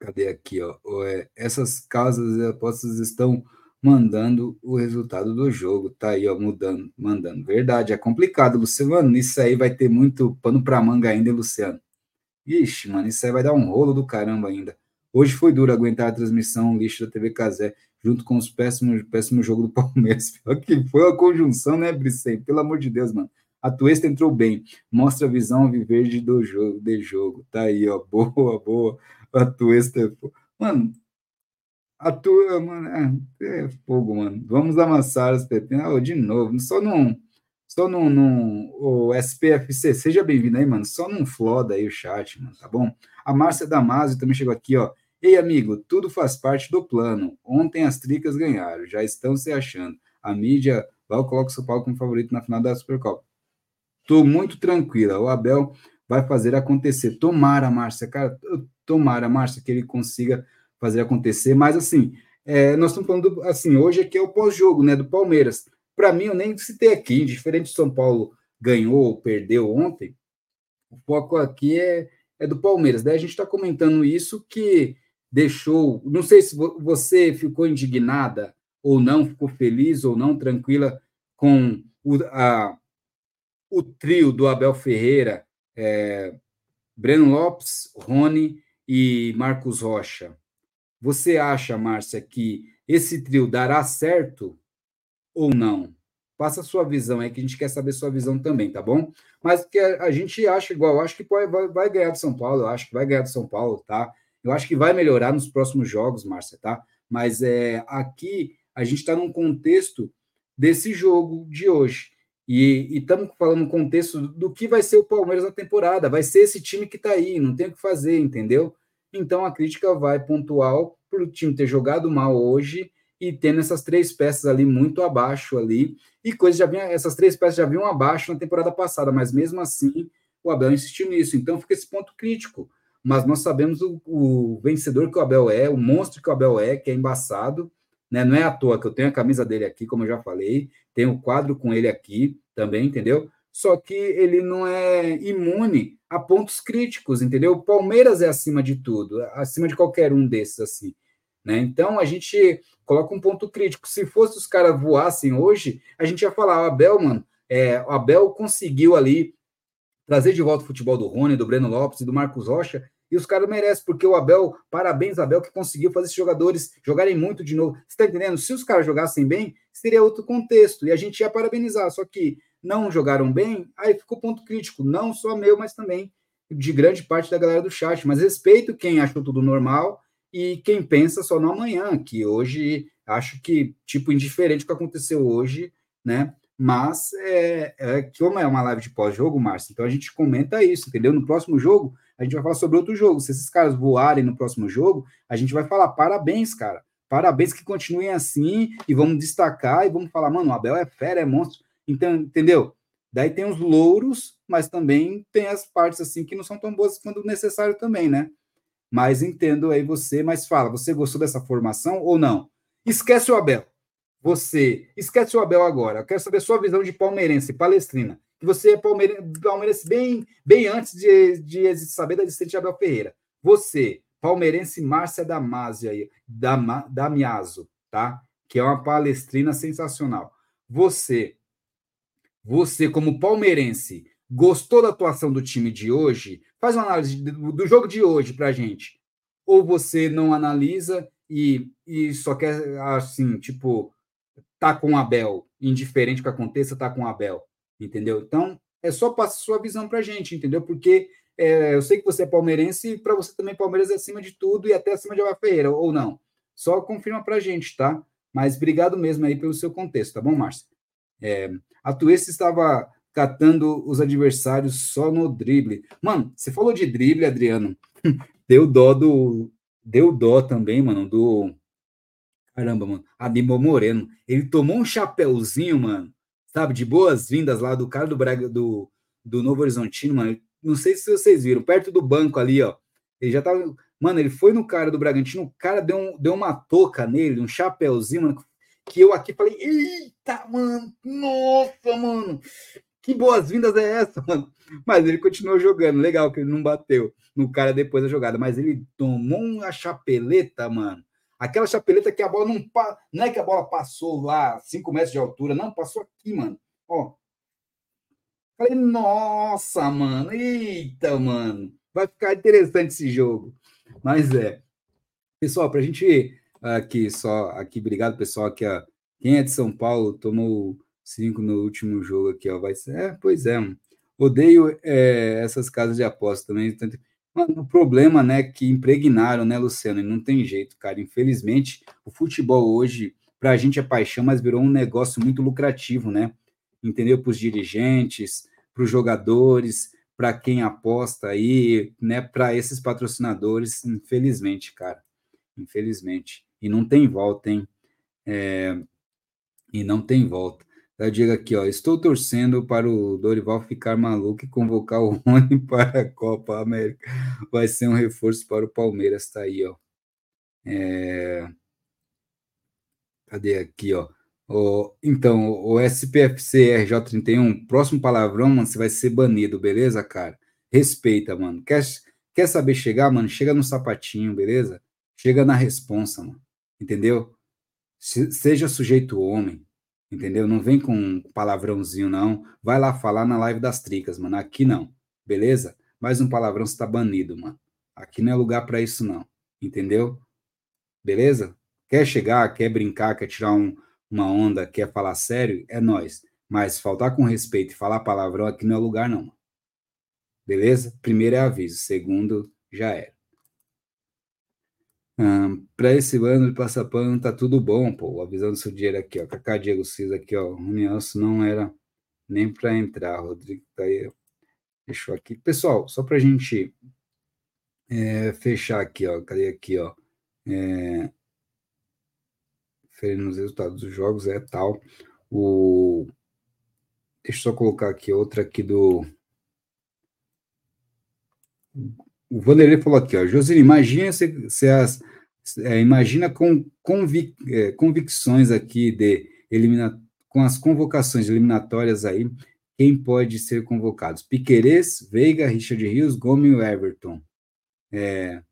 Speaker 1: Cadê aqui, ó? É, essas casas de apostas estão mandando o resultado do jogo, tá aí, ó, mudando, mandando. Verdade, é complicado, Luciano. Isso aí vai ter muito pano para manga ainda, Luciano. Ixi, mano, isso aí vai dar um rolo do caramba ainda. Hoje foi duro aguentar a transmissão lixo da TV Casé, junto com os péssimos, péssimo jogo do Palmeiras. Pior que foi a conjunção, né, Brissem? Pelo amor de Deus, mano. A Tuesta entrou bem, mostra a visão viverde do jogo, de jogo. Tá aí, ó, boa, boa. A Tuesta, é mano, a tua, mano, é, é, fogo, mano. Vamos amassar as pepinas. Oh, de novo, só não, Só no, o SPFC, seja bem-vindo aí, mano. Só não floda aí o chat, mano, tá bom? A Márcia Damasio também chegou aqui, ó. Ei, amigo, tudo faz parte do plano. Ontem as tricas ganharam, já estão se achando. A mídia vai coloca o São Paulo como favorito na final da Supercopa. Tô muito tranquila. O Abel vai fazer acontecer. Tomara, Márcia, cara, tomara, Márcia, que ele consiga fazer acontecer. Mas assim, é, nós estamos falando, do, assim, hoje aqui é o pós-jogo, né, do Palmeiras. Para mim, eu nem citei aqui, diferente de São Paulo ganhou ou perdeu ontem, o foco aqui é, é do Palmeiras. Daí a gente está comentando isso que deixou. Não sei se você ficou indignada ou não, ficou feliz ou não, tranquila com o, a, o trio do Abel Ferreira, é, Breno Lopes, Rony e Marcos Rocha. Você acha, Márcia, que esse trio dará certo ou não? Passa a sua visão aí, que a gente quer saber sua visão também, tá bom? Mas que a, a gente acha igual, eu acho que vai, vai ganhar do São Paulo, eu acho que vai ganhar do São Paulo, tá? Eu acho que vai melhorar nos próximos jogos, Márcia, tá? Mas é, aqui a gente está num contexto desse jogo de hoje. E estamos falando no contexto do que vai ser o Palmeiras na temporada. Vai ser esse time que está aí, não tem o que fazer, entendeu? Então a crítica vai pontual para o time ter jogado mal hoje e tendo essas três peças ali muito abaixo ali. E coisas já vinha, essas três peças já vinham abaixo na temporada passada, mas mesmo assim o Abel insistiu nisso. Então fica esse ponto crítico. Mas nós sabemos o, o vencedor que o Abel é, o monstro que o Abel é, que é embaçado. Né? Não é à toa que eu tenho a camisa dele aqui, como eu já falei, tenho o um quadro com ele aqui também, entendeu? Só que ele não é imune a pontos críticos, entendeu? O Palmeiras é acima de tudo, acima de qualquer um desses, assim. Né? Então a gente coloca um ponto crítico. Se fosse os caras voassem hoje, a gente ia falar: o Abel, mano, é, o Abel conseguiu ali trazer de volta o futebol do Rony, do Breno Lopes e do Marcos Rocha, e os caras merecem, porque o Abel, parabéns, Abel, que conseguiu fazer esses jogadores jogarem muito de novo. Você está entendendo? Se os caras jogassem bem, seria outro contexto, e a gente ia parabenizar. Só que não jogaram bem, aí ficou ponto crítico, não só meu, mas também de grande parte da galera do chat. Mas respeito quem achou tudo normal e quem pensa só no amanhã, que hoje acho que, tipo, indiferente o que aconteceu hoje, né? Mas é, é como é uma live de pós-jogo, Márcio, então a gente comenta isso, entendeu? No próximo jogo, a gente vai falar sobre outro jogo. Se esses caras voarem no próximo jogo, a gente vai falar parabéns, cara. Parabéns que continuem assim e vamos destacar e vamos falar, mano, o Abel é fera, é monstro. Então, entendeu? Daí tem os louros, mas também tem as partes assim que não são tão boas quando necessário também, né? Mas entendo aí você, mas fala, você gostou dessa formação ou não? Esquece o Abel. Você, esquece o Abel agora. Eu quero saber sua visão de palmeirense, palestrina. Que você é palmeirense, bem, bem antes de, de saber da existência de Abel Ferreira. Você, palmeirense Márcia Damasio aí, Damiaso, tá? Que é uma palestrina sensacional. Você, você, como palmeirense, gostou da atuação do time de hoje? Faz uma análise do jogo de hoje para gente. Ou você não analisa e, e só quer, assim, tipo, tá com o Abel, indiferente que aconteça, tá com o Abel, entendeu? Então, é só passar sua visão para gente, entendeu? Porque é, eu sei que você é palmeirense e para você também Palmeiras é acima de tudo e até acima de Abel Ferreira, ou não. Só confirma para gente, tá? Mas obrigado mesmo aí pelo seu contexto, tá bom, Márcio? É, a Tuesta estava catando os adversários só no drible. Mano, você falou de drible, Adriano. Deu dó do. Deu dó também, mano, do. Caramba, mano. Adimo Moreno. Ele tomou um chapéuzinho, mano. Sabe, de boas-vindas lá do cara do Braga, do, do Novo Horizontino, mano. Não sei se vocês viram, perto do banco ali, ó. Ele já tava. Mano, ele foi no cara do Bragantino, o cara deu, um, deu uma touca nele, um chapéuzinho, mano, que eu aqui falei, eita, mano, nossa, mano, que boas-vindas é essa, mano? Mas ele continuou jogando, legal que ele não bateu no cara depois da jogada, mas ele tomou uma chapeleta, mano. Aquela chapeleta que a bola não não é que a bola passou lá 5 metros de altura, não, passou aqui, mano. Ó. Falei, nossa, mano, eita, mano. Vai ficar interessante esse jogo. Mas é. Pessoal, para a gente aqui só aqui, obrigado pessoal aqui, ó. Quem é de São Paulo tomou cinco no último jogo aqui, ó. Vai ser, é, pois é, mano. Odeio é, essas casas de aposta também. Mano, o problema, né, que impregnaram, né, Luciano? E não tem jeito, cara. Infelizmente, o futebol hoje, pra gente é paixão, mas virou um negócio muito lucrativo, né? entendeu? Para os dirigentes, para os jogadores, para quem aposta aí, né? Para esses patrocinadores, infelizmente, cara, infelizmente. E não tem volta, hein? É, e não tem volta. Eu digo aqui, ó, estou torcendo para o Dorival ficar maluco e convocar o Rony para a Copa América. Vai ser um reforço para o Palmeiras, tá aí, ó. É... Cadê aqui, ó? O, então, o SPFC RJ31, próximo palavrão, mano, você vai ser banido, beleza, cara? Respeita, mano. Quer, quer saber chegar, mano? Chega no sapatinho, beleza? Chega na responsa, mano. Entendeu? Se, seja sujeito homem, entendeu? Não vem com palavrãozinho, não. Vai lá falar na live das tricas, mano. Aqui não, beleza? Mais um palavrão, você tá banido, mano. Aqui não é lugar para isso, não. Entendeu? Beleza? Quer chegar, quer brincar, quer tirar um, uma onda, quer falar sério, é nós. Mas faltar com respeito e falar palavrão aqui não é lugar, não. Beleza? Primeiro é aviso, segundo já era. Um, para esse ano de passapano tá tudo bom, pô. Avisando seu dinheiro aqui, ó. Cacá Diego Cis aqui, ó. O Nelson não era nem para entrar. Rodrigo tá aí. Fechou aqui. Pessoal, só para a gente é, fechar aqui, ó. Cadê aqui, ó? É, nos resultados dos jogos é tal. O, deixa eu só colocar aqui outra aqui do. O Vanderlei falou aqui, ó. Josine, imagina se, se as. É, imagina com convic, é, convicções aqui de eliminar com as convocações eliminatórias aí, quem pode ser convocado? Piquerez, Veiga, Richard Rios, Gomes e Everton. É,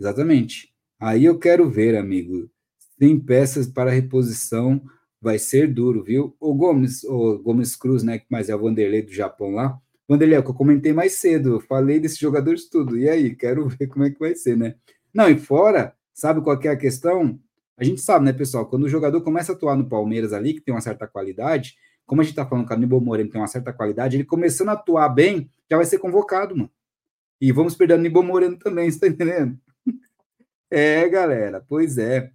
Speaker 1: exatamente. Aí eu quero ver, amigo, tem peças para reposição, vai ser duro, viu? O Gomes, o Gomes Cruz, né, mas é o Vanderlei do Japão lá. Vanderlei, é que eu comentei mais cedo, eu falei desses jogadores tudo. E aí, quero ver como é que vai ser, né? Não, e fora, sabe qual é a questão? A gente sabe, né, pessoal, quando o jogador começa a atuar no Palmeiras ali, que tem uma certa qualidade, como a gente tá falando que o Aníbal Moreno tem uma certa qualidade, ele começando a atuar bem, já vai ser convocado, mano. E vamos perder o Aníbal Moreno também, você tá entendendo? É, galera, pois é.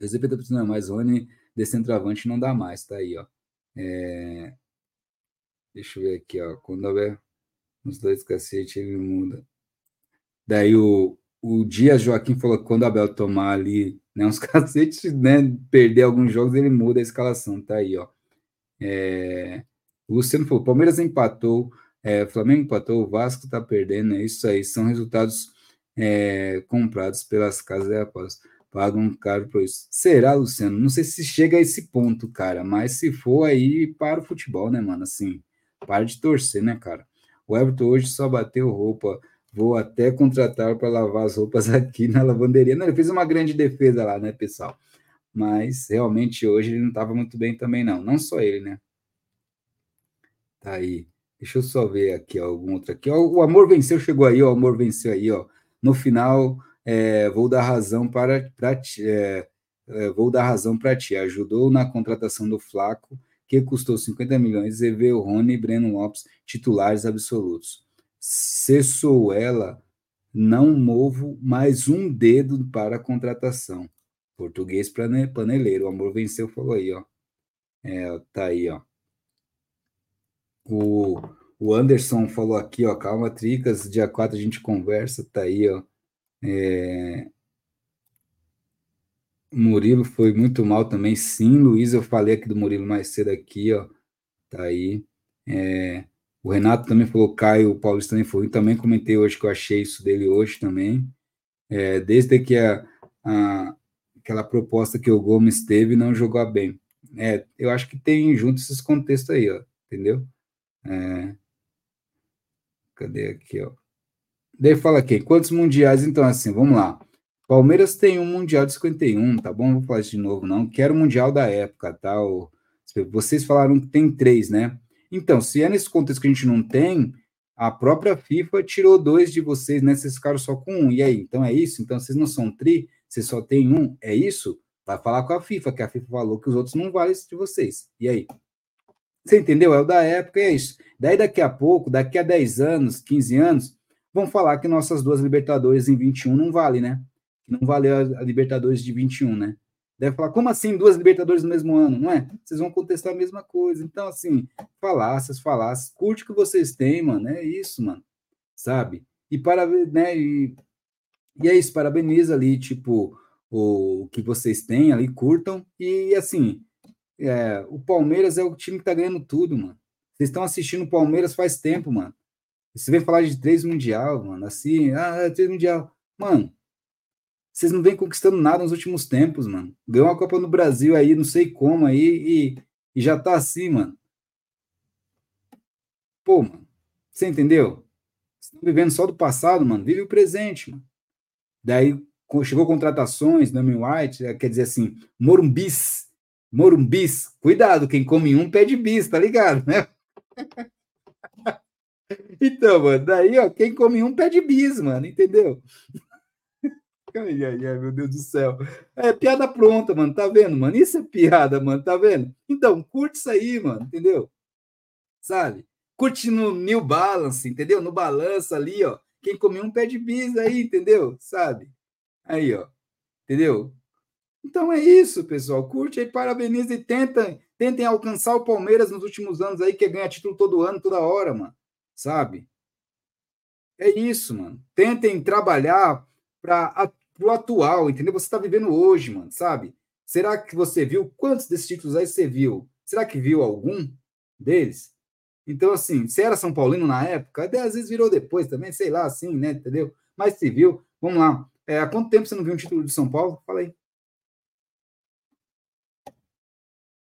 Speaker 1: O ZP tá precisando mais, Rony de centroavante não dá mais, tá aí, ó. É... Deixa eu ver aqui, ó. Quando houver uns dois cacete, ele muda. Daí o, o Dias Joaquim falou que quando o Abel tomar ali né, uns cacetes, né, perder alguns jogos, ele muda a escalação, tá aí, ó. É... O Luciano falou: Palmeiras empatou, é, Flamengo empatou, o Vasco tá perdendo, é isso aí, são resultados é, comprados pelas casas de apostas pagam caro por isso. Será, Luciano? Não sei se chega a esse ponto, cara, mas se for aí, para o futebol, né, mano? Assim, para de torcer, né, cara? O Everton hoje só bateu roupa. Vou até contratar para lavar as roupas aqui na lavanderia. Não, ele fez uma grande defesa lá, né, pessoal? Mas realmente hoje ele não estava muito bem também, não. Não só ele, né? Tá aí. Deixa eu só ver aqui algum outro aqui. O amor venceu, chegou aí, ó, o amor venceu aí, ó. No final, é, vou dar razão para, para ti, é, é, vou dar razão para ti. Ajudou na contratação do Flaco, que custou 50 milhões, e veio Rony e Breno Lopes, titulares absolutos. Se sou ela, não movo mais um dedo para a contratação. Português paneleiro, o amor venceu, falou aí, ó. É, tá aí, ó. O, o Anderson falou aqui, ó, calma, Tricas, dia 4 a gente conversa, tá aí, ó. É... Murilo foi muito mal também. Sim, Luiz, eu falei aqui do Murilo mais cedo aqui, ó. Tá aí. É... O Renato também falou, Caio, o Paulista também foi. Também comentei hoje que eu achei isso dele hoje também. É, desde que a, a, aquela proposta que o Gomes teve não jogou bem. É, eu acho que tem junto esses contextos aí, ó, entendeu? É, cadê aqui, ó? Daí fala aqui, quantos mundiais? Então, assim, vamos lá. Palmeiras tem um Mundial de 51, tá bom? Vou falar isso de novo, não. Quero o Mundial da época, tá? Vocês falaram que tem três, né? Então, se é nesse contexto que a gente não tem, a própria FIFA tirou dois de vocês, né? Vocês ficaram só com um. E aí? Então é isso? Então vocês não são tri? Vocês só tem um? É isso? Vai falar com a FIFA, que a FIFA falou que os outros não valem de vocês. E aí? Você entendeu? É o da época, é isso. Daí daqui a pouco, daqui a 10 anos, 15 anos, vão falar que nossas duas Libertadores em 21 não vale, né? Não valeu a Libertadores de 21, né? Deve falar, como assim duas Libertadores no mesmo ano? Não é? Vocês vão contestar a mesma coisa. Então, assim, falácias, falácias, curte o que vocês têm, mano. É isso, mano. Sabe? E para, né? E, e é isso, parabeniza ali, tipo, o, o que vocês têm ali, curtam. E assim, é, o Palmeiras é o time que tá ganhando tudo, mano. Vocês estão assistindo o Palmeiras faz tempo, mano. Você vem falar de três mundial, mano, assim, ah, três mundial. Mano, vocês não vêm conquistando nada nos últimos tempos, mano. Ganhou a Copa no Brasil aí, não sei como aí, e, e já tá assim, mano. Pô, mano, você entendeu? Vocês estão vivendo só do passado, mano. Vive o presente, mano. Daí chegou contratações, Nami White, é, quer dizer assim, Morumbis, Morumbis, cuidado, quem come um pede bis, tá ligado, né? Então, mano, daí, ó, quem come um pede bis, mano, entendeu? Ai, ai, ai, meu Deus do céu. É piada pronta, mano, tá vendo, mano? Isso é piada, mano, tá vendo? Então, curte isso aí, mano, entendeu? Sabe? Curte no New Balance, entendeu? No balanço ali, ó. Quem come um pede bis aí, entendeu? Sabe? Aí, ó. Entendeu? Então é isso, pessoal. Curte aí, parabeniza e tenta, tentem alcançar o Palmeiras nos últimos anos aí, que ganha título todo ano, toda hora, mano sabe? É isso, mano. Tentem trabalhar para o atual, entendeu? Você está vivendo hoje, mano, sabe? Será que você viu quantos desses títulos aí você viu? Será que viu algum deles? Então, assim, se era São Paulino na época, até às vezes virou depois também, sei lá, assim, né? Entendeu? Mas se viu, vamos lá. É, há quanto tempo você não viu um título de São Paulo? Fala aí.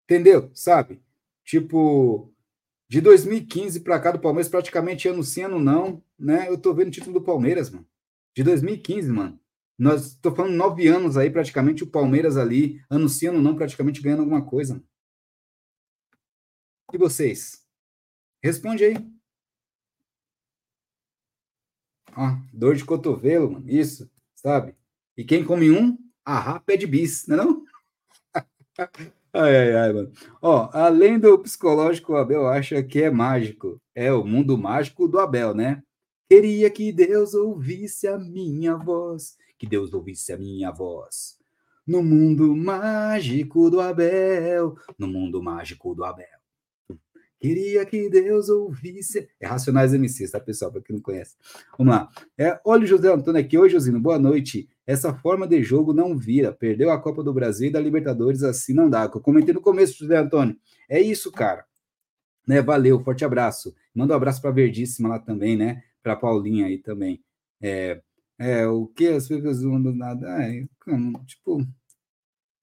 Speaker 1: Entendeu? Sabe? Tipo, de 2015 para cá do Palmeiras, praticamente anunciando não, né? Eu tô vendo o título do Palmeiras, mano. De 2015, mano. Nós tô falando nove anos aí, praticamente, o Palmeiras ali, anunciando não, praticamente ganhando alguma coisa. E vocês? Responde aí. Ó, dor de cotovelo, mano. Isso, sabe? E quem come um, ahá, pede bis, não é não? Ai, ai, ai, mano. Ó, além do psicológico, o Abel acha que é mágico. É o mundo mágico do Abel, né? Queria que Deus ouvisse a minha voz, que Deus ouvisse a minha voz. No mundo mágico do Abel, no mundo mágico do Abel. Queria que Deus ouvisse. É Racionais MCs, tá, pessoal? Para quem não conhece. Vamos lá. É, olha o José Antônio aqui. Oi, Josino, boa noite. Essa forma de jogo não vira. Perdeu a Copa do Brasil e da Libertadores, assim não dá. Eu comentei no começo, José Antônio. É isso, cara. Né, valeu, forte abraço. Manda um abraço para Verdíssima lá também, né? Para Paulinha aí também. É, é, o que as pessoas não mandam nada? É, tipo,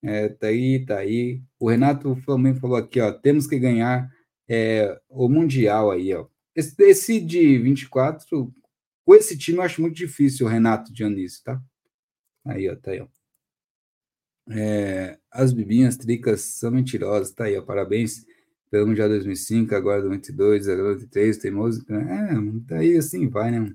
Speaker 1: é, tá aí, tá aí. O Renato também falou aqui, ó, temos que ganhar é, o Mundial aí, ó. Esse, esse de 24, com esse time eu acho muito difícil, o Renato Dionísio, tá? Aí, ó, tá aí, ó. É, as bibinhas tricas são mentirosas, tá aí, ó, parabéns pelo Mundial 2005, agora 2022, agora 2023, teimoso, é, tá aí, assim vai, né?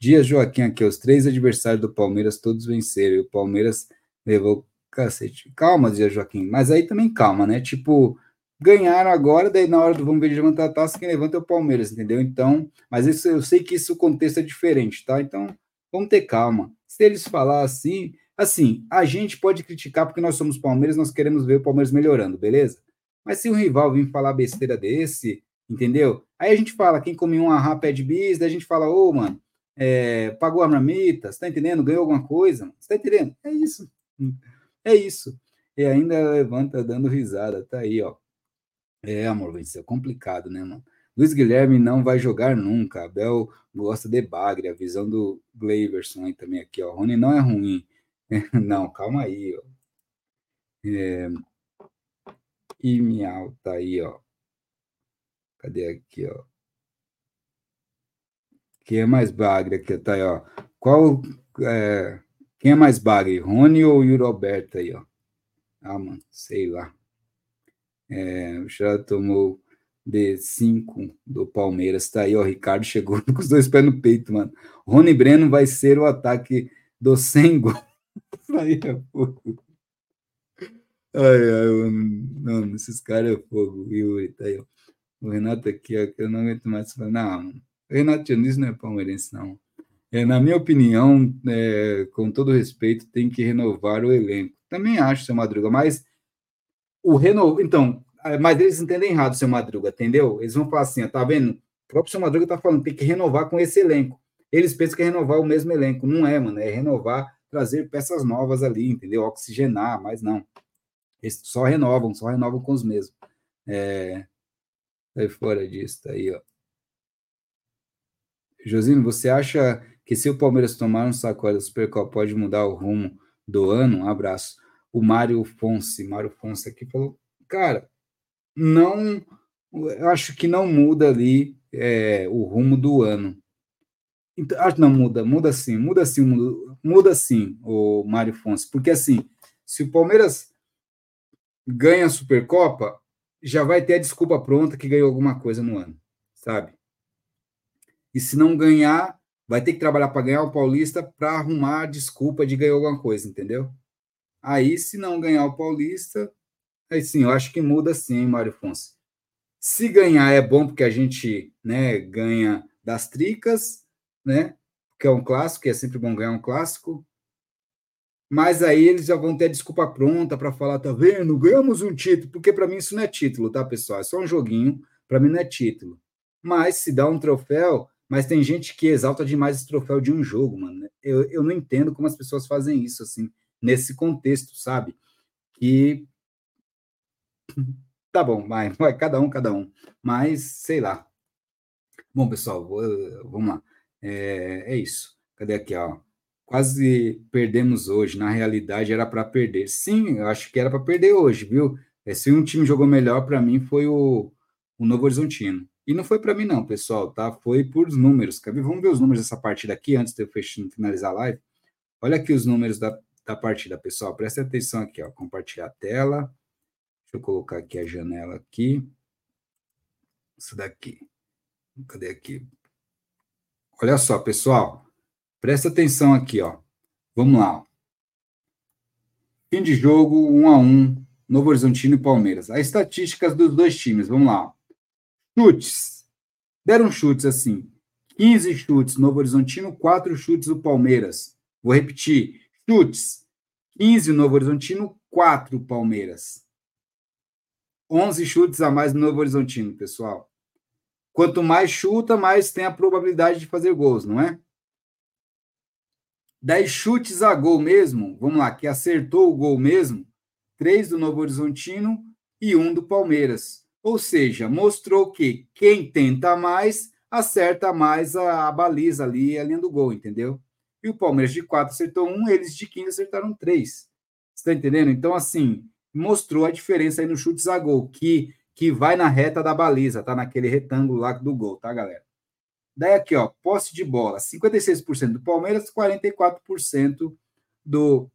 Speaker 1: Dias Joaquim aqui, os três adversários do Palmeiras todos venceram, e o Palmeiras levou cacete. Calma, Dias Joaquim, mas aí também calma, né? Tipo, ganharam agora, daí na hora do vamos ver de levantar a taça, quem levanta é o Palmeiras, entendeu? Então, mas isso, eu sei que isso o contexto é diferente, tá? Então, vamos ter calma. Se eles falar assim, assim, a gente pode criticar porque nós somos Palmeiras, nós queremos ver o Palmeiras melhorando, beleza? Mas se um rival vir falar besteira desse, entendeu? Aí a gente fala, quem come um arra pede bis, daí a gente fala, ô, oh, mano, é, pagou a marmita, você tá entendendo? Ganhou alguma coisa? Você tá entendendo? É isso. É isso. E ainda levanta dando risada, tá aí, ó. É, amor, isso é complicado, né, mano? Luiz Guilherme não vai jogar nunca. Abel gosta de bagre. A visão do Glaverson aí também aqui, ó. Rony não é ruim. não, calma aí, ó. É... E Miau tá aí, ó. Cadê aqui, ó? Quem é mais bagre aqui? Tá aí, ó. Qual. É... Quem é mais bagre? Rony ou Yuri Alberto aí, ó? Ah, mano, sei lá. É, já tomou de 5 do Palmeiras. Tá aí, ó. Ricardo chegou com os dois pés no peito, mano. Rony Breno vai ser o ataque do 100 gols. aí é fogo. Ai, ai, mano, esses caras é fogo. Yuri, tá aí, ó. O Renato aqui, ó, que eu não aguento mais falar. Não, o Renato não é palmeirense, não. É, na minha opinião, é, com todo respeito, tem que renovar o elenco. Também acho, seu Madruga, mas o renovo. Então, é, mas eles entendem errado, seu Madruga, entendeu? Eles vão falar assim, ó, tá vendo? O próprio seu Madruga tá falando, tem que renovar com esse elenco. Eles pensam que é renovar o mesmo elenco. Não é, mano, é renovar, trazer peças novas ali, entendeu? Oxigenar, mas não. Eles só renovam, só renovam com os mesmos. É... Aí fora disso, tá aí, ó. Josino, você acha que se o Palmeiras tomar um sacode da Supercopa pode mudar o rumo do ano? Um abraço. O Mário Fonse, Mário Fonse aqui falou, cara, não, acho que não muda ali é, o rumo do ano. Então, acho não muda, muda sim, muda sim, muda, muda sim, o Mário Fonse, porque assim, se o Palmeiras ganha a Supercopa, já vai ter a desculpa pronta que ganhou alguma coisa no ano, sabe? E se não ganhar, vai ter que trabalhar para ganhar o Paulista para arrumar a desculpa de ganhar alguma coisa, entendeu? Aí, se não ganhar o Paulista, aí sim, eu acho que muda sim, Mário Fonse. Se ganhar é bom porque a gente né, ganha das tricas, né? Que é um clássico, é sempre bom ganhar um clássico. Mas aí eles já vão ter desculpa pronta para falar, tá vendo? Ganhamos um título, porque para mim isso não é título, tá, pessoal? É só um joguinho, para mim não é título. Mas se dá um troféu, mas tem gente que exalta demais esse troféu de um jogo, mano. Eu, eu não entendo como as pessoas fazem isso, assim, nesse contexto, sabe? Que. Tá bom, vai, vai, cada um, cada um. Mas, sei lá. Bom, pessoal, vamos lá. É, é isso. Cadê aqui, ó? Quase perdemos hoje. Na realidade, era para perder. Sim, eu acho que era para perder hoje, viu? É, se um time jogou melhor, para mim, foi o, o Novo Horizontino. E não foi para mim, não, pessoal, tá? Foi por números. Vamos ver os números dessa partida aqui antes de eu finalizar a live. Olha aqui os números da, da partida, pessoal. Presta atenção aqui, ó. Compartilhar a tela. Deixa eu colocar aqui a janela aqui. Isso daqui. Cadê aqui? Olha só, pessoal. Presta atenção aqui, ó. Vamos lá. Fim de jogo, 1 um a 1 um, Novo Horizontino e Palmeiras. As estatísticas dos dois times, vamos lá. Chutes. Deram chutes assim. 15 chutes Novo Horizontino, 4 chutes o Palmeiras. Vou repetir. Chutes. 15 Novo Horizontino, 4 Palmeiras. 11 chutes a mais no Novo Horizontino, pessoal. Quanto mais chuta, mais tem a probabilidade de fazer gols, não é? 10 chutes a gol mesmo, vamos lá, que acertou o gol mesmo, 3 do Novo Horizontino e 1 do Palmeiras. Ou seja, mostrou que quem tenta mais acerta mais a, a baliza ali, a linha do gol, entendeu? E o Palmeiras de 4 acertou um, eles de 15 acertaram três. Está entendendo? Então, assim, mostrou a diferença aí no chutes a gol, que, que vai na reta da baliza, tá? Naquele retângulo lá do gol, tá, galera? Daí aqui, ó, posse de bola, 56% do Palmeiras, 44% do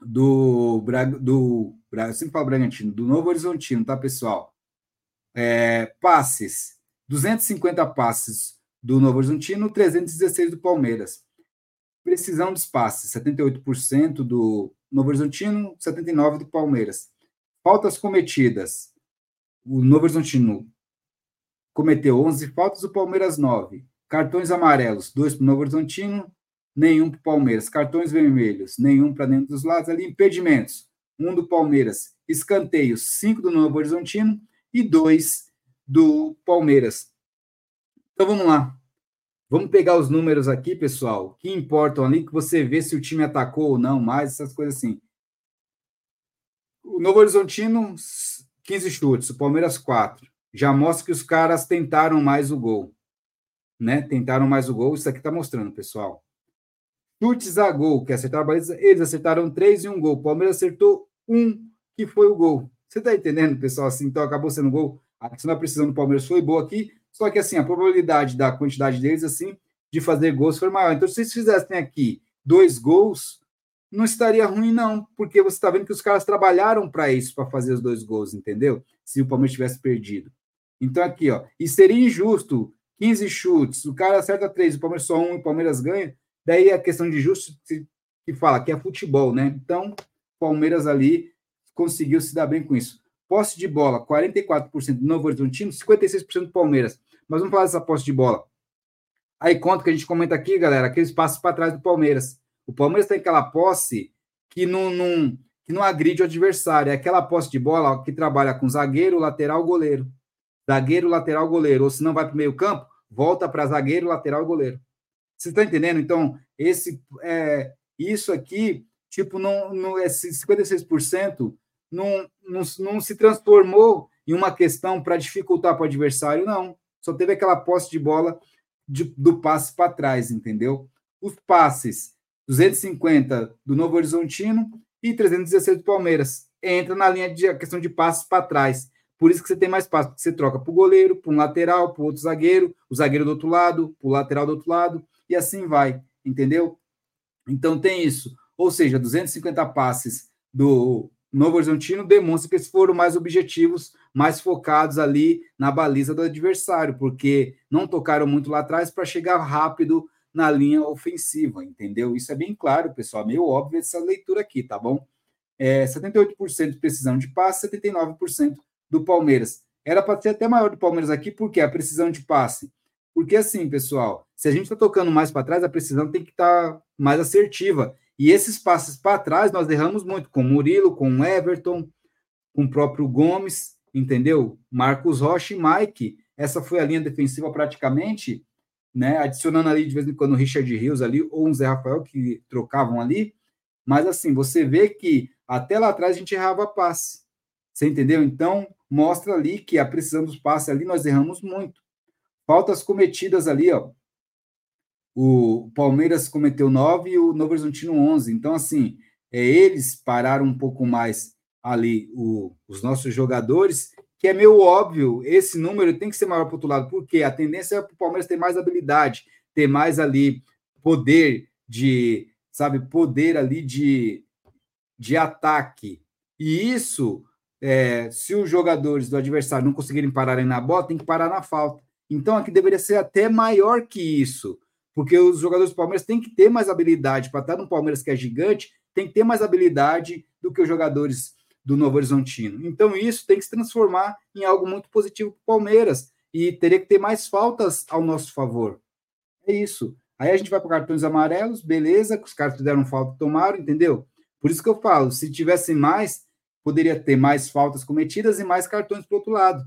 Speaker 1: do, do, do sempre falo Bragantino, do Novo Horizontino, tá, pessoal? É, passes, 250 passes do Novo Horizontino, 316 do Palmeiras. Precisão dos passes, 78% do Novo Horizontino, 79% do Palmeiras. Faltas cometidas, o Novo Horizontino cometeu 11 faltas, o Palmeiras 9. Cartões amarelos, dois para o Novo Horizontino, nenhum para o Palmeiras. Cartões vermelhos, nenhum para dentro dos lados. Ali, impedimentos, um do Palmeiras. Escanteios, cinco do Novo Horizontino e dois do Palmeiras. Então vamos lá. Vamos pegar os números aqui, pessoal, que importam ali, que você vê se o time atacou ou não mais, essas coisas assim. O Novo Horizontino, 15 chutes, o Palmeiras, 4. Já mostra que os caras tentaram mais o gol. Né? Tentaram mais o gol, isso aqui está mostrando, pessoal. Chutes a gol, que acertaram a baliza, eles acertaram três e um gol. O Palmeiras acertou um, que foi o gol. Você está entendendo, pessoal? Assim, então acabou sendo gol. A questão da precisão do Palmeiras foi boa aqui, só que assim, a probabilidade da quantidade deles, assim, de fazer gols foi maior. Então, se vocês fizessem aqui dois gols, não estaria ruim, não, porque você está vendo que os caras trabalharam para isso, para fazer os dois gols, entendeu? Se o Palmeiras tivesse perdido. Então, aqui, ó, e seria injusto 15 chutes, o cara acerta três, o Palmeiras só um e o Palmeiras ganha. Daí a questão de justo que fala que é futebol, né? Então, Palmeiras ali conseguiu se dar bem com isso. Posse de bola, 44% do Novo Horizontino, 56% do Palmeiras. Mas vamos falar dessa posse de bola. Aí conta que a gente comenta aqui, galera, aqueles passos para trás do Palmeiras. O Palmeiras tem aquela posse que não, não, que não agride o adversário. É aquela posse de bola que trabalha com zagueiro, lateral, goleiro. Zagueiro, lateral, goleiro. Ou se não vai para o meio campo, volta para zagueiro, lateral, goleiro. Você está entendendo? Então, esse, é, isso aqui, tipo, não, não, esse 56% não, não, não se transformou em uma questão para dificultar para o adversário, não. Só teve aquela posse de bola de, do passe para trás, entendeu? Os passes, 250 do Novo Horizontino e 316 do Palmeiras. Entra na linha de questão de passes para trás. Por isso que você tem mais passes, porque você troca para o goleiro, para um lateral, para outro zagueiro, o zagueiro do outro lado, para o lateral do outro lado, e assim vai, entendeu? Então tem isso. Ou seja, 250 passes do Novo Horizontino demonstra que eles foram mais objetivos, mais focados ali na baliza do adversário, porque não tocaram muito lá atrás para chegar rápido na linha ofensiva, entendeu? Isso é bem claro, pessoal, meio óbvio essa leitura aqui, tá bom? É, 78% de precisão de passe, 79% do Palmeiras. Era para ser até maior do Palmeiras aqui, porque a precisão de passe. Porque assim, pessoal, se a gente está tocando mais para trás, a precisão tem que estar tá mais assertiva. E esses passes para trás nós erramos muito, com Murilo, com Everton, com o próprio Gomes, entendeu? Marcos Rocha e Mike. Essa foi a linha defensiva praticamente, né? Adicionando ali de vez em quando o Richard Rios ali, ou um Zé Rafael que trocavam ali. Mas assim, você vê que até lá atrás a gente errava passe. Você entendeu? Então, mostra ali que a precisão dos passes ali nós erramos muito. Faltas cometidas ali, ó. O Palmeiras cometeu 9 e o Novo Horizontino 11. Então, assim, é, eles pararam um pouco mais ali o, os nossos jogadores, que é meio óbvio, esse número tem que ser maior para o outro lado, porque a tendência é para o Palmeiras ter mais habilidade, ter mais ali poder de, sabe, poder ali de, de ataque. E isso, é, se os jogadores do adversário não conseguirem parar na bola, tem que parar na falta. Então, aqui deveria ser até maior que isso porque os jogadores do Palmeiras têm que ter mais habilidade para estar no Palmeiras que é gigante, tem que ter mais habilidade do que os jogadores do Novo Horizontino. Então isso tem que se transformar em algo muito positivo para o Palmeiras e teria que ter mais faltas ao nosso favor. É isso. Aí a gente vai para cartões amarelos, beleza, que os caras fizeram falta, tomaram, entendeu? Por isso que eu falo, se tivesse mais, poderia ter mais faltas cometidas e mais cartões para outro lado.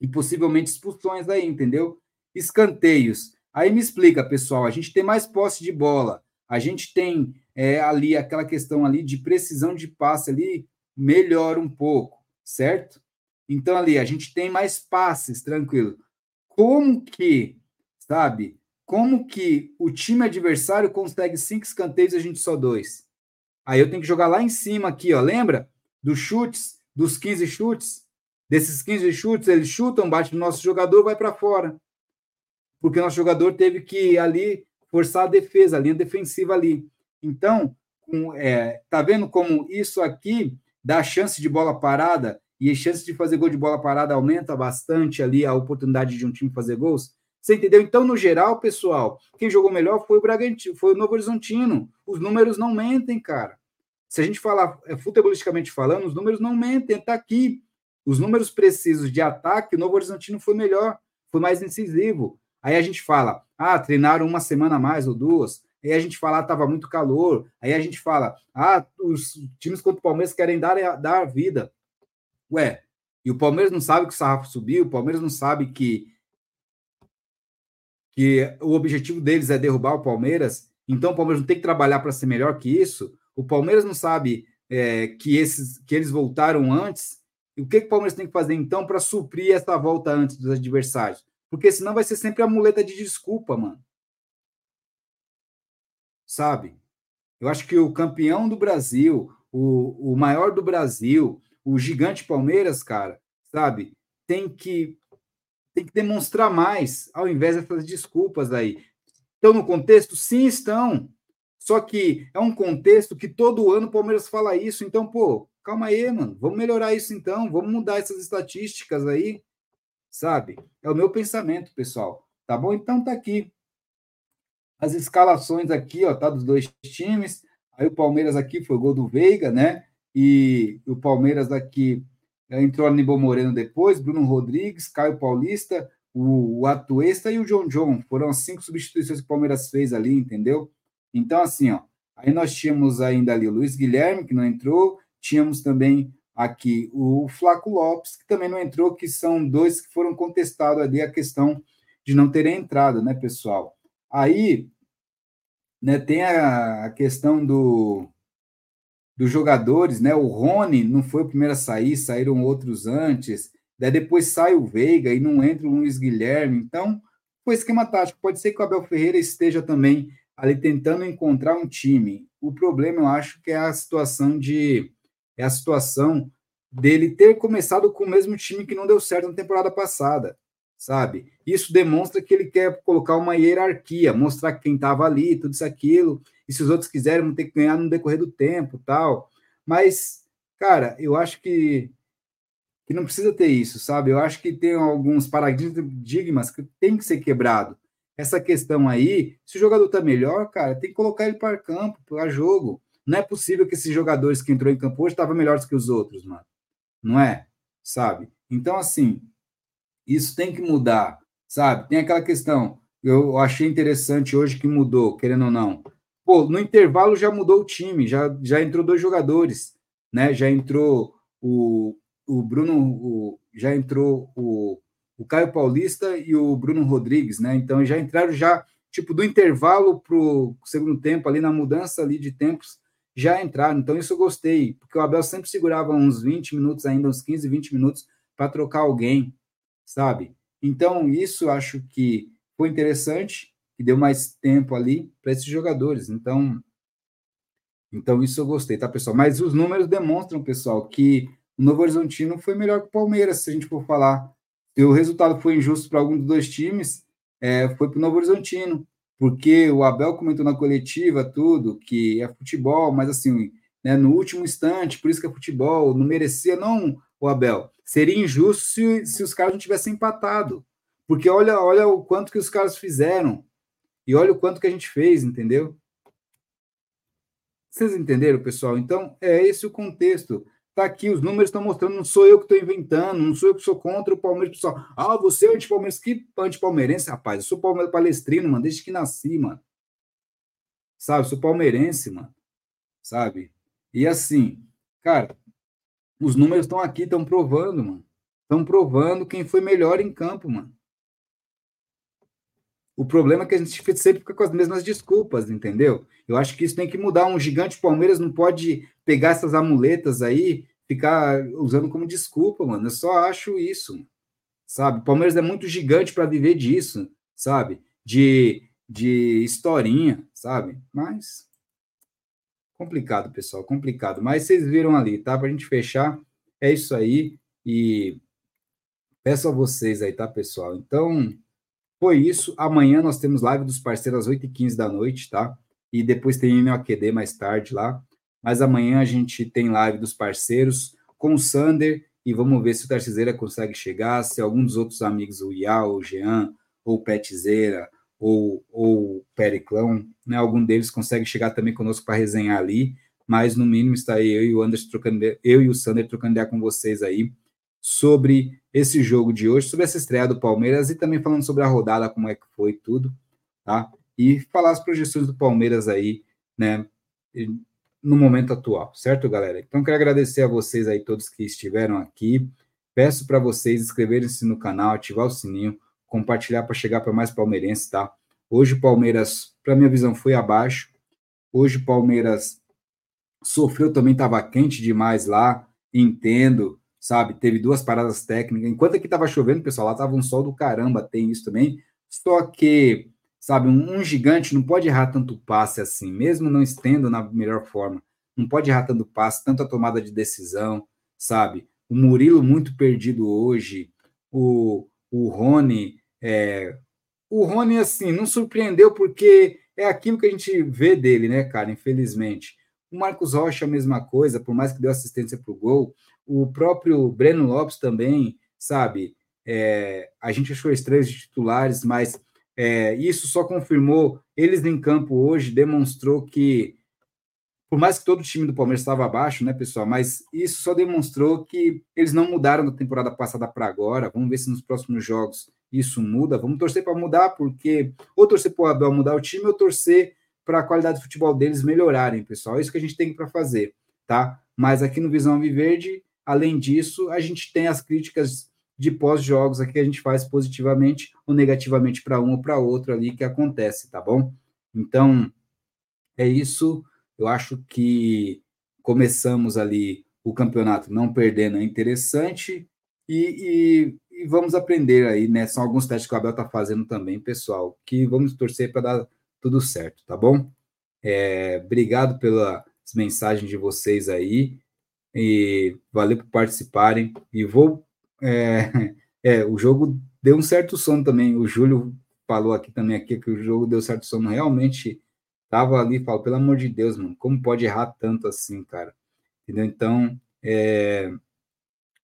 Speaker 1: E possivelmente expulsões aí, entendeu? Escanteios. Aí me explica, pessoal, a gente tem mais posse de bola, a gente tem é, ali aquela questão ali de precisão de passe ali, melhora um pouco, certo? Então ali a gente tem mais passes, tranquilo. Como que, sabe, como que o time adversário consegue cinco escanteios e a gente só dois? Aí eu tenho que jogar lá em cima aqui, ó, lembra? Dos chutes, dos 15 chutes, desses 15 chutes, eles chutam, bate no nosso jogador, vai para fora porque o nosso jogador teve que ali forçar a defesa, a linha defensiva ali. Então, é, tá vendo como isso aqui dá chance de bola parada e a chance de fazer gol de bola parada aumenta bastante ali a oportunidade de um time fazer gols? Você entendeu? Então, no geral, pessoal, quem jogou melhor foi o Bragantino, foi o Novo Horizontino. Os números não mentem, cara. Se a gente falar é, futebolisticamente falando, os números não mentem, tá aqui. Os números precisos de ataque, o Novo Horizontino foi melhor, foi mais incisivo. Aí a gente fala, ah, treinaram uma semana a mais ou duas. Aí a gente fala, ah, estava muito calor. Aí a gente fala, ah, os times contra o Palmeiras querem dar, dar vida. Ué, e o Palmeiras não sabe que o sarrafo subiu, o Palmeiras não sabe que, que o objetivo deles é derrubar o Palmeiras, então o Palmeiras não tem que trabalhar para ser melhor que isso. O Palmeiras não sabe é, que, esses, que eles voltaram antes. E o que, que o Palmeiras tem que fazer então para suprir essa volta antes dos adversários? Porque senão vai ser sempre a muleta de desculpa, mano. Sabe? Eu acho que o campeão do Brasil, o, o maior do Brasil, o gigante Palmeiras, cara, sabe? Tem que tem que demonstrar mais, ao invés dessas desculpas aí. Estão no contexto? Sim, estão. Só que é um contexto que todo ano o Palmeiras fala isso. Então, pô, calma aí, mano. Vamos melhorar isso então. Vamos mudar essas estatísticas aí sabe? É o meu pensamento, pessoal. Tá bom? Então tá aqui. As escalações aqui, ó, tá dos dois times. Aí o Palmeiras aqui foi o gol do Veiga, né? E o Palmeiras aqui é, entrou Aníbal Moreno depois, Bruno Rodrigues, Caio Paulista, o, o Atuesta e o John John. Foram as cinco substituições que o Palmeiras fez ali, entendeu? Então, assim, ó, Aí nós tínhamos ainda ali o Luiz Guilherme, que não entrou, tínhamos também aqui o Flaco Lopes, que também não entrou, que são dois que foram contestados ali a questão de não terem entrado, né, pessoal? Aí, né, tem a, a questão do dos jogadores, né? O Rony não foi o primeiro a sair, saíram outros antes. Daí depois sai o Veiga e não entra o Luiz Guilherme. Então, foi esquema tático. Pode ser que o Abel Ferreira esteja também ali tentando encontrar um time. O problema, eu acho, que é a situação de é a situação dele ter começado com o mesmo time que não deu certo na temporada passada, sabe? Isso demonstra que ele quer colocar uma hierarquia, mostrar quem estava ali, tudo isso aquilo, e se os outros quiserem, vão ter que ganhar no decorrer do tempo, tal. Mas, cara, eu acho que que não precisa ter isso, sabe? Eu acho que tem alguns paradigmas que tem que ser quebrado essa questão aí, se o jogador tá melhor, cara, tem que colocar ele para campo, para jogo. Não é possível que esses jogadores que entrou em campo hoje estavam melhores que os outros, mano. Não é? Sabe? Então, assim, isso tem que mudar, sabe? Tem aquela questão, eu achei interessante hoje que mudou, querendo ou não. Pô, no intervalo já mudou o time, já, já entrou dois jogadores, né? Já entrou o, o Bruno, o, já entrou o o Caio Paulista e o Bruno Rodrigues, né? Então já entraram já tipo do intervalo para o segundo tempo ali na mudança ali de tempos já entraram. Então isso eu gostei, porque o Abel sempre segurava uns 20 minutos ainda, uns 15, 20 minutos para trocar alguém, sabe? Então isso acho que foi interessante, que deu mais tempo ali para esses jogadores. Então então isso eu gostei, tá, pessoal? Mas os números demonstram, pessoal, que o Novo Horizontino foi melhor que o Palmeiras, se a gente for falar se o resultado foi injusto para algum dos dois times, é, foi para o Novo Horizontino, porque o Abel comentou na coletiva tudo, que é futebol, mas assim, né, no último instante, por isso que é futebol, não merecia, não, o Abel. Seria injusto se, se os caras não tivessem empatado, porque olha, olha o quanto que os caras fizeram, e olha o quanto que a gente fez, entendeu? Vocês entenderam, pessoal? Então, é esse o contexto. Tá aqui, os números estão mostrando, não sou eu que estou inventando, não sou eu que sou contra o Palmeiras, pessoal. Ah, você é anti-palmeirense, que anti-palmeirense, rapaz? Eu sou palmeirense palestrino, mano, desde que nasci, mano. Sabe, sou palmeirense, mano. Sabe? E assim, cara, os números estão aqui, estão provando, mano. Estão provando quem foi melhor em campo, mano. O problema é que a gente sempre fica com as mesmas desculpas, entendeu? Eu acho que isso tem que mudar. Um gigante Palmeiras não pode pegar essas amuletas aí, ficar usando como desculpa, mano. Eu só acho isso, sabe? Palmeiras é muito gigante para viver disso, sabe? De, de historinha, sabe? Mas complicado, pessoal, complicado. Mas vocês viram ali, tá? Para a gente fechar, é isso aí. E peço a vocês aí, tá, pessoal? Então, foi isso. Amanhã nós temos live dos parceiros às 8h15 da noite, tá? E depois tem NOQD mais tarde lá. Mas amanhã a gente tem live dos parceiros com o Sander e vamos ver se o Tarciseira consegue chegar, se algum dos outros amigos, o Ial, o Jean, ou o Petzeira, ou, ou o Periclão, né? Algum deles consegue chegar também conosco para resenhar ali, mas no mínimo está eu e o Anderson trocando, eu e o Sander trocando ideia com vocês aí sobre esse jogo de hoje, sobre essa estreia do Palmeiras e também falando sobre a rodada, como é que foi tudo, tá? E falar as projeções do Palmeiras aí, né, no momento atual, certo, galera? Então, quero agradecer a vocês aí, todos que estiveram aqui. Peço para vocês inscreverem-se no canal, ativar o sininho, compartilhar para chegar para mais palmeirenses, tá? Hoje o Palmeiras, para minha visão, foi abaixo. Hoje o Palmeiras sofreu também, estava quente demais lá, entendo, sabe? Teve duas paradas técnicas. Enquanto aqui estava chovendo, pessoal, lá estava um sol do caramba, tem isso também. Só que, sabe, um, um, gigante não pode errar tanto passe assim, mesmo não estendo na melhor forma. Não pode errar tanto passe, tanta tomada de decisão, sabe? O Murilo muito perdido hoje, o, o Rony, é, o Rony, assim, não surpreendeu porque é aquilo que a gente vê dele, né, cara, infelizmente. O Marcos Rocha, a mesma coisa, por mais que deu assistência para o gol, o próprio Breno Lopes também, sabe? É, a gente achou estranhos de titulares, mas é, isso só confirmou eles em campo hoje, demonstrou que, por mais que todo o time do Palmeiras estava abaixo, né, pessoal? Mas isso só demonstrou que eles não mudaram da temporada passada para agora. Vamos ver se nos próximos jogos isso muda. Vamos torcer para mudar, porque ou torcer para o Abel mudar o time, ou torcer para a qualidade do futebol deles melhorarem, pessoal. É isso que a gente tem para fazer, tá? Mas aqui no Visão Viverde, além disso, a gente tem as críticas de pós-jogos aqui que a gente faz positivamente ou negativamente para um ou para outro ali que acontece, tá bom? Então, é isso. Eu acho que começamos ali o campeonato não perdendo é interessante e, e, e, vamos aprender aí, né? São alguns testes que o Abel está fazendo também, pessoal, que vamos torcer para dar tudo certo, tá bom? É, obrigado pelas mensagens de vocês aí e valeu por participarem. E vou. É, é, o jogo deu um certo sono também. O Júlio falou aqui também aqui que o jogo deu certo sono. Realmente tava ali, falo, pelo amor de Deus, mano, como pode errar tanto assim, cara? Entendeu? Então, é,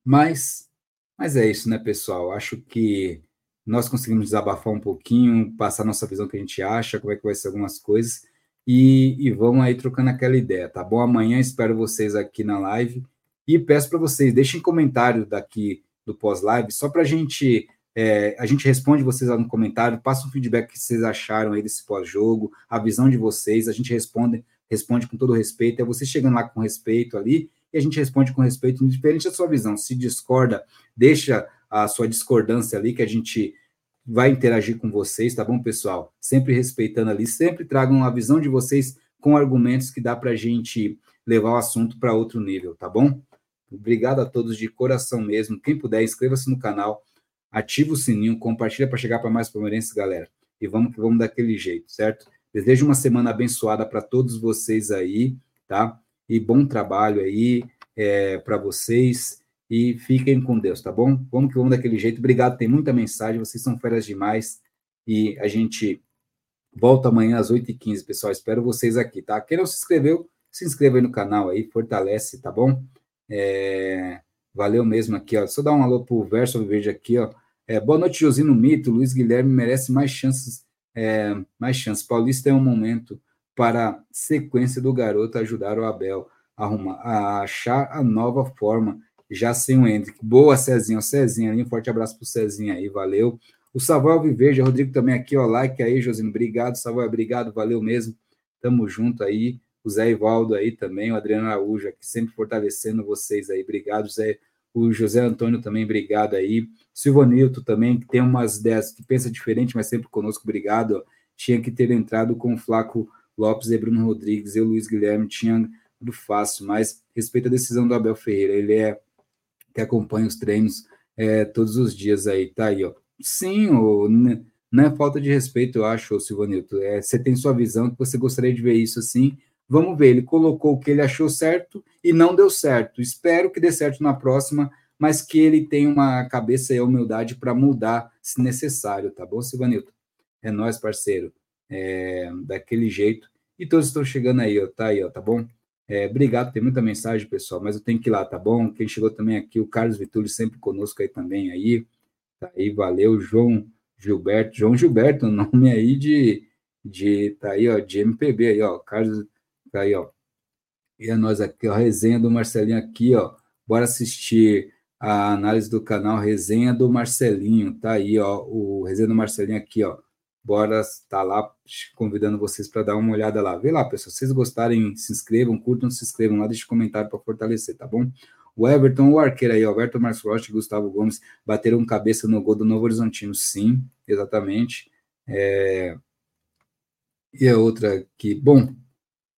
Speaker 1: mas, mas é isso, né, pessoal? Acho que nós conseguimos desabafar um pouquinho, passar nossa visão que a gente acha, como é que vai ser algumas coisas, e, e vamos aí trocando aquela ideia, tá bom? Amanhã espero vocês aqui na live, e peço para vocês, deixem comentário daqui do pós-live, só para a gente, é, a gente responde vocês lá no comentário, passa um feedback que vocês acharam aí desse pós-jogo, a visão de vocês, a gente responde, responde com todo respeito, é você chegando lá com respeito ali, e a gente responde com respeito, diferente da sua visão. Se discorda, deixa a sua discordância ali, que a gente vai interagir com vocês, tá bom, pessoal? Sempre respeitando ali, sempre tragam a visão de vocês com argumentos que dá para a gente levar o assunto para outro nível, tá bom? Obrigado a todos de coração mesmo. Quem puder, inscreva-se no canal, ativa o sininho, compartilha para chegar para mais palmeirenses, galera. E vamos que vamos daquele jeito, certo? Desejo uma semana abençoada para todos vocês aí, tá? E bom trabalho aí é, para vocês e fiquem com Deus, tá bom? Vamos que vamos daquele jeito. Obrigado, tem muita mensagem, vocês são feras demais e a gente volta amanhã às 8h15, pessoal. Espero vocês aqui, tá? Quem não se inscreveu, se inscreva aí no canal aí, fortalece, tá bom? É, valeu mesmo aqui, ó. Só dar um alô pro Verso Verde aqui, ó. É, boa noite, Josino Mito. Luiz Guilherme merece mais chances, é, mais chances. Paulista é um momento para sequência do garoto ajudar o Abel a, arrumar, a achar a nova forma já sem o Hendrick. Boa, Cezinha. Cezinha ali, um forte abraço pro Cezinha aí, valeu. O Savoy Viverde, Rodrigo também aqui, ó, like aí, Josino, obrigado, Savoy, obrigado, valeu mesmo, tamo junto aí. O Zé Ivaldo aí também, o Adriano Araújo aqui, sempre fortalecendo vocês aí, obrigado, Zé. O José Antônio também, obrigado aí. Silvanilto também, que tem umas ideias que pensa diferente, mas sempre conosco, obrigado. Tinha que ter entrado com o Flaco Lopes e Bruno Rodrigues, eu, Luiz Guilherme, tinha do fácil, mas respeito a decisão do Abel Ferreira, ele é que acompanha os treinos é, todos os dias aí, tá aí, ó. Sim, o, não é falta de respeito, eu acho, Silvanilto. É, você tem sua visão que você gostaria de ver isso assim. Vamos ver, ele colocou o que ele achou certo e não deu certo. Espero que dê certo na próxima, mas que ele tenha uma cabeça e humildade para mudar se necessário, tá bom, Silvanilto? É nós, parceiro. É, daquele jeito. E todos estão chegando aí, ó, tá aí, ó, tá bom? É, obrigado, tem muita mensagem, pessoal, mas eu tenho que ir lá, tá bom? Quem chegou também aqui, o Carlos Vitulli, sempre conosco aí também, aí. Tá aí, valeu, João Gilberto. João Gilberto, nome aí de, de tá aí, ó, de MPB aí, ó. Carlos, tá aí, ó. E a nós aqui, ó, resenha do Marcelinho aqui, ó. Bora assistir a análise do canal Resenha do Marcelinho, tá aí, ó. O resenha do Marcelinho aqui, ó. Bora tá lá convidando vocês para dar uma olhada lá. Vê lá, pessoal. Se vocês gostarem, se inscrevam, curtam, se inscrevam lá, deixem comentário para fortalecer, tá bom? O Everton, o arqueiro aí, o Everton Marcos Rocha e Gustavo Gomes bateram cabeça no gol do Novo Horizontino. Sim, exatamente. É... E a outra aqui. Bom,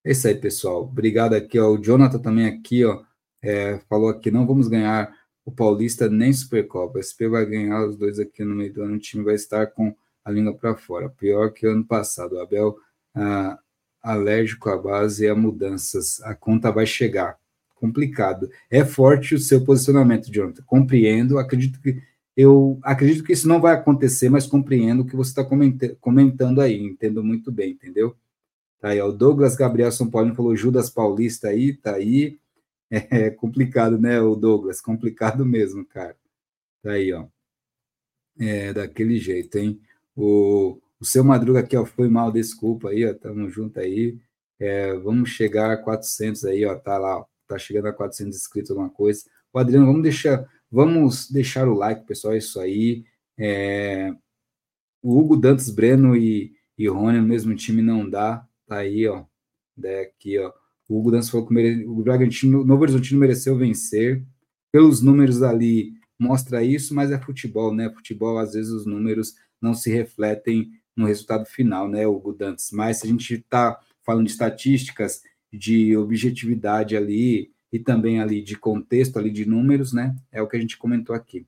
Speaker 1: é isso aí, pessoal. Obrigado aqui, ó. O Jonathan também aqui, ó, é, falou aqui, não vamos ganhar o Paulista nem Supercopa. O SP vai ganhar os dois aqui no meio do ano. O time vai estar com a língua para fora. Pior que ano passado. O Abel ah, alérgico à base e a mudanças. A conta vai chegar. Complicado. É forte o seu posicionamento, Jonathan. Compreendo. Acredito que eu acredito que isso não vai acontecer, mas compreendo o que você está comentando aí. Entendo muito bem, entendeu? Tá aí, ó, o Douglas Gabriel São Paulo falou Judas Paulista aí, tá aí. É complicado, né, o Douglas? Complicado mesmo, cara. Tá aí, ó. É daquele jeito, hein? O, o seu Madruga aqui, ó, foi mal, desculpa aí, ó, tamo junto aí. É, vamos chegar a 400 aí, ó, tá lá, ó, tá chegando a 400 inscritos, alguma coisa. O Adriano, vamos deixar, vamos deixar o like, pessoal, é isso aí. É, o Hugo Dantas Breno e, e Rony no mesmo time não dá, Tá aí, ó. Daqui, ó. O Hugo Dantas falou que mere... o Bragantino, o Novo Horizontino mereceu vencer. Pelos números ali, mostra isso, mas é futebol, né? Futebol, às vezes, os números não se refletem no resultado final, né, Hugo Dantas? Mas se a gente está falando de estatísticas, de objetividade ali, e também ali de contexto, ali de números, né? É o que a gente comentou aqui.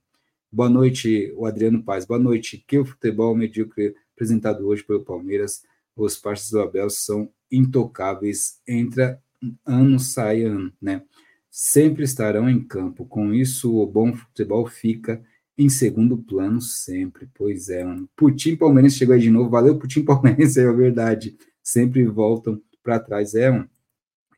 Speaker 1: Boa noite, o Adriano Paz. Boa noite. Que o futebol medíocre apresentado hoje pelo Palmeiras, os parceiros do Abel são intocáveis. Entra ano, sai ano, né? Sempre estarão em campo. Com isso, o bom futebol fica em segundo plano sempre. Pois é, mano. Putin Palmeirense chegou aí de novo. Valeu, Putin Palmeirense, é verdade. Sempre voltam para trás. É, mano.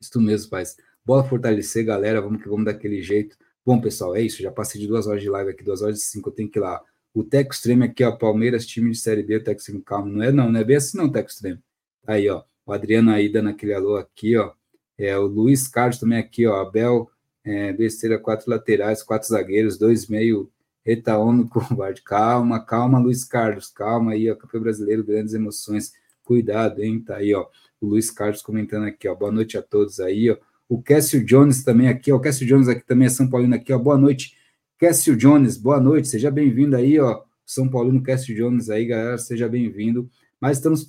Speaker 1: Isso mesmo, paz. Bora fortalecer, galera. Vamos que vamos daquele jeito. Bom, pessoal, é isso. Já passei de duas horas de live aqui, duas horas e cinco. Eu tenho que ir lá. O Teco Extreme aqui, ó. Palmeiras, time de Série B, o Teco Extreme, calma. Não é, não, não é bem assim, não, Teco Extreme. Aí, ó. O Adriano aí dando aquele alô aqui, ó. É, o Luiz Carlos também aqui, ó. Abel, é, besteira, quatro laterais, quatro zagueiros, dois meio. Retaono covarde. Calma, calma, Luiz Carlos. Calma aí, ó. Campeão brasileiro, grandes emoções. Cuidado, hein? Tá aí, ó. O Luiz Carlos comentando aqui, ó. Boa noite a todos aí, ó. O Cássio Jones também aqui, ó. O Cássio Jones aqui também é São Paulino aqui, ó. Boa noite, Cássio Jones. Boa noite, seja bem-vindo aí, ó. São Paulino Cássio Jones aí, galera, seja bem-vindo. Mas estamos,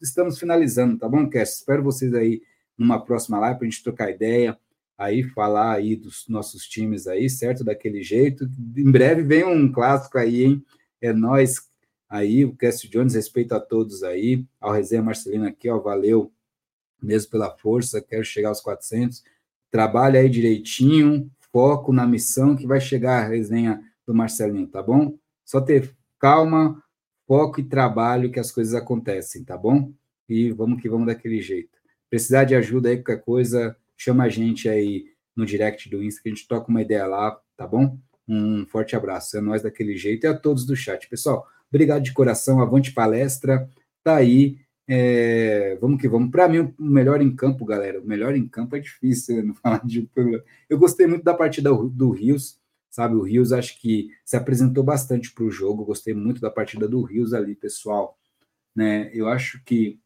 Speaker 1: estamos finalizando, tá bom, Cássio? Espero vocês aí numa próxima live para a gente trocar ideia, aí falar aí dos nossos times aí, certo? Daquele jeito. Em breve vem um clássico aí, hein? É nós aí, o Cássio Jones, respeito a todos aí, ao Resenha Marcelino aqui, ó, valeu mesmo pela força, quero chegar aos 400. Trabalha aí direitinho, foco na missão que vai chegar a resenha do Marcelinho, tá bom? Só ter calma, foco e trabalho que as coisas acontecem, tá bom? E vamos que vamos daquele jeito. Precisar de ajuda aí, qualquer coisa, chama a gente aí no direct do Insta, que a gente toca uma ideia lá, tá bom? Um forte abraço, é nós daquele jeito e a todos do chat. Pessoal, obrigado de coração, avante palestra, tá aí, é, vamos que vamos. Para mim, o melhor em campo, galera, o melhor em campo é difícil não falar de. Eu gostei muito da partida do Rios, sabe? O Rios acho que se apresentou bastante para o jogo. Gostei muito da partida do Rios ali, pessoal. Né? Eu acho que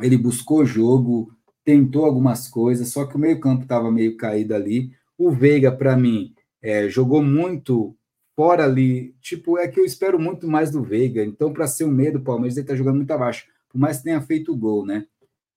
Speaker 1: ele buscou o jogo, tentou algumas coisas, só que o meio-campo estava meio caído ali. O Veiga, para mim, é, jogou muito fora ali. Tipo, é que eu espero muito mais do Veiga. Então, para ser o medo do Palmeiras, ele está jogando muito abaixo por mais que tenha feito o gol, né?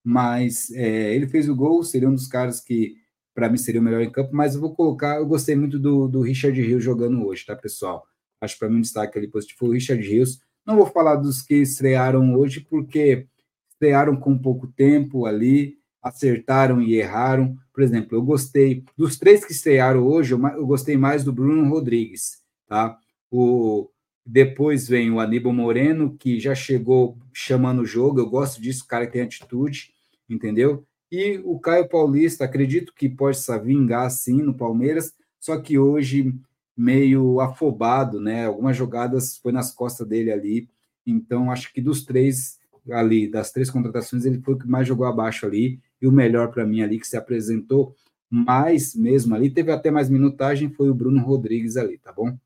Speaker 1: Mas é, ele fez o gol, seria um dos caras que, para mim, seria o melhor em campo, mas eu vou colocar, eu gostei muito do, do Richard Rios jogando hoje, tá, pessoal? Acho para mim um destaque ali positivo foi o Richard Rios. Não vou falar dos que estrearam hoje, porque estrearam com pouco tempo ali, acertaram e erraram. Por exemplo, eu gostei dos três que estrearam hoje, eu, gostei mais do Bruno Rodrigues, tá? O, depois vem o Aníbal Moreno, que já chegou chamando o jogo. Eu gosto disso, o cara tem atitude, entendeu? E o Caio Paulista, acredito que possa vingar sim no Palmeiras, só que hoje meio afobado, né? Algumas jogadas foi nas costas dele ali. Então, acho que dos três ali, das três contratações, ele foi o que mais jogou abaixo ali. E o melhor para mim ali, que se apresentou mais mesmo ali, teve até mais minutagem, foi o Bruno Rodrigues ali, tá bom?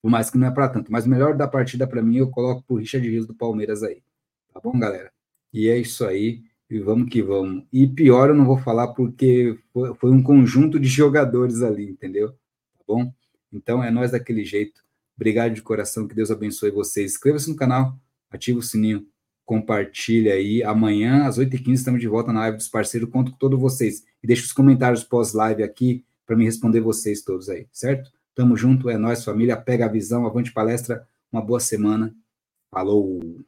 Speaker 1: Por mais que não é para tanto. Mas o melhor da partida para mim eu coloco o Richard Rios do Palmeiras aí. Tá bom, galera? E é isso aí. E vamos que vamos. E pior eu não vou falar porque foi um conjunto de jogadores ali, entendeu? Tá bom? Então é nós daquele jeito. Obrigado de coração, que Deus abençoe vocês. Inscreva-se no canal, ative o sininho, compartilha aí. Amanhã, às 8h15, estamos de volta na live dos parceiros. Conto com todos vocês. E deixa os comentários pós-live aqui para me responder vocês todos aí, certo? Tamo junto, é nós, família. Pega a visão, avante palestra. Uma boa semana. Falou!